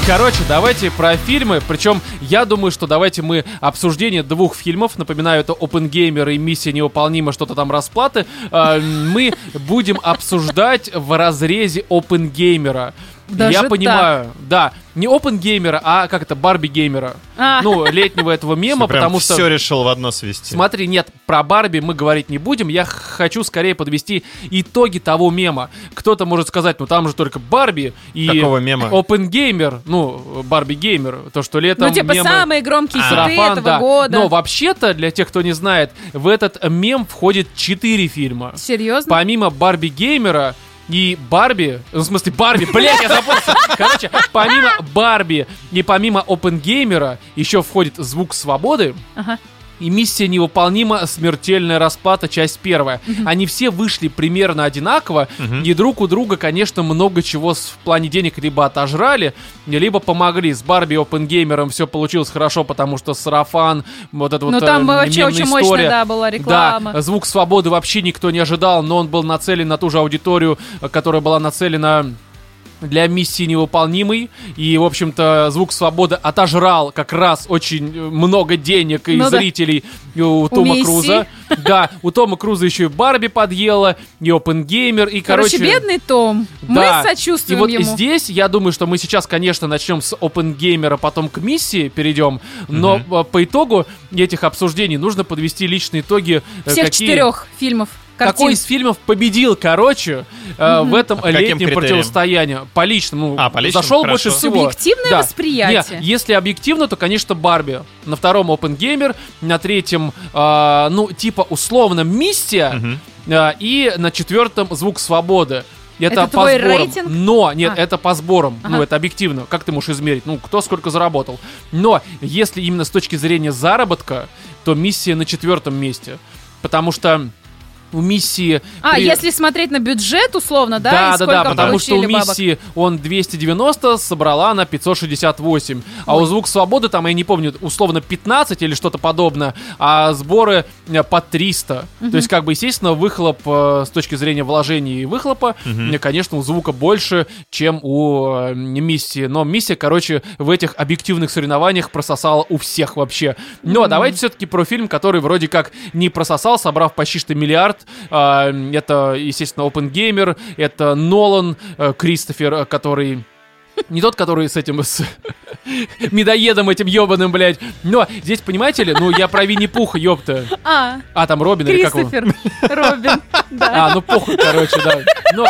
[SPEAKER 1] Короче, давайте про фильмы. Причем, я думаю, что давайте мы обсуждение двух фильмов, напоминаю, это Gamer и Миссия невыполнима, что-то там расплаты, э, мы будем обсуждать в разрезе Gamer.
[SPEAKER 3] Даже
[SPEAKER 1] я
[SPEAKER 3] так?
[SPEAKER 1] понимаю, да, не Open геймера, а как это, Барби геймера.
[SPEAKER 3] А.
[SPEAKER 1] Ну, летнего этого мема, потому что...
[SPEAKER 2] все решил в одно свести.
[SPEAKER 1] Смотри, нет, про Барби мы говорить не будем. Я хочу скорее подвести итоги того мема. Кто-то может сказать, ну там же только Барби и
[SPEAKER 2] Какого мема?
[SPEAKER 1] Open Gamer, ну, Барби Геймер, то, что летом
[SPEAKER 3] Ну, типа,
[SPEAKER 1] мемы...
[SPEAKER 3] самые громкие хиты
[SPEAKER 1] Сарафан,
[SPEAKER 3] этого
[SPEAKER 1] да.
[SPEAKER 3] года.
[SPEAKER 1] Но вообще-то, для тех, кто не знает, в этот мем входит 4 фильма.
[SPEAKER 3] Серьезно?
[SPEAKER 1] Помимо Барби Геймера и Барби, ну, в смысле Барби, блять, я запутался. Короче, помимо Барби и помимо Опенгеймера еще входит Звук Свободы,
[SPEAKER 3] Ага.
[SPEAKER 1] И миссия невыполнима, смертельная расплата, часть первая. Они все вышли примерно одинаково, и друг у друга, конечно, много чего с- в плане денег либо отожрали, либо помогли. С Барби и Опенгеймером все получилось хорошо, потому что сарафан, вот это
[SPEAKER 3] Ну,
[SPEAKER 1] вот
[SPEAKER 3] там
[SPEAKER 1] э,
[SPEAKER 3] вообще очень мощная,
[SPEAKER 1] история.
[SPEAKER 3] да, была реклама.
[SPEAKER 1] Да, звук свободы вообще никто не ожидал, но он был нацелен на ту же аудиторию, э, которая была нацелена для миссии невыполнимой. И, в общем-то, звук свободы отожрал как раз очень э, много денег и
[SPEAKER 3] Ну да.
[SPEAKER 1] зрителей у Тома
[SPEAKER 3] миссии.
[SPEAKER 1] Круза. Да, у Тома Круза еще и Барби подъела, и Опенгеймер, и,
[SPEAKER 3] Короче,
[SPEAKER 1] короче...
[SPEAKER 3] бедный Том.
[SPEAKER 1] Да.
[SPEAKER 3] Мы сочувствуем
[SPEAKER 1] И вот
[SPEAKER 3] ему.
[SPEAKER 1] здесь, я думаю, что мы сейчас, конечно, начнем с OpenGamer, а потом к миссии перейдем, но э, по итогу этих обсуждений нужно подвести личные итоги. э,
[SPEAKER 3] Всех
[SPEAKER 1] какие-
[SPEAKER 3] четырех фильмов. Картин.
[SPEAKER 1] Какой из фильмов победил, короче, э, в этом
[SPEAKER 2] А
[SPEAKER 1] летнем
[SPEAKER 2] критериям?
[SPEAKER 1] противостоянии? По личному.
[SPEAKER 2] А, по личному,
[SPEAKER 1] Зашел
[SPEAKER 2] хорошо.
[SPEAKER 1] больше всего.
[SPEAKER 3] Субъективное
[SPEAKER 1] Да.
[SPEAKER 3] восприятие.
[SPEAKER 1] Не, если объективно, то, конечно, Барби. На втором Open Gamer, на третьем, э, ну, типа, условно, Миссия,
[SPEAKER 2] Мгм.
[SPEAKER 1] э, и на четвертом Звук Свободы. Это,
[SPEAKER 3] Это
[SPEAKER 1] по
[SPEAKER 3] твой
[SPEAKER 1] сборам.
[SPEAKER 3] рейтинг?
[SPEAKER 1] Но, нет,
[SPEAKER 3] А.
[SPEAKER 1] это по сборам. Ну,
[SPEAKER 3] Ага.
[SPEAKER 1] это объективно. Как ты можешь измерить? Ну, кто сколько заработал. Но, если именно с точки зрения заработка, то миссия на четвертом месте. Потому что у миссии...
[SPEAKER 3] А,
[SPEAKER 1] при-
[SPEAKER 3] если смотреть на бюджет, условно, да? и
[SPEAKER 1] да, да, да, потому что у
[SPEAKER 3] бабок?
[SPEAKER 1] миссии он 290 собрала на 568, а у Звук Свободы там, я не помню, условно 15 или что-то подобное, а сборы э, по 300. То есть, как бы, естественно, выхлоп э, с точки зрения вложений и выхлопа, э, конечно, у Звука больше, чем у э, миссии. Но миссия, короче, в этих объективных соревнованиях прососала у всех вообще. Но давайте все-таки про фильм, который вроде как не прососал, собрав почти что миллиард. А, Это, естественно, Open это Нолан, э, Кристофер, э, который... Не тот, который с этим, с медоедом этим ебаным, блядь. Но здесь, понимаете ли, ну я про Винни-Пуха, ёпта.
[SPEAKER 3] А,
[SPEAKER 1] А, там Робин или как его?
[SPEAKER 3] Кристофер Робин. Да.
[SPEAKER 1] А, ну похуй, короче, да. Но,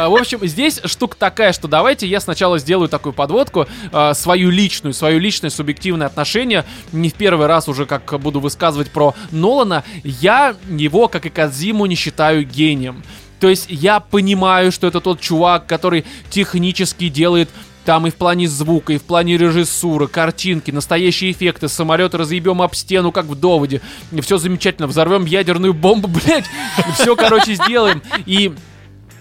[SPEAKER 1] а, в общем, здесь штука такая, что давайте я сначала сделаю такую подводку, а, свою личную, свое личное субъективное отношение. Не в первый раз уже, как буду высказывать про Нолана, я его, как и Кадзиму, не считаю гением. То есть я понимаю, что это тот чувак, который технически делает там и в плане звука, и в плане режиссуры, картинки, настоящие эффекты, самолет разъебем об стену, как в доводе. Все замечательно, взорвем ядерную бомбу, блядь. Все, короче, сделаем. И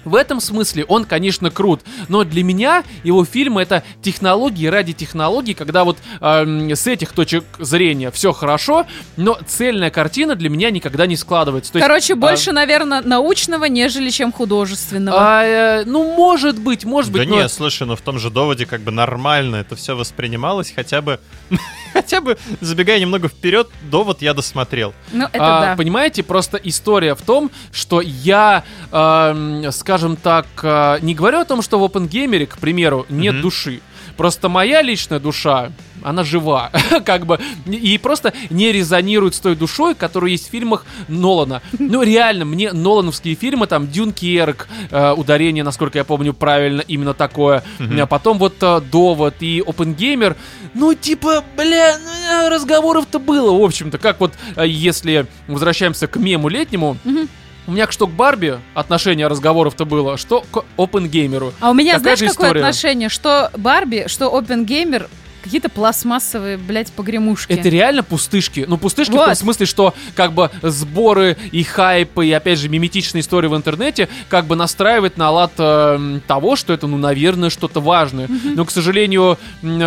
[SPEAKER 1] в этом смысле он, конечно, крут, но для меня его фильмы это технологии ради технологий, когда вот эм, с этих точек зрения все хорошо, но цельная картина для меня никогда не складывается. То есть,
[SPEAKER 3] Короче,
[SPEAKER 1] а,
[SPEAKER 3] больше, наверное, научного, нежели чем художественного.
[SPEAKER 1] а, э, ну, может быть, может
[SPEAKER 2] Да
[SPEAKER 1] быть, но-
[SPEAKER 2] нет, слушай, ну в том же доводе как бы нормально это все воспринималось, хотя бы, хотя бы, забегая немного вперед, довод я досмотрел.
[SPEAKER 3] Ну, это
[SPEAKER 1] А,
[SPEAKER 3] да.
[SPEAKER 1] Понимаете, просто история в том, что я, эм, скажем так, э, не говорю о том, что в OpenGamer, к примеру, нет
[SPEAKER 2] Мгм.
[SPEAKER 1] души. Просто моя личная душа, она жива, как бы, и просто не резонирует с той душой, которая есть в фильмах Нолана. Ну, реально, мне Нолановские фильмы, там, Дюнкерк, э, ударение, насколько я помню, правильно, именно такое, а потом вот э, Довод и Опенгеймер, ну, типа, бля, ну, э, разговоров-то было, в общем-то, как вот, э, если возвращаемся к мему летнему,
[SPEAKER 3] Мгм.
[SPEAKER 1] У меня что к Барби отношение разговоров-то было, что к Опенгеймеру.
[SPEAKER 3] А у меня,
[SPEAKER 1] Такая
[SPEAKER 3] знаешь, какое
[SPEAKER 1] история.
[SPEAKER 3] отношение? Что Барби, что Опенгеймер, какие-то пластмассовые, блядь, погремушки.
[SPEAKER 1] Это реально пустышки. Ну, пустышки в
[SPEAKER 3] Вот.
[SPEAKER 1] том смысле, что как бы сборы и хайпы, и опять же миметичные истории в интернете как бы настраивает на лад э, того, что это, ну, наверное, что-то важное. Но, к сожалению,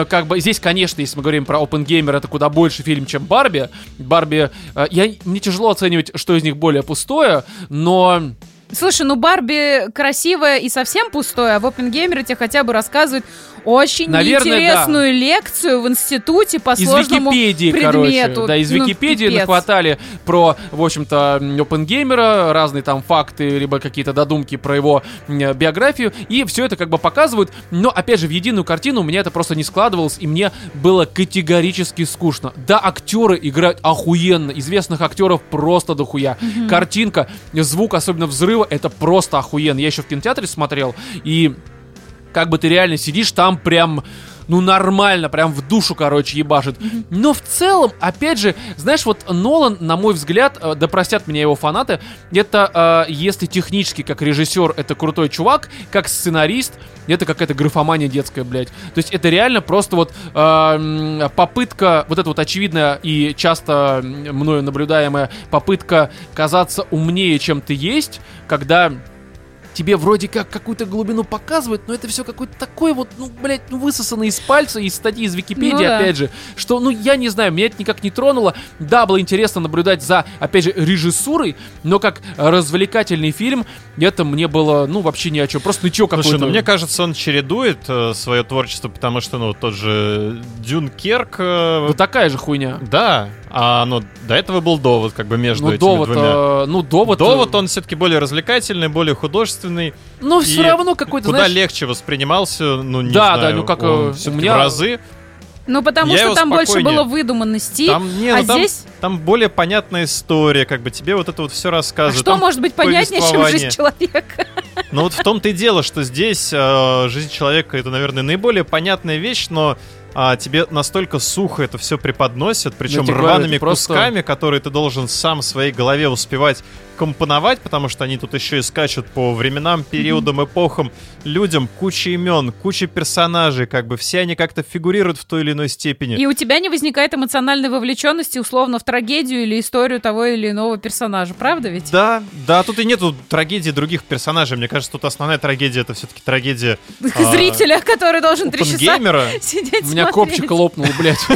[SPEAKER 1] как бы здесь, конечно, если мы говорим про Open Gamer, это куда больше фильм, чем Барби. Барби, э, я, мне тяжело оценивать, что из них более пустое, но
[SPEAKER 3] Слушай, ну Барби красивая и совсем пустое, а в Опенгеймере тебе хотя бы рассказывают очень
[SPEAKER 1] Наверное,
[SPEAKER 3] интересную лекцию в институте по
[SPEAKER 1] Из
[SPEAKER 3] сложному
[SPEAKER 1] Википедии,
[SPEAKER 3] предмету.
[SPEAKER 1] короче. Да, из
[SPEAKER 3] Ну,
[SPEAKER 1] Википедии
[SPEAKER 3] пипец.
[SPEAKER 1] нахватали про, в общем-то, опенгеймера, разные там факты, либо какие-то додумки про его биографию, и все это как бы показывают. Но, опять же, в единую картину у меня это просто не складывалось, и мне было категорически скучно. Да, актеры играют охуенно, известных актеров просто дохуя. Картинка, звук, особенно взрыва, это просто охуенно. Я еще в кинотеатре смотрел, и как бы ты реально сидишь там прям ну нормально, прям в душу, короче, ебашит. Но в целом, опять же, знаешь, вот Нолан, на мой взгляд, э, да простят меня его фанаты, это, э, если технически как режиссер, это крутой чувак, как сценарист, это какая-то графомания детская, блядь. То есть это реально просто вот э, попытка, вот эта вот очевидная и часто мною наблюдаемая попытка казаться умнее, чем ты есть, когда тебе вроде как какую-то глубину показывают, но это все какой-то такой вот, ну, блядь, ну, высосанный из пальца, из статьи из Википедии,
[SPEAKER 3] Ну да.
[SPEAKER 1] опять же, что, ну, я не знаю, меня это никак не тронуло. Да, было интересно наблюдать за, опять же, режиссурой, но как развлекательный фильм, это мне было, ну, вообще ни о чем. Просто ничего какой-то.
[SPEAKER 2] Слушай, ну мне кажется, он чередует э, свое творчество, потому что, ну, тот же Дюнкерк... э,
[SPEAKER 1] Ну, такая же хуйня.
[SPEAKER 2] Да, а ну, до этого был довод, как бы между
[SPEAKER 1] Ну,
[SPEAKER 2] этими
[SPEAKER 1] довод,
[SPEAKER 2] двумя.
[SPEAKER 1] э, ну, довод...
[SPEAKER 2] Довод,
[SPEAKER 1] э,
[SPEAKER 2] он все-таки более развлекательный, более художественный.
[SPEAKER 1] Ну, все равно какой-то,
[SPEAKER 2] Куда
[SPEAKER 1] знаешь...
[SPEAKER 2] легче воспринимался, ну, не
[SPEAKER 1] Да, да,
[SPEAKER 2] знаю,
[SPEAKER 1] ну, как,
[SPEAKER 2] он
[SPEAKER 1] э, у меня-
[SPEAKER 2] в разы.
[SPEAKER 3] Ну, потому
[SPEAKER 2] Я
[SPEAKER 3] что там больше было выдуманности.
[SPEAKER 2] Там, не,
[SPEAKER 3] а
[SPEAKER 2] ну, там,
[SPEAKER 3] здесь...
[SPEAKER 2] там более понятная история, как бы тебе вот это вот все
[SPEAKER 3] А
[SPEAKER 2] рассказывают.
[SPEAKER 3] что
[SPEAKER 2] Там
[SPEAKER 3] может быть понятнее, чем жизнь человека?
[SPEAKER 2] Ну вот в том-то и дело, что здесь э, жизнь человека это, наверное, наиболее понятная вещь, но а, тебе настолько сухо это все преподносят, причем
[SPEAKER 1] говорю,
[SPEAKER 2] рваными
[SPEAKER 1] просто-
[SPEAKER 2] кусками, которые ты должен сам в своей голове успевать компоновать, потому что они тут еще и скачут по временам, периодам, эпохам, людям, куча имен, куча персонажей, как бы все они как-то фигурируют в той или иной степени.
[SPEAKER 3] И у тебя не возникает эмоциональной вовлеченности условно в трагедию или историю того или иного персонажа, правда ведь?
[SPEAKER 2] Да, да, тут и нету трагедии других персонажей. Мне кажется, тут основная трагедия это все-таки трагедия а,
[SPEAKER 3] Зрителя, который должен три часа сидеть
[SPEAKER 1] У меня копчик лопнул, блядь.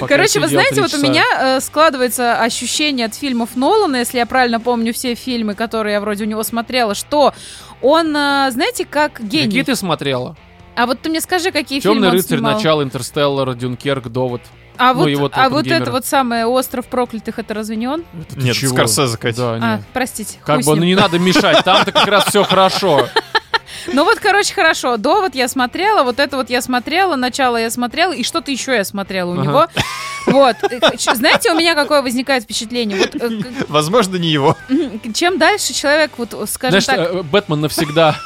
[SPEAKER 1] Пока
[SPEAKER 3] Короче, вы знаете, вот у
[SPEAKER 1] часа.
[SPEAKER 3] меня э, складывается ощущение от фильмов Нолана, если я правильно помню все фильмы, которые я вроде у него смотрела, что он, э, знаете, как гений.
[SPEAKER 1] Какие ты смотрела?
[SPEAKER 3] А вот ты мне скажи, какие
[SPEAKER 1] Темный
[SPEAKER 3] фильмы он
[SPEAKER 1] рыцарь,
[SPEAKER 3] снимал.
[SPEAKER 1] начало, Интерстеллар, Дюнкерк, Довод.
[SPEAKER 3] А
[SPEAKER 1] ну
[SPEAKER 3] вот, а вот это вот самое «Остров проклятых», это разве не он?
[SPEAKER 1] Это
[SPEAKER 2] Нет,
[SPEAKER 1] чего?
[SPEAKER 2] Скорсезе.
[SPEAKER 1] Да,
[SPEAKER 3] А,
[SPEAKER 1] нет.
[SPEAKER 3] простите.
[SPEAKER 1] Как бы, ну не надо мешать, там-то как раз все хорошо.
[SPEAKER 3] Ну вот, короче, хорошо. Довод я смотрела, вот это вот я смотрела, начало я смотрела, и что-то еще я смотрела у
[SPEAKER 1] Ага.
[SPEAKER 3] него. Вот. Э, Знаете, у меня какое возникает впечатление? Вот э,
[SPEAKER 2] Возможно, не его.
[SPEAKER 3] чем дальше человек, вот, скажем
[SPEAKER 1] Знаешь,
[SPEAKER 3] так,
[SPEAKER 1] э, Бэтмен навсегда.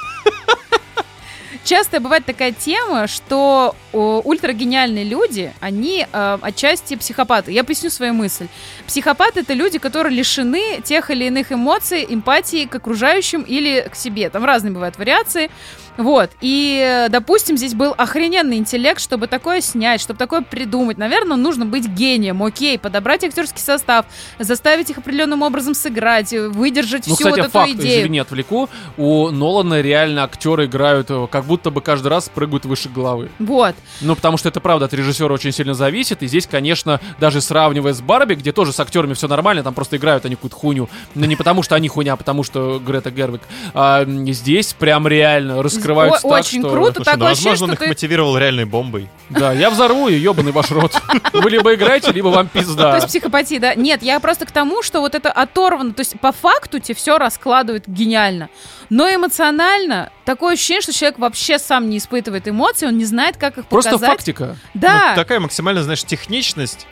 [SPEAKER 3] Часто бывает такая тема, что ультрагениальные люди, они э, отчасти психопаты. Я поясню свою мысль. Психопаты — это люди, которые лишены тех или иных эмоций, эмпатии к окружающим или к себе. Там разные бывают вариации. Вот. И, допустим, здесь был охрененный интеллект, чтобы такое снять, чтобы такое придумать. Наверное, нужно быть гением, окей, подобрать актерский состав, заставить их определенным образом сыграть, выдержать
[SPEAKER 1] Ну,
[SPEAKER 3] всю
[SPEAKER 1] кстати,
[SPEAKER 3] вот эту
[SPEAKER 1] факт,
[SPEAKER 3] идею.
[SPEAKER 1] извини, отвлеку. У Нолана реально актеры играют, э, как будто бы каждый раз прыгают выше головы.
[SPEAKER 3] Вот.
[SPEAKER 1] Ну, потому что это правда от режиссера очень сильно зависит. И здесь, конечно, даже сравнивая с Барби, где тоже с актерами все нормально, там просто играют они какую-то хуйню. Но не потому что они хуйня, а потому что Грета Гервик. А здесь прям реально раскрываются
[SPEAKER 3] О-
[SPEAKER 1] так,
[SPEAKER 3] очень
[SPEAKER 1] что-
[SPEAKER 3] круто.
[SPEAKER 2] Слушай,
[SPEAKER 3] такое
[SPEAKER 2] ну,
[SPEAKER 3] ощущение,
[SPEAKER 2] возможно, он
[SPEAKER 3] что
[SPEAKER 2] их
[SPEAKER 3] ты-
[SPEAKER 2] мотивировал реальной бомбой.
[SPEAKER 1] Да, я взорву ее, ебаный ваш рот. Вы либо играете, либо вам
[SPEAKER 3] То
[SPEAKER 1] пизда.
[SPEAKER 3] есть психопатия, да? Нет, я просто к тому, что вот это оторвано. То есть по факту тебе все раскладывают гениально. Но эмоционально такое ощущение, что человек вообще сам не испытывает эмоций, он не знает, как их
[SPEAKER 1] Просто
[SPEAKER 3] показать.
[SPEAKER 1] фактика.
[SPEAKER 3] Да.
[SPEAKER 2] Ну, такая максимально, знаешь, техничность.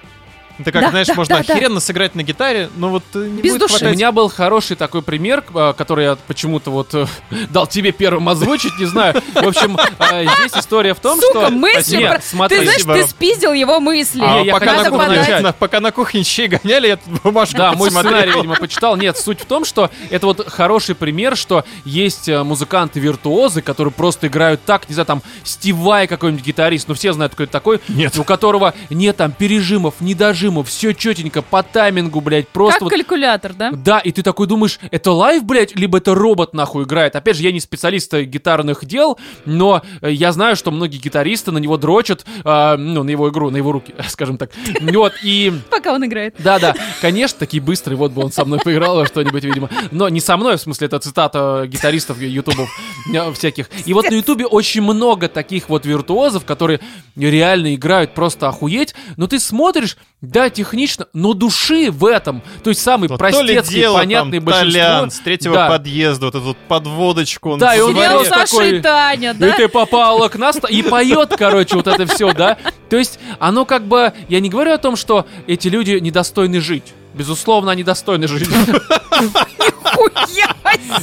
[SPEAKER 2] Это как,
[SPEAKER 3] Да,
[SPEAKER 2] знаешь,
[SPEAKER 3] да,
[SPEAKER 2] можно
[SPEAKER 3] да, да.
[SPEAKER 2] охеренно сыграть на гитаре, но вот э, не
[SPEAKER 3] Без
[SPEAKER 2] будет
[SPEAKER 3] души.
[SPEAKER 1] У
[SPEAKER 2] хватать.
[SPEAKER 1] меня был хороший такой пример, э, который я почему-то вот э, дал тебе первым озвучить, не знаю. В общем, э, здесь история в том,
[SPEAKER 3] Сука,
[SPEAKER 1] что...
[SPEAKER 3] мысли
[SPEAKER 1] Нет,
[SPEAKER 3] про-
[SPEAKER 1] смотри.
[SPEAKER 3] Ты знаешь,
[SPEAKER 2] Спасибо.
[SPEAKER 3] ты спиздил его мысли.
[SPEAKER 1] А,
[SPEAKER 2] А
[SPEAKER 1] я
[SPEAKER 2] пока, на кухне, на- пока на кухне щей гоняли, я бумажку
[SPEAKER 1] Да, мой сценарий, видимо, почитал. Нет, суть в том, что это вот хороший пример, что есть э, музыканты-виртуозы, которые просто играют так, не знаю, там, Стив Вай какой-нибудь гитарист, ну все знают, кто это такой,
[SPEAKER 2] Нет.
[SPEAKER 1] у которого нет там пережимов, не режиму, все четенько, по таймингу, блядь, просто
[SPEAKER 3] Как
[SPEAKER 1] вот
[SPEAKER 3] калькулятор, да?
[SPEAKER 1] да, и ты такой думаешь, это live, блядь, либо это робот нахуй играет. Опять же, я не специалист э, гитарных дел, но э, я знаю, что многие гитаристы на него дрочат, э, ну, на его игру, на его руки, скажем так. Вот, и...
[SPEAKER 3] Пока он играет.
[SPEAKER 1] Да-да, конечно, такие быстрые, вот бы он со мной поиграл что-нибудь, видимо. Но не со мной, в смысле, это цитата гитаристов ютубов э, всяких. И вот на ютубе очень много таких вот виртуозов, которые реально играют просто охуеть, но ты смотришь, да, технично, но души в этом. То есть самый
[SPEAKER 2] Вот то ли
[SPEAKER 1] простецкий,
[SPEAKER 2] дело,
[SPEAKER 1] понятный
[SPEAKER 2] там,
[SPEAKER 1] большинство.
[SPEAKER 2] Толян с третьего
[SPEAKER 1] Да.
[SPEAKER 2] подъезда, вот эту вот подводочку. Он
[SPEAKER 1] Да, и он.
[SPEAKER 3] Сериал Саша
[SPEAKER 1] такой-
[SPEAKER 3] и Таня,
[SPEAKER 1] И
[SPEAKER 3] да?
[SPEAKER 1] ты попала к нас и поет, короче, вот это все, да? То есть оно как бы... Я не говорю о том, что эти люди недостойны жить. Безусловно, они достойны жить.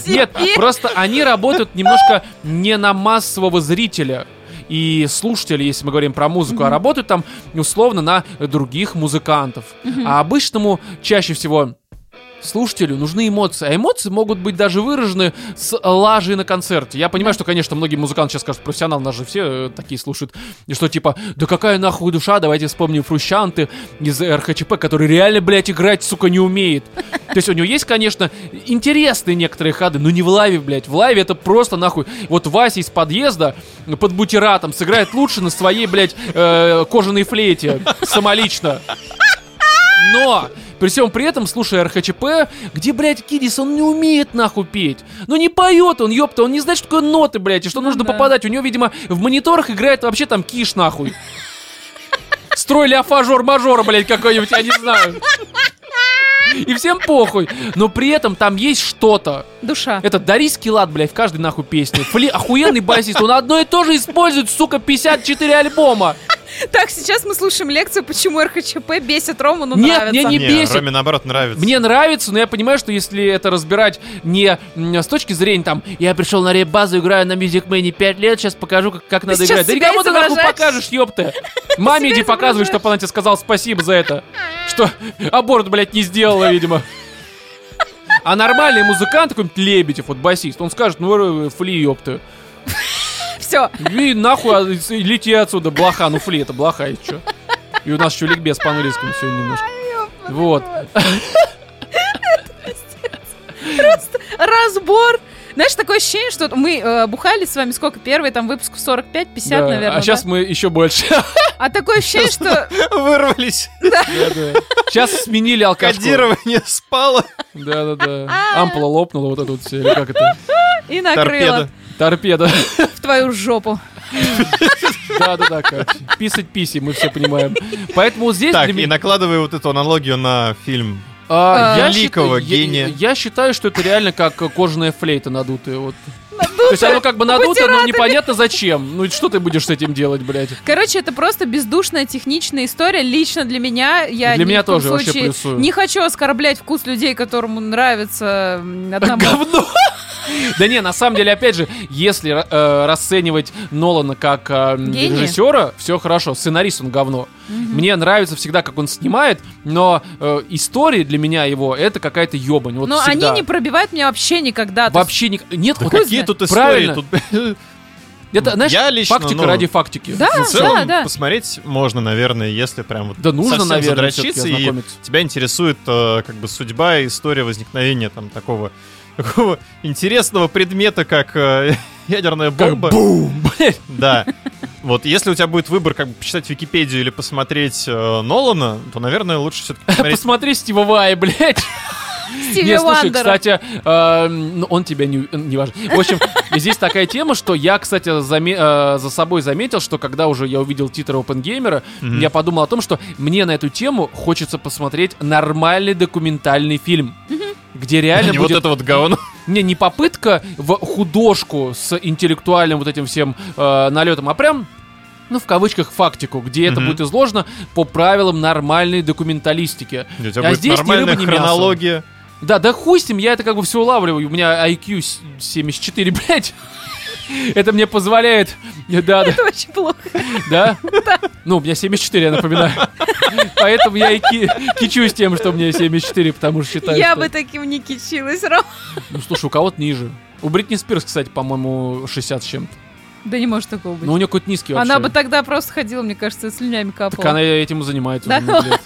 [SPEAKER 1] Нет, просто они работают немножко не на массового зрителя и слушателя, если мы говорим про музыку, а работают там условно на других музыкантов. А обычному чаще всего слушателю нужны эмоции. А эмоции могут быть даже выражены с лажей на концерте. Я понимаю, что, конечно, многие музыканты сейчас скажут, профессионал, нас же все э, такие слушают. И что типа, да какая нахуй душа, давайте вспомним Фрущанты из РХЧП, который реально, блядь, играть, сука, не умеет. То есть у него есть, конечно, интересные некоторые ходы, но не в лайве, блядь. В лайве это просто нахуй. Вот Вася из подъезда под бутератом сыграет лучше на своей, блядь, э, кожаной флейте самолично. Но при всем при этом, слушая РХЧП, где, блядь, Кидис, он не умеет нахуй петь. Ну не поет он, ёпта, он не знает, что такое ноты, блядь, и что
[SPEAKER 3] Ну
[SPEAKER 1] нужно
[SPEAKER 3] да.
[SPEAKER 1] попадать. У него, видимо, в мониторах играет вообще там киш нахуй. Строй ля-фа-жор-мажор, блядь, какой-нибудь, я не знаю. И всем похуй. Но при этом там есть что-то.
[SPEAKER 3] Душа.
[SPEAKER 1] Это Дарис Килат, блядь, в каждой нахуй песне. Фли, охуенный басист. Он одно и то же использует, сука, 54 альбома.
[SPEAKER 3] Так, сейчас мы слушаем лекцию, почему РХЧП бесит Рому, но
[SPEAKER 1] Нет,
[SPEAKER 3] нравится.
[SPEAKER 1] мне не бесит.
[SPEAKER 2] Роме наоборот нравится.
[SPEAKER 1] Мне нравится, но я понимаю, что если это разбирать не с точки зрения там, я пришел на реп-базу, играю на Music Man 5 лет, сейчас покажу, как, как надо играть. Да никому ты нахуй покажешь, ёпта. Маме иди показывай, чтобы она тебе сказала спасибо за это. Что аборт, блядь, не сделала, видимо. А нормальный музыкант, какой-нибудь Лебедев, вот басист, он скажет, ну, фли, ёпта.
[SPEAKER 3] Все.
[SPEAKER 1] И нахуй, а, лети отсюда, блоха, ну фли, это блоха, и чё? И у нас еще ликбез по-английскому сегодня немножко. Вот.
[SPEAKER 3] Разбор. Знаешь, такое ощущение, что мы э, бухали с вами сколько? Первый там выпуск 45-50,
[SPEAKER 1] Да,
[SPEAKER 3] наверное.
[SPEAKER 1] а сейчас
[SPEAKER 3] да?
[SPEAKER 1] мы еще больше.
[SPEAKER 3] А такое ощущение, что
[SPEAKER 2] Вырвались.
[SPEAKER 1] Сейчас сменили алкашку.
[SPEAKER 2] Кодирование спало.
[SPEAKER 1] Да-да-да. Ампула лопнула, вот это вот все. Или как это?
[SPEAKER 3] и накрыло
[SPEAKER 2] Торпеда.
[SPEAKER 1] Торпеда.
[SPEAKER 3] в твою жопу.
[SPEAKER 1] Да-да-да, короче. Писать писи, мы все понимаем. Поэтому вот здесь
[SPEAKER 2] Так, и накладывая вот эту аналогию на фильм.
[SPEAKER 1] а, я
[SPEAKER 2] великого
[SPEAKER 1] считаю- я-
[SPEAKER 2] гения.
[SPEAKER 1] Я считаю, что это реально как кожаная флейта надутая. Вот. То есть оно как бы надуто, но непонятно зачем. Ну и что ты будешь с этим делать, блядь?
[SPEAKER 3] Короче, это просто бездушная техничная история. Лично для меня я
[SPEAKER 1] Для
[SPEAKER 3] ни
[SPEAKER 1] меня тоже вообще плюсую.
[SPEAKER 3] не хочу оскорблять вкус людей, которому нравится одному.
[SPEAKER 1] Говно! Да не, на самом деле, опять же, если э, расценивать Нолана как э, режиссера, все хорошо. Сценарист он говно. Мне нравится всегда, как он снимает, но э, истории для меня его это какая-то ебань. Вот
[SPEAKER 3] Но
[SPEAKER 1] всегда.
[SPEAKER 3] они не пробивают меня вообще никогда. То есть
[SPEAKER 1] Вообще не... Нет,
[SPEAKER 2] Да
[SPEAKER 1] вот
[SPEAKER 2] какие тут истории?
[SPEAKER 1] правильно.
[SPEAKER 2] Тут
[SPEAKER 1] это, знаешь,
[SPEAKER 2] Я лично,
[SPEAKER 1] фактика
[SPEAKER 2] ну,
[SPEAKER 1] ради фактики.
[SPEAKER 3] Да,
[SPEAKER 2] в целом
[SPEAKER 3] да, да.
[SPEAKER 2] посмотреть можно, наверное, если прям вот
[SPEAKER 1] Да нужно,
[SPEAKER 2] совсем
[SPEAKER 1] наверное,
[SPEAKER 2] и тебя интересует э, как бы судьба и история возникновения там такого такого интересного предмета, как э, ядерная
[SPEAKER 1] Как
[SPEAKER 2] бомба.
[SPEAKER 1] бум, блядь.
[SPEAKER 2] Да. Вот если у тебя будет выбор, как бы почитать Википедию или посмотреть э, Нолана, то, наверное, лучше все-таки посмотреть.
[SPEAKER 1] Посмотри Стива Вай, блядь.
[SPEAKER 3] Стиви
[SPEAKER 1] Не, слушай,
[SPEAKER 3] Вандера.
[SPEAKER 1] кстати, э, ну, он тебя не, не важен. В общем, здесь такая тема, что я, кстати, заме- э, за собой заметил, что когда уже я увидел Опенгеймера,
[SPEAKER 2] Мгм.
[SPEAKER 1] я подумал о том, что мне на эту тему хочется посмотреть нормальный документальный фильм. Где реально
[SPEAKER 2] Не вот
[SPEAKER 1] будет...
[SPEAKER 2] это вот говно.
[SPEAKER 1] Не, не попытка в художку с интеллектуальным вот этим всем э, налетом, а прям ну, в кавычках, фактику, где это
[SPEAKER 2] Мгм.
[SPEAKER 1] будет изложено по правилам нормальной документалистики.
[SPEAKER 2] У тебя
[SPEAKER 1] А
[SPEAKER 2] будет
[SPEAKER 1] здесь ни рыба, ни мясо.
[SPEAKER 2] хронология.
[SPEAKER 1] Да, да хуй с ним, я это как бы все улавливаю. У меня IQ с- 74, блядь. Это мне позволяет... Да, да,
[SPEAKER 3] Это очень плохо.
[SPEAKER 1] да? Ну, у меня 74, я напоминаю. Поэтому я и ки- кичусь тем, что у меня 74, потому что считаю,
[SPEAKER 3] Я
[SPEAKER 1] что-
[SPEAKER 3] бы таким не кичилась, Ром.
[SPEAKER 1] Ну, слушай, у кого-то ниже. У Бритни Спирс, кстати, по-моему, 60 с чем-то.
[SPEAKER 3] Да не может такого быть.
[SPEAKER 1] Ну, у нее какой-то низкий вообще.
[SPEAKER 3] Она бы тогда просто ходила, мне кажется, слюнями
[SPEAKER 1] Так
[SPEAKER 3] капала.
[SPEAKER 1] она этим и занимается
[SPEAKER 3] Да
[SPEAKER 1] уже.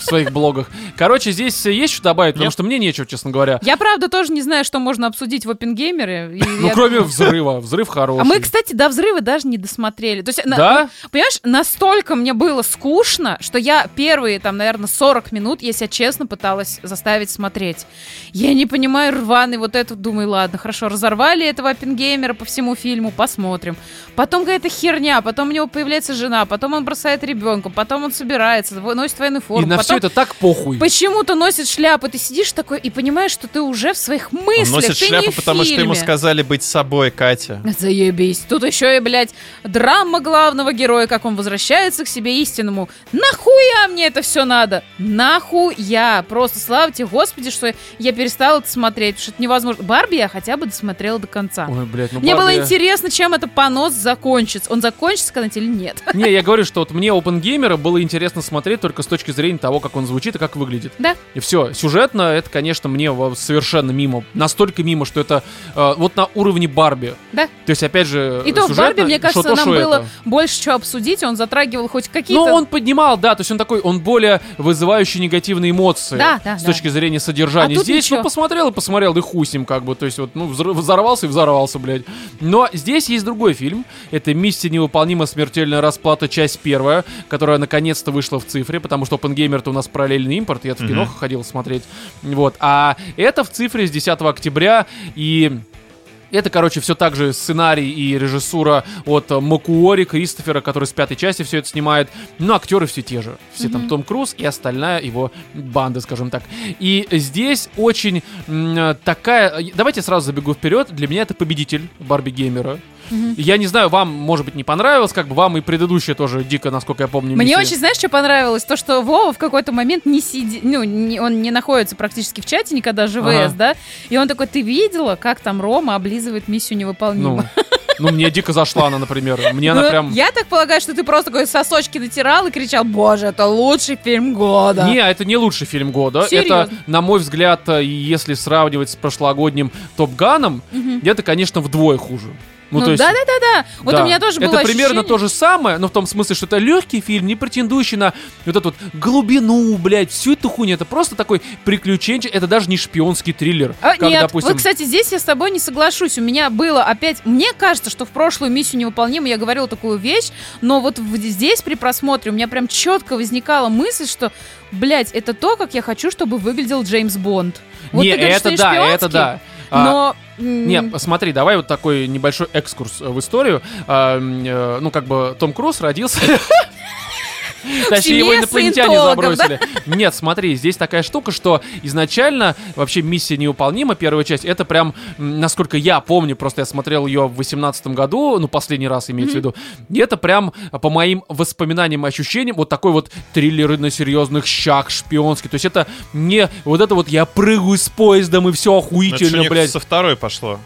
[SPEAKER 1] В своих блогах. Короче, здесь есть что добавить, потому что мне нечего, честно говоря.
[SPEAKER 3] Я, правда, тоже не знаю, что можно обсудить в Оппенгеймере. и
[SPEAKER 1] Ну, кроме взрыва. Взрыв хороший.
[SPEAKER 3] А мы, кстати, до взрыва даже не досмотрели. То есть,
[SPEAKER 1] Да?
[SPEAKER 3] понимаешь, настолько мне было скучно, что я первые, там, наверное, 40 минут, я себя честно пыталась заставить смотреть. Я не понимаю рваный вот это, думаю, ладно, хорошо, разорвали этого Оппенгеймера по всему фильму, посмотрим. Потом какая-то херня, потом у него появляется жена, потом он бросает ребенка, потом он собирается, носит военную
[SPEAKER 1] И
[SPEAKER 3] форму.
[SPEAKER 1] на все это так похуй.
[SPEAKER 3] Почему-то носит шляпу, ты сидишь такой и понимаешь, что ты уже в своих
[SPEAKER 2] Он
[SPEAKER 3] мыслях,
[SPEAKER 2] носит
[SPEAKER 3] ты
[SPEAKER 2] шляпу, потому что ему сказали быть собой, Катя.
[SPEAKER 3] Заебись. Тут еще и, блядь, драма главного героя, как он возвращается к себе истинному. Нахуя мне это все надо? Нахуя? Просто слава тебе, Господи, что я перестала это смотреть, потому что это невозможно. Барби я хотя бы досмотрела до конца.
[SPEAKER 1] Ой, блядь, ну
[SPEAKER 3] Мне было
[SPEAKER 1] Барби-
[SPEAKER 3] интересно, чем это понос закончится. Он закончится когда-нибудь или нет?
[SPEAKER 1] Не, я говорю, что вот мне OpenGamer было интересно смотреть только с точки зрения того, как он звучит и как выглядит.
[SPEAKER 3] Да.
[SPEAKER 1] И все. Сюжетно это, конечно, мне совершенно мимо. Настолько мимо, что это э, вот на уровне Барби.
[SPEAKER 3] Да.
[SPEAKER 1] То есть, опять же,
[SPEAKER 3] И то в Барби, мне кажется,
[SPEAKER 1] то,
[SPEAKER 3] нам
[SPEAKER 1] что
[SPEAKER 3] было
[SPEAKER 1] это.
[SPEAKER 3] больше чего обсудить, он затрагивал хоть какие-то...
[SPEAKER 1] Ну, он поднимал, да, то есть он такой, он более вызывающий негативные эмоции
[SPEAKER 3] Да, да,
[SPEAKER 1] с
[SPEAKER 3] да.
[SPEAKER 1] точки зрения содержания.
[SPEAKER 3] А
[SPEAKER 1] здесь,
[SPEAKER 3] ничего.
[SPEAKER 1] ну, посмотрел и посмотрел, и хуй с ним, как бы, то есть вот, ну, взорвался и взорвался, блядь. Но здесь есть другой фильм, это «Миссия невыполнима. Смертельная расплата. Часть первая», которая наконец-то вышла в цифре, потому что OpenGamer-то у нас параллельный импорт, я в кино
[SPEAKER 2] Мгм.
[SPEAKER 1] ходил смотреть, вот. А это в цифре с 10 октября, и это, короче, все так же сценарий и режиссура от Макуори Кристофера, который с пятой части все это снимает. Но актеры все те же. Все там
[SPEAKER 3] Мгм.
[SPEAKER 1] Том Круз и остальная его банда, скажем так. И здесь очень м, такая... Давайте сразу забегу вперед. Для меня это победитель Барби Геймера.
[SPEAKER 3] Мгм.
[SPEAKER 1] Я не знаю, вам, может быть, не понравилось, как бы вам и предыдущая тоже дико, насколько я помню.
[SPEAKER 3] Мне
[SPEAKER 1] миссия.
[SPEAKER 3] очень, знаешь, что понравилось? То, что Вова в какой-то момент не сидит, ну, не- он не находится практически в чате никогда ЖВС,
[SPEAKER 1] Ага.
[SPEAKER 3] да? И он такой, ты видела, как там Рома облизывает миссию
[SPEAKER 1] Ну,
[SPEAKER 3] невыполнима?
[SPEAKER 1] ну, мне дико зашла она, например. Мне она
[SPEAKER 3] Ну,
[SPEAKER 1] прям...
[SPEAKER 3] Я так полагаю, что ты просто такой сосочки натирал и кричал, боже, это лучший фильм года.
[SPEAKER 1] Не, это не лучший фильм года.
[SPEAKER 3] Серьезно?
[SPEAKER 1] Это, на мой взгляд, э, если сравнивать с прошлогодним Топ Ганом,
[SPEAKER 3] Мгм.
[SPEAKER 1] это, конечно, вдвое хуже.
[SPEAKER 3] Ну,
[SPEAKER 1] то есть-
[SPEAKER 3] да-да-да-да. Вот
[SPEAKER 1] да.
[SPEAKER 3] у меня тоже было
[SPEAKER 1] Это примерно
[SPEAKER 3] ощущение-
[SPEAKER 1] то же самое, но в том смысле, что это легкий фильм, не претендующий на вот эту вот глубину, блядь, всю эту хуйню. Это просто такой приключенчик, это даже не шпионский триллер.
[SPEAKER 3] А,
[SPEAKER 1] как,
[SPEAKER 3] нет,
[SPEAKER 1] допустим,
[SPEAKER 3] вот, кстати, здесь я с тобой не соглашусь. У меня было опять... Мне кажется, что в прошлую миссию невыполнима я говорила такую вещь, но вот здесь при просмотре у меня прям четко возникала мысль, что, блядь, это то, как я хочу, чтобы выглядел Джеймс Бонд. Вот
[SPEAKER 1] не,
[SPEAKER 3] ты говоришь,
[SPEAKER 1] это
[SPEAKER 3] что
[SPEAKER 1] да, это да. А,
[SPEAKER 3] Но... м,
[SPEAKER 1] Не, смотри, давай вот такой небольшой экскурс в историю. А, э, ну, как бы Том Круз родился... Точнее, его инопланетяне забросили. Нет, смотри, здесь такая штука, что изначально вообще миссия невыполнима, первая часть, это прям, насколько я помню, просто я смотрел ее в 18 году, ну, последний раз имеется в виду, и это прям, по моим воспоминаниям и ощущениям, вот такой вот триллер на серьезных щах, шпионский. То есть это не вот это вот я прыгаю с поездом и все
[SPEAKER 2] Ну,
[SPEAKER 1] охуительно, блядь.
[SPEAKER 2] со второй пошло.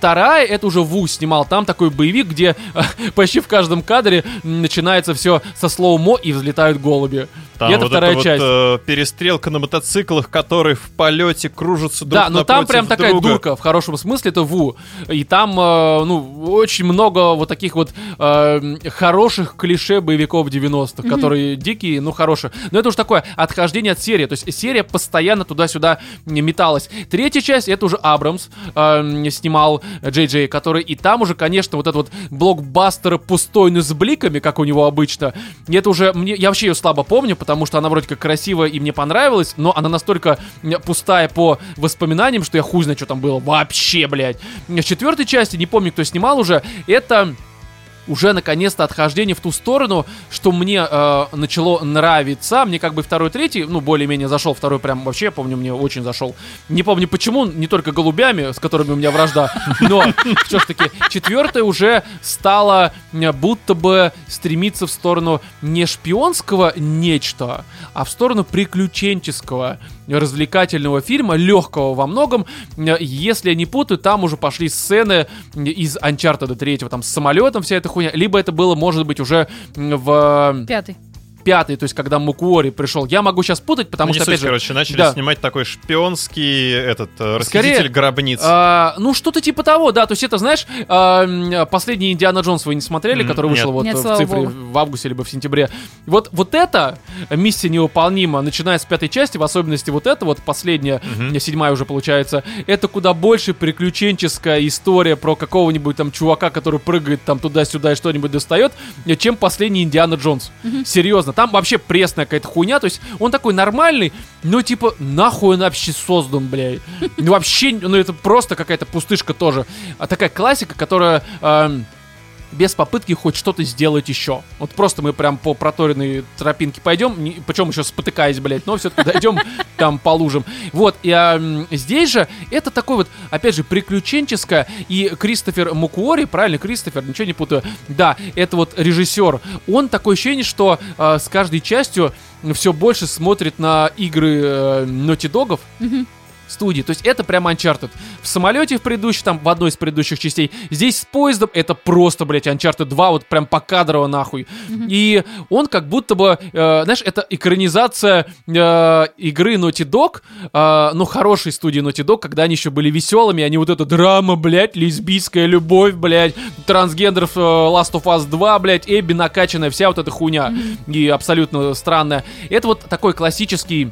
[SPEAKER 1] Вторая, это уже Ву снимал. Там такой боевик, где почти в каждом кадре начинается все со слоумо и взлетают голуби.
[SPEAKER 2] Там
[SPEAKER 1] и это
[SPEAKER 2] вот
[SPEAKER 1] вторая
[SPEAKER 2] эта
[SPEAKER 1] часть.
[SPEAKER 2] Вот, э, перестрелка на мотоциклах, которые в полете кружатся друг
[SPEAKER 1] Да, но там прям такая
[SPEAKER 2] друга.
[SPEAKER 1] дурка, в хорошем смысле, это Ву. И там, э, ну, очень много вот таких вот э, хороших клише боевиков 90-х, которые дикие, ну, хорошие. Но это уже такое отхождение от серии. То есть серия постоянно туда-сюда металась. Третья часть, это уже Абрамс э, снимал Джей Джей, который и там уже, конечно, вот этот вот блокбастер пустой, но с бликами, как у него обычно. Это уже, мне, я вообще ее слабо помню, потому что она вроде как красивая и мне понравилась, но она настолько пустая по воспоминаниям, что я хуй знаю, что там было вообще, блядь. В четвертой части, не помню, кто снимал уже, это уже наконец-то отхождение в ту сторону, что мне э, начало нравиться. Мне как бы второй, третий, ну, более-менее зашел. Второй прям вообще, я помню, мне очень зашел. Не помню почему, не только голубями, с которыми у меня вражда, но все ж таки четвертая уже стала э, будто бы стремиться в сторону не шпионского нечто, а в сторону приключенческого развлекательного фильма, легкого во многом. Э, Если я не путаю, там уже пошли сцены из Uncharted 3, там с самолетом вся эта хуйня, либо это было, может быть, уже в
[SPEAKER 3] Пятый.
[SPEAKER 1] Пятый, то есть когда Мукуори пришел. Я могу сейчас путать, потому
[SPEAKER 2] Ну,
[SPEAKER 1] что,
[SPEAKER 2] не
[SPEAKER 1] опять
[SPEAKER 2] суть,
[SPEAKER 1] же...
[SPEAKER 2] короче, начали
[SPEAKER 1] да.
[SPEAKER 2] снимать такой шпионский этот э,
[SPEAKER 1] Скорее,
[SPEAKER 2] расхититель гробниц.
[SPEAKER 1] А, ну, что-то типа того, да. То есть это, знаешь, а, последний Индиана Джонс вы не смотрели,
[SPEAKER 2] М,
[SPEAKER 1] который вышел
[SPEAKER 2] нет.
[SPEAKER 1] вот
[SPEAKER 3] Нет,
[SPEAKER 1] в цифре
[SPEAKER 3] богу.
[SPEAKER 1] в августе либо в сентябре. Вот, вот эта миссия невыполнима, начиная с пятой части, в особенности вот эта вот последняя,
[SPEAKER 2] Мгм.
[SPEAKER 1] седьмая уже получается, это куда больше приключенческая история про какого-нибудь там чувака, который прыгает там туда-сюда и что-нибудь достает, чем последний Индиана Джонс. Серьезно, там вообще пресная какая-то хуйня, то есть он такой нормальный, но типа нахуй он вообще создан, блядь. Ну вообще, ну это просто какая-то пустышка тоже. А такая классика, которая... эм, без попытки хоть что-то сделать еще. Вот просто мы прям по проторенной тропинке пойдем, не- причем еще спотыкаясь, блядь, но все-таки дойдем там по лужам. Вот, и а, здесь же это такой вот, опять же, приключенческое, и Кристофер Мукуори, правильно, Кристофер, ничего не путаю, да, это вот режиссер, он такое ощущение, что а, с каждой частью все больше смотрит на игры э, Naughty Dog'ов, студии. То есть это прям Uncharted. В самолете в предыдущем, там, в одной из предыдущих частей. Здесь с поездом это просто, блядь, Uncharted 2, вот прям покадрово нахуй. И он как будто бы, э, знаешь, это экранизация э, игры Naughty Dog, э, ну, хорошей студии Naughty Dog, когда они еще были веселыми, они вот эта драма, блядь, лесбийская любовь, блядь, трансгендеров э, Last of Us 2, блядь, Эбби накачанная, вся вот эта хуйня. И абсолютно странная. Это вот такой классический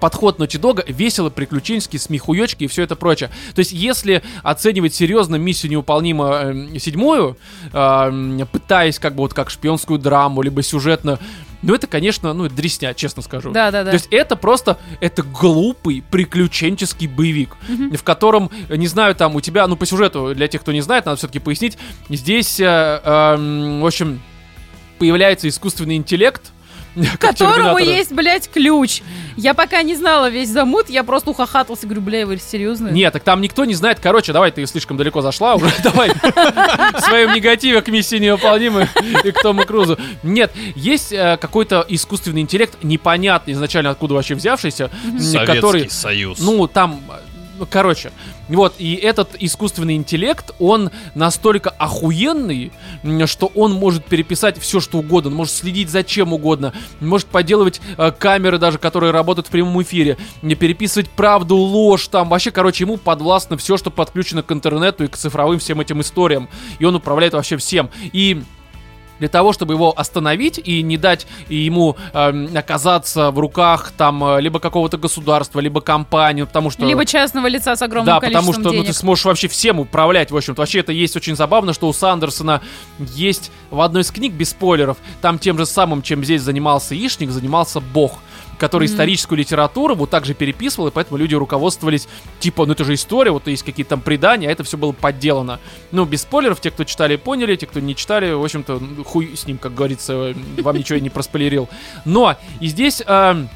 [SPEAKER 1] подход Naughty Dog весело, приключенческий, смехуёчки и все это прочее. То есть, если оценивать серьезно миссию невыполнима э, седьмую, э, пытаясь как бы вот как шпионскую драму, либо сюжетную, ну это, конечно, ну дресня, честно скажу.
[SPEAKER 3] Да, да, да.
[SPEAKER 1] То есть это просто, это глупый приключенческий боевик, в котором, э, не знаю, там у тебя, ну по сюжету, для тех, кто не знает, надо все-таки пояснить, здесь, э, эм, в общем, появляется искусственный интеллект, как
[SPEAKER 3] которому есть, блядь, ключ. Я пока не знала весь замут, я просто ухахатался, говорю, бля, вы серьезно?
[SPEAKER 1] Нет, так там никто не знает. Короче, давай, ты слишком далеко зашла уже. Давай в своем негативе к миссии невыполнимой и к Тому Крузу. Нет, есть э, какой-то искусственный интеллект, непонятный изначально откуда вообще взявшийся,
[SPEAKER 2] Советский
[SPEAKER 1] который,
[SPEAKER 2] Союз.
[SPEAKER 1] ну, там, короче, вот, и этот искусственный интеллект, он настолько охуенный, что он может переписать все, что угодно, он может следить за чем угодно, может подделывать э, камеры даже, которые работают в прямом эфире, не переписывать правду, ложь, там, вообще, короче, ему подвластно все, что подключено к интернету и к цифровым всем этим историям, и он управляет вообще всем, и для того, чтобы его остановить и не дать ему эм, оказаться в руках там э, либо какого-то государства, либо компании, ну, потому что...
[SPEAKER 3] Либо частного лица с огромным
[SPEAKER 1] Да, потому
[SPEAKER 3] количеством
[SPEAKER 1] что ну,
[SPEAKER 3] денег.
[SPEAKER 1] ты сможешь вообще всем управлять, в общем-то. Вообще это есть очень забавно, что у Сандерсона есть в одной из книг, без спойлеров, там тем же самым, чем здесь занимался Ишник, занимался Бог который
[SPEAKER 3] Мгм.
[SPEAKER 1] историческую литературу вот так же переписывал, и поэтому люди руководствовались, типа, ну это же история, вот есть какие-то там предания, а это все было подделано. Ну, без спойлеров, те, кто читали, поняли, те, кто не читали, в общем-то, ну, хуй с ним, как говорится, вам ничего я не проспойлерил. Но, и здесь... эм,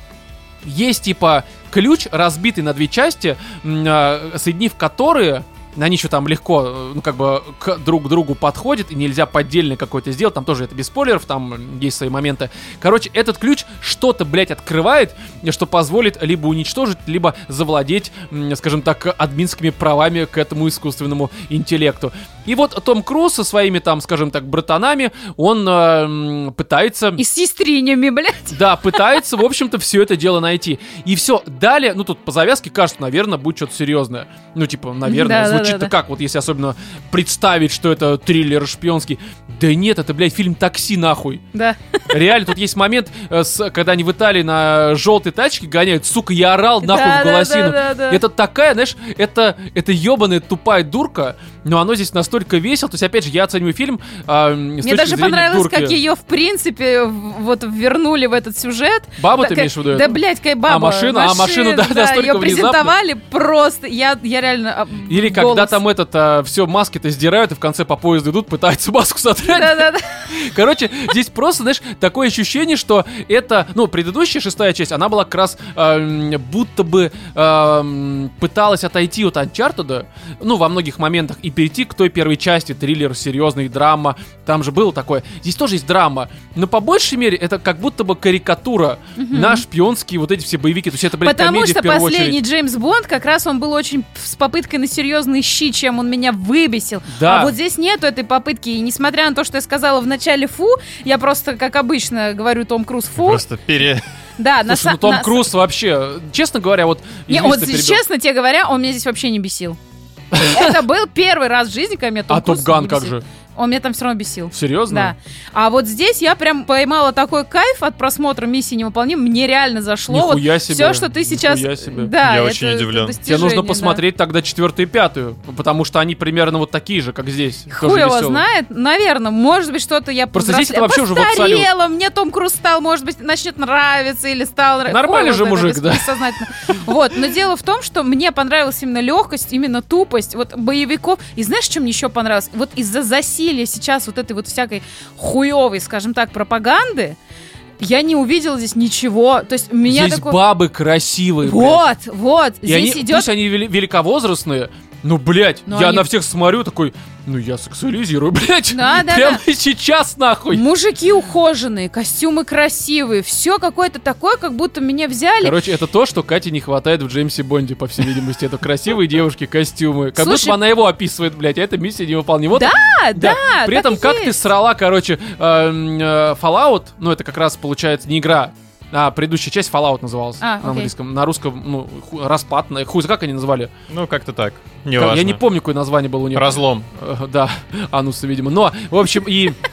[SPEAKER 1] есть типа ключ, разбитый на две части, а, соединив которые они еще там легко, э, ну, как бы, к друг другу подходят, и нельзя поддельный какой-то сделать, там тоже это без спойлеров, там есть свои моменты. Короче, этот ключ что-то, блядь, открывает, что позволит либо уничтожить, либо завладеть, скажем так, админскими правами к этому искусственному интеллекту. И вот Том Круз со своими, там, скажем так, братанами, он э, пытается...
[SPEAKER 3] И с сестринями, блядь.
[SPEAKER 1] Да, пытается, в общем-то, все это дело найти. И все, далее, ну тут по завязке кажется, наверное, будет что-то серьезное. Ну, типа, наверное,
[SPEAKER 3] Да,
[SPEAKER 1] звучит-то
[SPEAKER 3] да, да.
[SPEAKER 1] как, вот если особенно представить, что это триллер шпионский. Да нет, это, блядь, фильм «Такси», нахуй.
[SPEAKER 3] Да.
[SPEAKER 1] Реально, тут есть момент, э, с- когда они в Италии на желтой тачке гоняют, сука, я орал нахуй
[SPEAKER 3] Да,
[SPEAKER 1] в
[SPEAKER 3] да,
[SPEAKER 1] голосину.
[SPEAKER 3] да, да, да.
[SPEAKER 1] Это такая, знаешь, это, это ебаная тупая дурка, но оно здесь настолько весело. То есть, опять же, я оцениваю фильм а, с
[SPEAKER 3] Мне даже понравилось,
[SPEAKER 1] дурки.
[SPEAKER 3] как ее, в принципе, вот вернули в этот сюжет.
[SPEAKER 1] Бабу
[SPEAKER 3] Да,
[SPEAKER 1] ты имеешь в виду?
[SPEAKER 3] Да, блядь, какая баба.
[SPEAKER 1] А, машина? А, машину, да, настолько
[SPEAKER 3] Ее
[SPEAKER 1] внезапно.
[SPEAKER 3] презентовали просто. Я, я реально... а,
[SPEAKER 1] Или когда там этот, все, маски-то сдирают, и в конце по поезду идут, пытаются маску сотрать.
[SPEAKER 3] Да-да-да.
[SPEAKER 1] Короче, здесь просто, знаешь, такое ощущение, что это, ну, предыдущая шестая часть, она была как раз эм, будто бы эм, пыталась отойти от Uncharted, ну, во многих моментах, и перейти к той первой части, триллер, серьезный, драма, там же было такое. Здесь тоже есть драма, но по большей мере это как будто бы карикатура на шпионские вот эти все боевики, то есть это, блядь,
[SPEAKER 3] Потому
[SPEAKER 1] комедия
[SPEAKER 3] что последний
[SPEAKER 1] очередь.
[SPEAKER 3] Джеймс Бонд, как раз он был очень с попыткой на серьезный прыщи, чем он меня выбесил.
[SPEAKER 1] Да.
[SPEAKER 3] А вот здесь нету этой попытки. И несмотря на то, что я сказала в начале фу, я просто, как обычно, говорю Том Круз фу.
[SPEAKER 2] Просто пере...
[SPEAKER 3] Да, на
[SPEAKER 1] Слушай, ну
[SPEAKER 3] са-
[SPEAKER 1] Том
[SPEAKER 3] на-
[SPEAKER 1] Круз вообще, честно говоря, вот...
[SPEAKER 3] Не, вот
[SPEAKER 1] перебил.
[SPEAKER 3] честно тебе говоря, он меня здесь вообще не бесил. Это был первый раз в жизни, когда меня Том
[SPEAKER 1] А
[SPEAKER 3] Круз
[SPEAKER 1] Топ Ган
[SPEAKER 3] не
[SPEAKER 1] как же?
[SPEAKER 3] Он меня там все равно бесил.
[SPEAKER 1] Серьезно?
[SPEAKER 3] Да. А вот здесь я прям поймала такой кайф от просмотра миссии невыполним. Мне реально зашло. Вот
[SPEAKER 1] Нихуя себе.
[SPEAKER 3] Все, что ты сейчас.
[SPEAKER 1] Нихуя себе.
[SPEAKER 3] Да,
[SPEAKER 2] Я
[SPEAKER 3] это-
[SPEAKER 2] очень
[SPEAKER 3] это
[SPEAKER 2] удивлен.
[SPEAKER 1] Тебе нужно
[SPEAKER 3] да.
[SPEAKER 1] посмотреть тогда четвертую и пятую, потому что они примерно вот такие же, как здесь. тоже
[SPEAKER 3] Хуй его
[SPEAKER 1] веселые.
[SPEAKER 3] знает, наверное, может быть, что-то я
[SPEAKER 1] Просто здесь это вообще уже в абсолют.
[SPEAKER 3] Мне Том Круз стал, может быть, начнет нравиться или стал.
[SPEAKER 1] Нормальный
[SPEAKER 3] Хуй
[SPEAKER 1] же мужик,
[SPEAKER 3] это
[SPEAKER 1] да.
[SPEAKER 3] Вот, но дело в том, что мне понравилась именно легкость, именно тупость вот боевиков. И знаешь, что мне еще понравилось? Вот из-за засилия сейчас вот этой вот всякой хуевой, скажем так, пропаганды, я не увидела здесь ничего. То есть меня
[SPEAKER 1] Здесь
[SPEAKER 3] такое...
[SPEAKER 1] бабы красивые, блядь.
[SPEAKER 3] Вот, вот,
[SPEAKER 1] И
[SPEAKER 3] здесь
[SPEAKER 1] они,
[SPEAKER 3] идет
[SPEAKER 1] пусть они вели- великовозрастные, ну, блядь,
[SPEAKER 3] Но
[SPEAKER 1] я
[SPEAKER 3] они-
[SPEAKER 1] на всех смотрю такой, ну, я сексуализирую, блядь.
[SPEAKER 3] Да, да,
[SPEAKER 1] Прямо сейчас, нахуй.
[SPEAKER 3] Мужики ухоженные, костюмы красивые, все какое-то такое, как будто меня взяли.
[SPEAKER 1] Короче, это то, что Кате не хватает в Джеймсе Бонде, по всей видимости. Это красивые девушки, костюмы. Как
[SPEAKER 3] Слушай-
[SPEAKER 1] будто бы она его описывает, блядь, а эта миссия невыполнима. Вот
[SPEAKER 3] Да, да,
[SPEAKER 1] При
[SPEAKER 3] так
[SPEAKER 1] этом,
[SPEAKER 3] и
[SPEAKER 1] как ты
[SPEAKER 3] есть.
[SPEAKER 1] срала, короче, эм, э, Fallout, ну, это как раз, получается, не игра, а предыдущая часть Fallout называлась
[SPEAKER 3] А,
[SPEAKER 1] на
[SPEAKER 3] окей.
[SPEAKER 1] английском. На русском, ну, ху- распад, на- хуй, как они называли?
[SPEAKER 2] Ну, как-то так.
[SPEAKER 1] Как-
[SPEAKER 2] Неважно.
[SPEAKER 1] Я не помню, какое название было у нее.
[SPEAKER 2] Разлом.
[SPEAKER 1] Э, Да, анусы, видимо. Но, в общем, и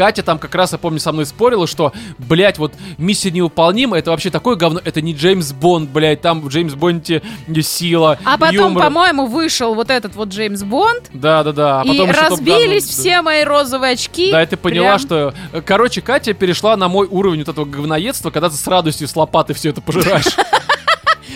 [SPEAKER 1] Катя там как раз, я помню, со мной спорила, что, блядь, вот миссия невыполнима, это вообще такое говно, это не Джеймс Бонд, блядь, там в Джеймс Бонде сила,
[SPEAKER 3] А потом,
[SPEAKER 1] юмор.
[SPEAKER 3] по-моему, вышел вот этот вот Джеймс Бонд,
[SPEAKER 1] Да, да, да. А
[SPEAKER 3] и разбились
[SPEAKER 1] да.
[SPEAKER 3] все мои розовые очки.
[SPEAKER 1] Да, и ты поняла,
[SPEAKER 3] Прям.
[SPEAKER 1] что... Короче, Катя перешла на мой уровень вот этого говноедства, когда ты с радостью с лопаты все это пожираешь.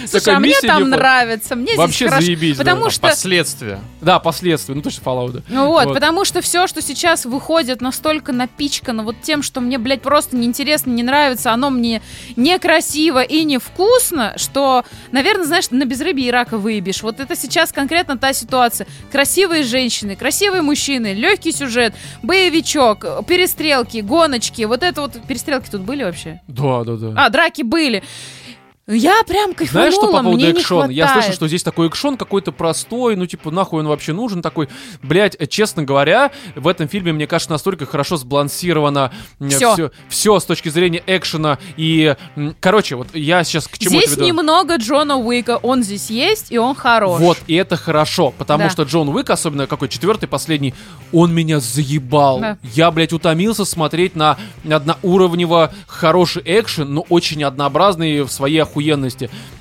[SPEAKER 3] Слушай, а мне там нравится, мне
[SPEAKER 1] Вообще заебись.
[SPEAKER 3] Потому что
[SPEAKER 2] Последствия.
[SPEAKER 1] Да, последствия, ну точно Fallout.
[SPEAKER 3] Ну вот,
[SPEAKER 1] Вот.
[SPEAKER 3] потому что все, что сейчас выходит, настолько напичкано вот тем, что мне, блядь, просто неинтересно, не нравится, оно мне некрасиво и невкусно, что, наверное, знаешь, на безрыбье и рака выебешь. Вот это сейчас конкретно та ситуация. Красивые женщины, красивые мужчины, легкий сюжет, боевичок, перестрелки, гоночки. Вот это вот... Перестрелки тут были вообще?
[SPEAKER 1] Да, да, да.
[SPEAKER 3] А, драки были. Я прям кайфанула,
[SPEAKER 1] Знаешь, что по поводу экшона? Я слышал, что здесь такой экшон какой-то простой, ну, типа, нахуй он вообще нужен такой. Блять, честно говоря, в этом фильме, мне кажется, настолько хорошо сбалансировано
[SPEAKER 3] Всё.
[SPEAKER 1] все, все с точки зрения экшена. И, короче, вот я сейчас к чему
[SPEAKER 3] Здесь
[SPEAKER 1] веду.
[SPEAKER 3] немного Джона Уика. Он здесь есть, и он хорош.
[SPEAKER 1] Вот, и это хорошо, потому
[SPEAKER 3] Да.
[SPEAKER 1] что Джон Уик, особенно какой четвертый, последний, он меня заебал.
[SPEAKER 3] Да.
[SPEAKER 1] Я, блядь, утомился смотреть на одноуровнево хороший экшен, но очень однообразный в своей охуенности.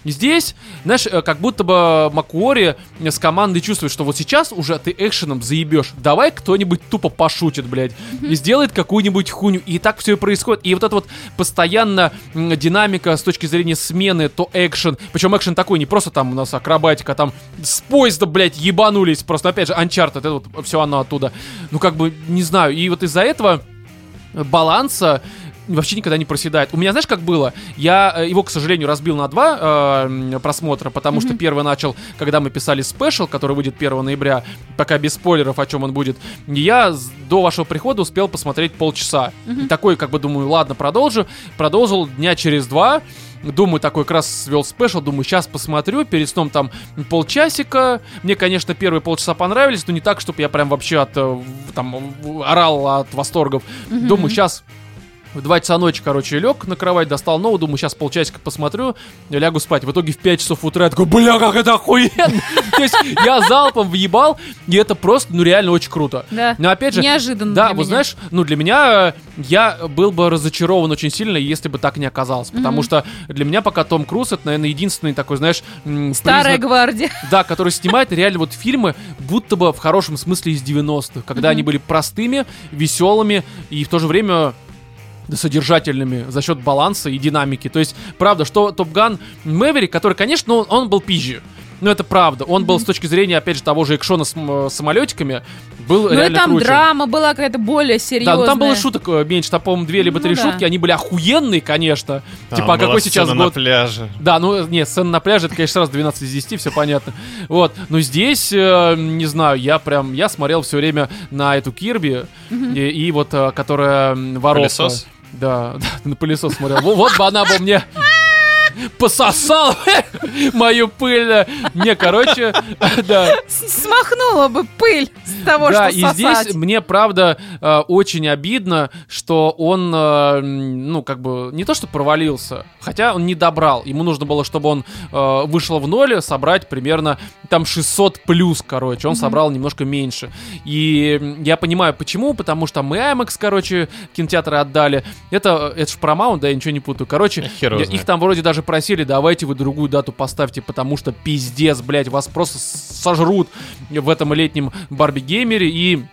[SPEAKER 1] Здесь, знаешь, э, как будто бы Макуори с командой чувствует, что вот сейчас уже ты экшеном заебешь. Давай кто-нибудь тупо пошутит, блядь, и сделает какую-нибудь хуйню. И так все и происходит. И вот это вот постоянно динамика с точки зрения смены, то экшен. Причем экшен такой, не просто там у нас акробатика, там с поезда, блядь, ебанулись. Просто, опять же, Uncharted, это вот все оно оттуда. Ну, как бы, не знаю. И вот из-за этого баланса вообще никогда не проседает. У меня, знаешь, как было? Я э, его, к сожалению, разбил на два э, просмотра, потому что первый начал, когда мы писали спешл, который выйдет 1 ноября, пока без спойлеров, о чем он будет. Я до вашего прихода успел посмотреть полчаса. И Такой, как бы, думаю, ладно, продолжу. Продолжил дня через два. Думаю, такой как раз свел спешл, думаю, сейчас посмотрю, перед сном там полчасика. Мне, конечно, первые полчаса понравились, но не так, чтобы я прям вообще от, э, там, орал от восторгов. Думаю, сейчас в 2 часа ночи, короче, лег на кровать, достал новую, думаю, сейчас полчасика посмотрю, лягу спать. В итоге в 5 часов утра я такой, бля, как это охуенно! То есть я залпом въебал, и это просто, ну, реально очень круто.
[SPEAKER 3] Да.
[SPEAKER 1] Но опять же,
[SPEAKER 3] Неожиданно
[SPEAKER 1] да, вот знаешь, ну для меня э, я был бы разочарован очень сильно, если бы так не оказалось, потому что для меня пока Том Круз это, наверное, единственный такой, знаешь,
[SPEAKER 3] Старая гвардия.
[SPEAKER 1] да, который снимает реально вот фильмы, будто бы в хорошем смысле из 90-х, когда они были простыми, веселыми и в то же время содержательными за счет баланса и динамики. То есть, правда, что Топ Ган Мэверик, который, конечно, он, он был пизжи. Но это правда. Он был с точки зрения, опять же, того же экшона с м, самолетиками, был
[SPEAKER 3] Ну и
[SPEAKER 1] реально
[SPEAKER 3] там
[SPEAKER 1] круче.
[SPEAKER 3] драма была какая-то более
[SPEAKER 1] Да,
[SPEAKER 3] серьезная.
[SPEAKER 1] ну там было шуток э, меньше, там, по-моему, две либо
[SPEAKER 3] Ну
[SPEAKER 1] три
[SPEAKER 3] да.
[SPEAKER 1] шутки, они были охуенные, конечно.
[SPEAKER 2] Там
[SPEAKER 1] типа, а какой сейчас
[SPEAKER 2] сцена на
[SPEAKER 1] год?
[SPEAKER 2] пляже.
[SPEAKER 1] Да, ну, нет, сцена на пляже, это, конечно, сразу 12 из 10, все понятно. Вот, но здесь, э, не знаю, я прям, я смотрел все время на эту Кирби, и, и вот, э, которая воровка.
[SPEAKER 2] Пылесос?
[SPEAKER 1] Да, на пылесос смотрел. Во- Вот бы она бы мне... пососал мою пыль. Не, короче, да.
[SPEAKER 3] Смахнула бы пыль с того,
[SPEAKER 1] да,
[SPEAKER 3] что
[SPEAKER 1] и
[SPEAKER 3] сосать.
[SPEAKER 1] здесь мне, правда, э, очень обидно, что он, э, ну, как бы, не то что провалился, хотя он не добрал. Ему нужно было, чтобы он э, вышел в ноль, собрать примерно там 600 плюс, короче. Он собрал немножко меньше. И я понимаю, почему, потому что мы IMAX, короче, кинотеатры отдали. Это, это ж Paramount, да, я ничего не путаю. Короче, их там вроде даже просили, давайте вы другую дату поставьте, потому что пиздец, блядь, вас просто сожрут в этом летнем Барби-геймере, и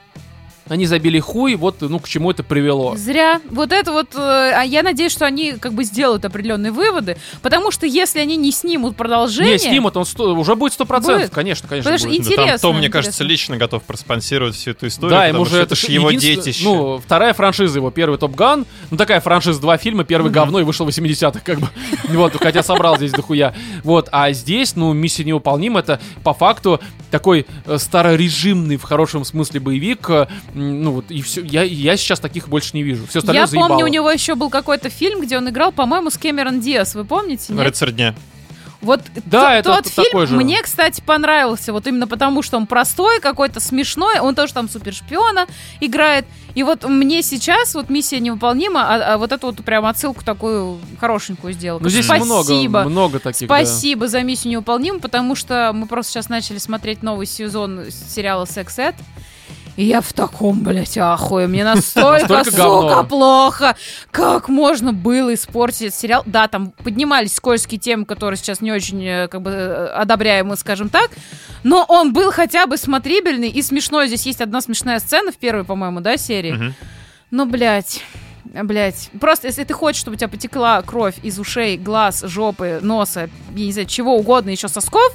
[SPEAKER 1] они забили хуй, вот, ну, к чему это привело.
[SPEAKER 3] Зря. Вот это вот, э, а я надеюсь, что они как бы сделают определенные выводы, потому что если они не снимут продолжение...
[SPEAKER 1] Не, снимут, он сто- уже будет сто процентов,
[SPEAKER 3] Будет.
[SPEAKER 1] конечно, конечно
[SPEAKER 3] Потому что
[SPEAKER 1] будет.
[SPEAKER 3] и-
[SPEAKER 2] Да там
[SPEAKER 3] Интересно,
[SPEAKER 2] Том, мне
[SPEAKER 3] интересно.
[SPEAKER 2] кажется, лично готов проспонсировать всю эту историю.
[SPEAKER 1] Да,
[SPEAKER 2] потому
[SPEAKER 1] ему
[SPEAKER 2] что
[SPEAKER 1] же
[SPEAKER 2] это
[SPEAKER 1] ж
[SPEAKER 2] ж его детище.
[SPEAKER 1] Ну, вторая франшиза его, первый Топ Ган. Ну, такая франшиза, два фильма, первый говно и вышел в 80-х, как бы. Вот, хотя собрал здесь дохуя. Вот, а здесь, ну, миссия невыполнима, это по факту такой э, старорежимный, в хорошем смысле, боевик. Ну, вот, и все. Я, я сейчас таких больше не вижу. Все остальное
[SPEAKER 3] Я
[SPEAKER 1] заебало.
[SPEAKER 3] помню, у него еще был какой-то фильм, где он играл, по-моему, с Кэмерон Диас. Вы помните? нет?
[SPEAKER 2] Рыцарь дня.
[SPEAKER 3] Вот
[SPEAKER 1] Да,
[SPEAKER 3] т-
[SPEAKER 1] это
[SPEAKER 3] тот фильм
[SPEAKER 1] такой же.
[SPEAKER 3] мне, кстати, понравился. Вот именно потому, что он простой, какой-то смешной. Он тоже там супершпиона играет. И вот мне сейчас вот миссия невыполнима, а, а вот эту вот прям отсылку такую хорошенькую сделал.
[SPEAKER 1] Ну, здесь
[SPEAKER 3] Спасибо.
[SPEAKER 1] много, много таких, да.
[SPEAKER 3] Спасибо за миссию невыполнима, потому что мы просто сейчас начали смотреть новый сезон сериала Секс Эд. И я в таком, блядь, ахуе. Мне настолько, сука, плохо. Как можно было испортить этот сериал? Да, там поднимались скользкие темы, которые сейчас не очень, э, как бы, э, одобряемы, скажем так. Но он был хотя бы смотрибельный и смешной. Здесь есть одна смешная сцена в первой, по-моему, да, серии.
[SPEAKER 2] Мгм.
[SPEAKER 3] Ну, блядь. Блять, просто если ты хочешь, чтобы у тебя потекла кровь из ушей, глаз, жопы, носа, я не знаю, чего угодно, еще сосков,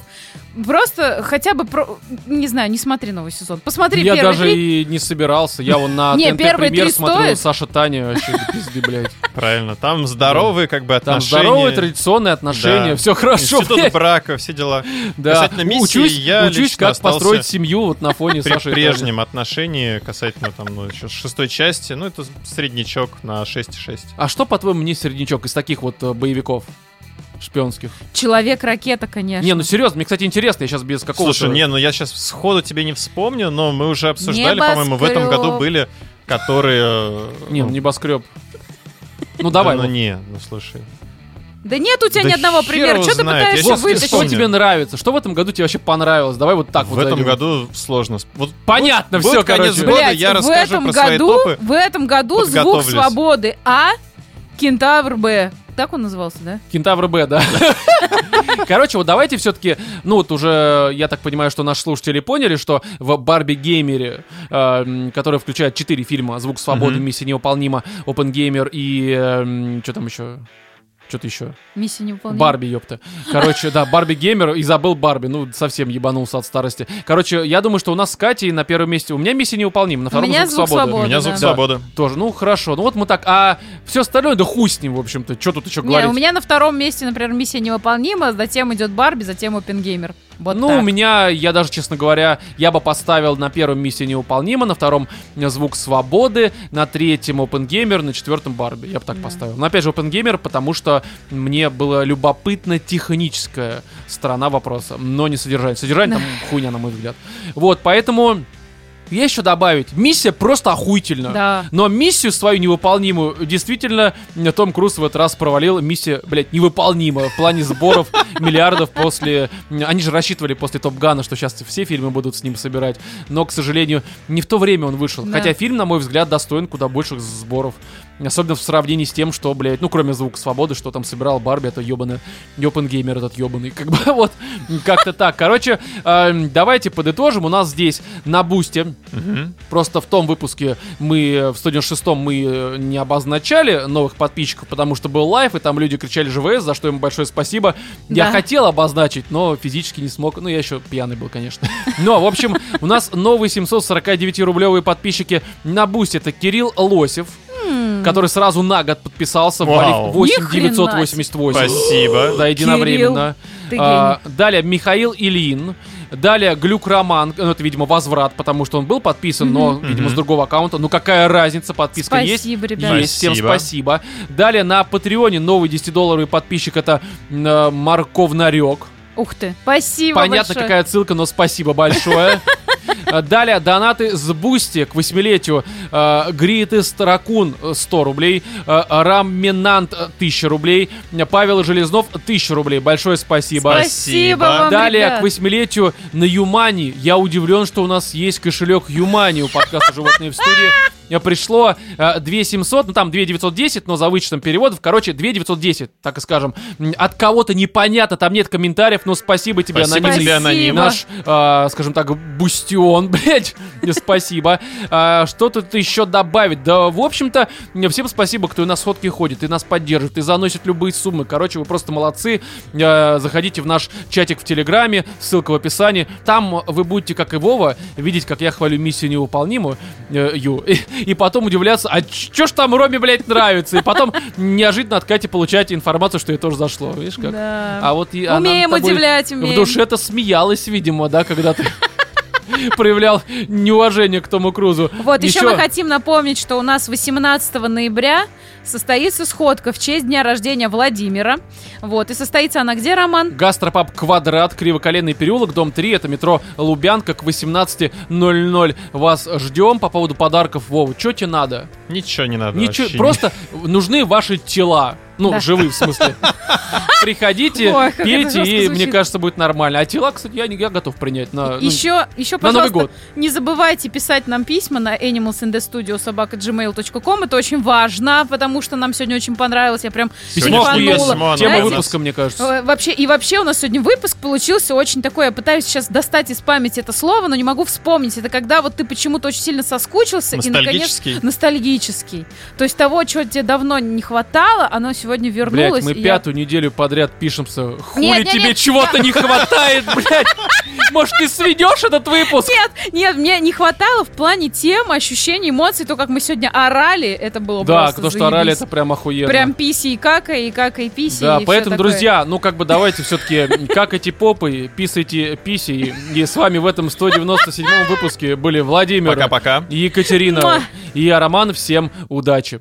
[SPEAKER 3] просто хотя бы, про... не знаю, не смотри новый сезон. Посмотри
[SPEAKER 1] Я
[SPEAKER 3] первый
[SPEAKER 1] даже
[SPEAKER 3] три.
[SPEAKER 1] и не собирался. Я вон на
[SPEAKER 3] Не,
[SPEAKER 1] премьер смотрю
[SPEAKER 3] стоит.
[SPEAKER 1] Саша Таня. Вообще до пизды, блядь.
[SPEAKER 2] Правильно. Там здоровые как бы
[SPEAKER 1] Там
[SPEAKER 2] отношения.
[SPEAKER 1] здоровые традиционные отношения,
[SPEAKER 2] Да.
[SPEAKER 1] все хорошо.
[SPEAKER 2] Институт брака, все дела.
[SPEAKER 1] Да.
[SPEAKER 2] Касательно миссии,
[SPEAKER 1] учусь,
[SPEAKER 2] я
[SPEAKER 1] учусь
[SPEAKER 2] лично
[SPEAKER 1] как
[SPEAKER 2] остался
[SPEAKER 1] построить семью вот на фоне
[SPEAKER 2] При
[SPEAKER 1] Саши.
[SPEAKER 2] прежнем отношении касательно там, ну, еще шестой части, ну, это среднячок на 6,6.
[SPEAKER 1] А что, по-твоему, мне середнячок из таких вот э, боевиков? Шпионских.
[SPEAKER 3] Человек-ракета, конечно.
[SPEAKER 1] Не, ну серьезно, мне, кстати, интересно, я сейчас без какого-то...
[SPEAKER 2] Слушай, не, ну я сейчас сходу тебе не вспомню, но мы уже обсуждали, по-моему, в этом году были, которые... э,
[SPEAKER 1] Не, ну
[SPEAKER 2] ну,
[SPEAKER 1] небоскреб. Ну
[SPEAKER 2] да,
[SPEAKER 1] давай,
[SPEAKER 2] ну
[SPEAKER 1] вот.
[SPEAKER 2] не, ну слушай.
[SPEAKER 3] Да нет у тебя
[SPEAKER 2] Да
[SPEAKER 3] ни одного примера. Что ты пытаешься
[SPEAKER 1] Вов,
[SPEAKER 3] вытащить?
[SPEAKER 1] что тебе нравится? Что в этом году тебе вообще понравилось? Давай вот так
[SPEAKER 2] в
[SPEAKER 1] вот
[SPEAKER 2] этом
[SPEAKER 1] зайдем.
[SPEAKER 2] году сложно. Вот
[SPEAKER 1] Понятно,
[SPEAKER 2] будет
[SPEAKER 1] все,
[SPEAKER 2] конец
[SPEAKER 1] короче.
[SPEAKER 2] года,
[SPEAKER 3] Блядь,
[SPEAKER 2] я
[SPEAKER 3] в
[SPEAKER 2] расскажу
[SPEAKER 3] этом
[SPEAKER 2] про свои
[SPEAKER 3] году,
[SPEAKER 2] топы.
[SPEAKER 3] в этом году звук свободы А, Кентавр Б. Так он назывался, да?
[SPEAKER 1] Кентавр Б, да. Короче, вот давайте все-таки, ну вот уже, я так понимаю, что наши слушатели поняли, что в Барби Геймере, э, который включает четыре фильма «Звук свободы». «Миссия невыполнима», «Опен Геймер» и... что там еще? Что-то еще.
[SPEAKER 3] Миссия невыполнима.
[SPEAKER 1] Барби, ёпта. Короче, да, Барби Геймер и забыл Барби. Ну, совсем ебанулся от старости. Короче, я думаю, что у нас с Катей на первом месте. У меня миссия невыполнима, на втором
[SPEAKER 3] меня
[SPEAKER 1] звук
[SPEAKER 3] «Звук
[SPEAKER 1] свободы.
[SPEAKER 2] У
[SPEAKER 3] свободы».
[SPEAKER 2] меня звук
[SPEAKER 3] Да.
[SPEAKER 2] свободы.
[SPEAKER 1] Тоже, ну хорошо. Ну вот мы так. А все остальное, да хуй с ним, в общем-то. Что тут еще
[SPEAKER 3] Не,
[SPEAKER 1] говорить?
[SPEAKER 3] у меня на втором месте, например, миссия невыполнима, затем идет Барби, затем Опенгеймер. Вот
[SPEAKER 1] ну,
[SPEAKER 3] так.
[SPEAKER 1] у меня, я даже, честно говоря, я бы поставил на первом миссия невыполнима, на втором э, звук свободы, на третьем Open Gamer, на четвертом Барби. Я бы так
[SPEAKER 3] Да.
[SPEAKER 1] поставил. Но опять же, Open Gamer, потому что мне было любопытно техническая сторона вопроса, но не содержание. Содержание там хуйня, на мой взгляд. Вот, поэтому есть что добавить. Миссия просто охуительна.
[SPEAKER 3] Да.
[SPEAKER 1] Но миссию свою невыполнимую действительно Том Круз в этот раз провалил. Миссия, блядь, невыполнима в плане сборов миллиардов после... Они же рассчитывали после Топ Гана, что сейчас все фильмы будут с ним собирать. Но, к сожалению, не в то время он вышел.
[SPEAKER 3] Да.
[SPEAKER 1] Хотя фильм, на мой взгляд, достоин куда больших сборов. Особенно в сравнении с тем, что, блядь, ну, кроме звука свободы, что там собирал Барби, это ебаный, Геймер этот ебаный. Как бы вот, как-то так. Короче, э, давайте подытожим. У нас здесь на Boosty
[SPEAKER 2] Мгм.
[SPEAKER 1] Просто в том выпуске мы, э, в 196 мы э, не обозначали новых подписчиков, потому что был live, и там люди кричали ЖВС, за что им большое спасибо. Я
[SPEAKER 3] Да.
[SPEAKER 1] хотел обозначить, но физически не смог. Ну, я еще пьяный был, конечно. Но, в общем, у нас новые 749-рублевые подписчики на Boosty. Это Кирилл Лосев, который сразу на год подписался,
[SPEAKER 2] Вау.
[SPEAKER 3] хрена
[SPEAKER 1] 8988.
[SPEAKER 2] Спасибо.
[SPEAKER 1] Да, единовременно. А, далее Михаил Ильин, Далее Глюк Роман, ну это, видимо, возврат, потому что он был подписан, но,
[SPEAKER 2] Мгм.
[SPEAKER 1] видимо, с другого аккаунта. Ну какая разница, подписка есть?
[SPEAKER 3] Спасибо, ребята.
[SPEAKER 1] Есть, всем
[SPEAKER 2] Спасибо.
[SPEAKER 1] спасибо. Далее на Патреоне новый 10-долларовый подписчик это э, Морковнарек.
[SPEAKER 3] Ух ты. Спасибо
[SPEAKER 1] Понятно,
[SPEAKER 3] большое.
[SPEAKER 1] какая ссылка, но спасибо большое. Э, Далее донаты с Boosty к восьмилетию. Э, Greatest Raccoon э, 100 рублей. Э, Ruminant э, 1000 рублей. Э, Павел Железнов 1000 рублей. Большое спасибо.
[SPEAKER 3] Спасибо
[SPEAKER 2] Спасибо.
[SPEAKER 3] вам,
[SPEAKER 1] Далее
[SPEAKER 3] ребят.
[SPEAKER 1] к восьмилетию на ЮMoney. Я удивлен, что у нас есть кошелек ЮMoney у подкаста «Животные в студии». Э, Пришло э, 2700, ну там 2910, но за вычетом переводов. Короче, 2910, так и скажем. От кого-то непонятно, там нет комментариев, но спасибо тебе,
[SPEAKER 2] Спасибо
[SPEAKER 1] анонимный
[SPEAKER 2] тебе, аноним.
[SPEAKER 1] наш, э, скажем так, бустион, блядь, спасибо. А, что тут еще добавить? Да, в общем-то, всем спасибо, кто и на сходки ходит, и нас поддерживает, и заносит любые суммы. Короче, вы просто молодцы. Э, Заходите в наш чатик в Телеграме, ссылка в описании. Там вы будете, как и Вова, видеть, как я хвалю миссию невыполнимую, э, ю, и, потом удивляться, а чё ж там Роме, блядь, нравится? И потом неожиданно от Кати получаете информацию, что ей тоже зашло. Видишь как?
[SPEAKER 3] Да.
[SPEAKER 1] А вот и она
[SPEAKER 3] Умеем
[SPEAKER 1] тобой
[SPEAKER 3] удивлять, умеем.
[SPEAKER 1] В душе-то смеялась, видимо, да, когда ты проявлял неуважение к Тому Крузу.
[SPEAKER 3] Вот, еще мы хотим напомнить, что у нас 18 ноября состоится сходка в честь дня рождения Владимира. Вот, и состоится она где, Роман?
[SPEAKER 1] Гастропаб Квадрат, Кривоколенный переулок, дом 3, это метро Лубянка, к 18.00 вас ждем. По поводу подарков, Вова, что тебе надо?
[SPEAKER 2] Ничего не надо.
[SPEAKER 1] Ничего,
[SPEAKER 2] вообще.
[SPEAKER 1] просто нужны ваши тела. Ну,
[SPEAKER 3] Да.
[SPEAKER 1] живые, в смысле. Приходите,
[SPEAKER 3] Ой,
[SPEAKER 1] пейте, и
[SPEAKER 3] звучит.
[SPEAKER 1] мне кажется, будет нормально. А тела, кстати, я, я готов принять. На, ну,
[SPEAKER 3] еще, еще,
[SPEAKER 1] на Новый год.
[SPEAKER 3] не забывайте писать нам письма на animalsinthestudio.gmail.com. Это очень важно, потому что нам сегодня очень понравилось. Я прям
[SPEAKER 1] Письмо Тема
[SPEAKER 3] Знаете,
[SPEAKER 1] выпуска, мне кажется.
[SPEAKER 3] Вообще, и вообще у нас сегодня выпуск получился очень такой, я пытаюсь сейчас достать из памяти это слово, но не могу вспомнить. Это когда вот ты почему-то очень сильно соскучился и наконец
[SPEAKER 2] Ностальгический.
[SPEAKER 3] То есть того, чего тебе давно не хватало, оно сегодня вернулось.
[SPEAKER 1] Блять, мы
[SPEAKER 3] и я-
[SPEAKER 1] пятую неделю подряд пишемся. Хули
[SPEAKER 3] Нет, нет,
[SPEAKER 1] тебе чего-то не хватает, блядь? Может, ты сведешь этот выпуск?
[SPEAKER 3] Нет, нет, мне не хватало в плане тем, ощущений, эмоций, то, как мы сегодня орали, это было
[SPEAKER 1] Да,
[SPEAKER 3] просто
[SPEAKER 1] то, что орали, это прям охуенно.
[SPEAKER 3] Прям писи и кака, и кака и писи.
[SPEAKER 1] Да, поэтому, друзья, ну как бы давайте все-таки как эти попы, писайте писи. И с вами в этом 197 выпуске были Владимир,
[SPEAKER 2] Пока-пока.
[SPEAKER 1] и Екатерина и я, Роман. Всем удачи.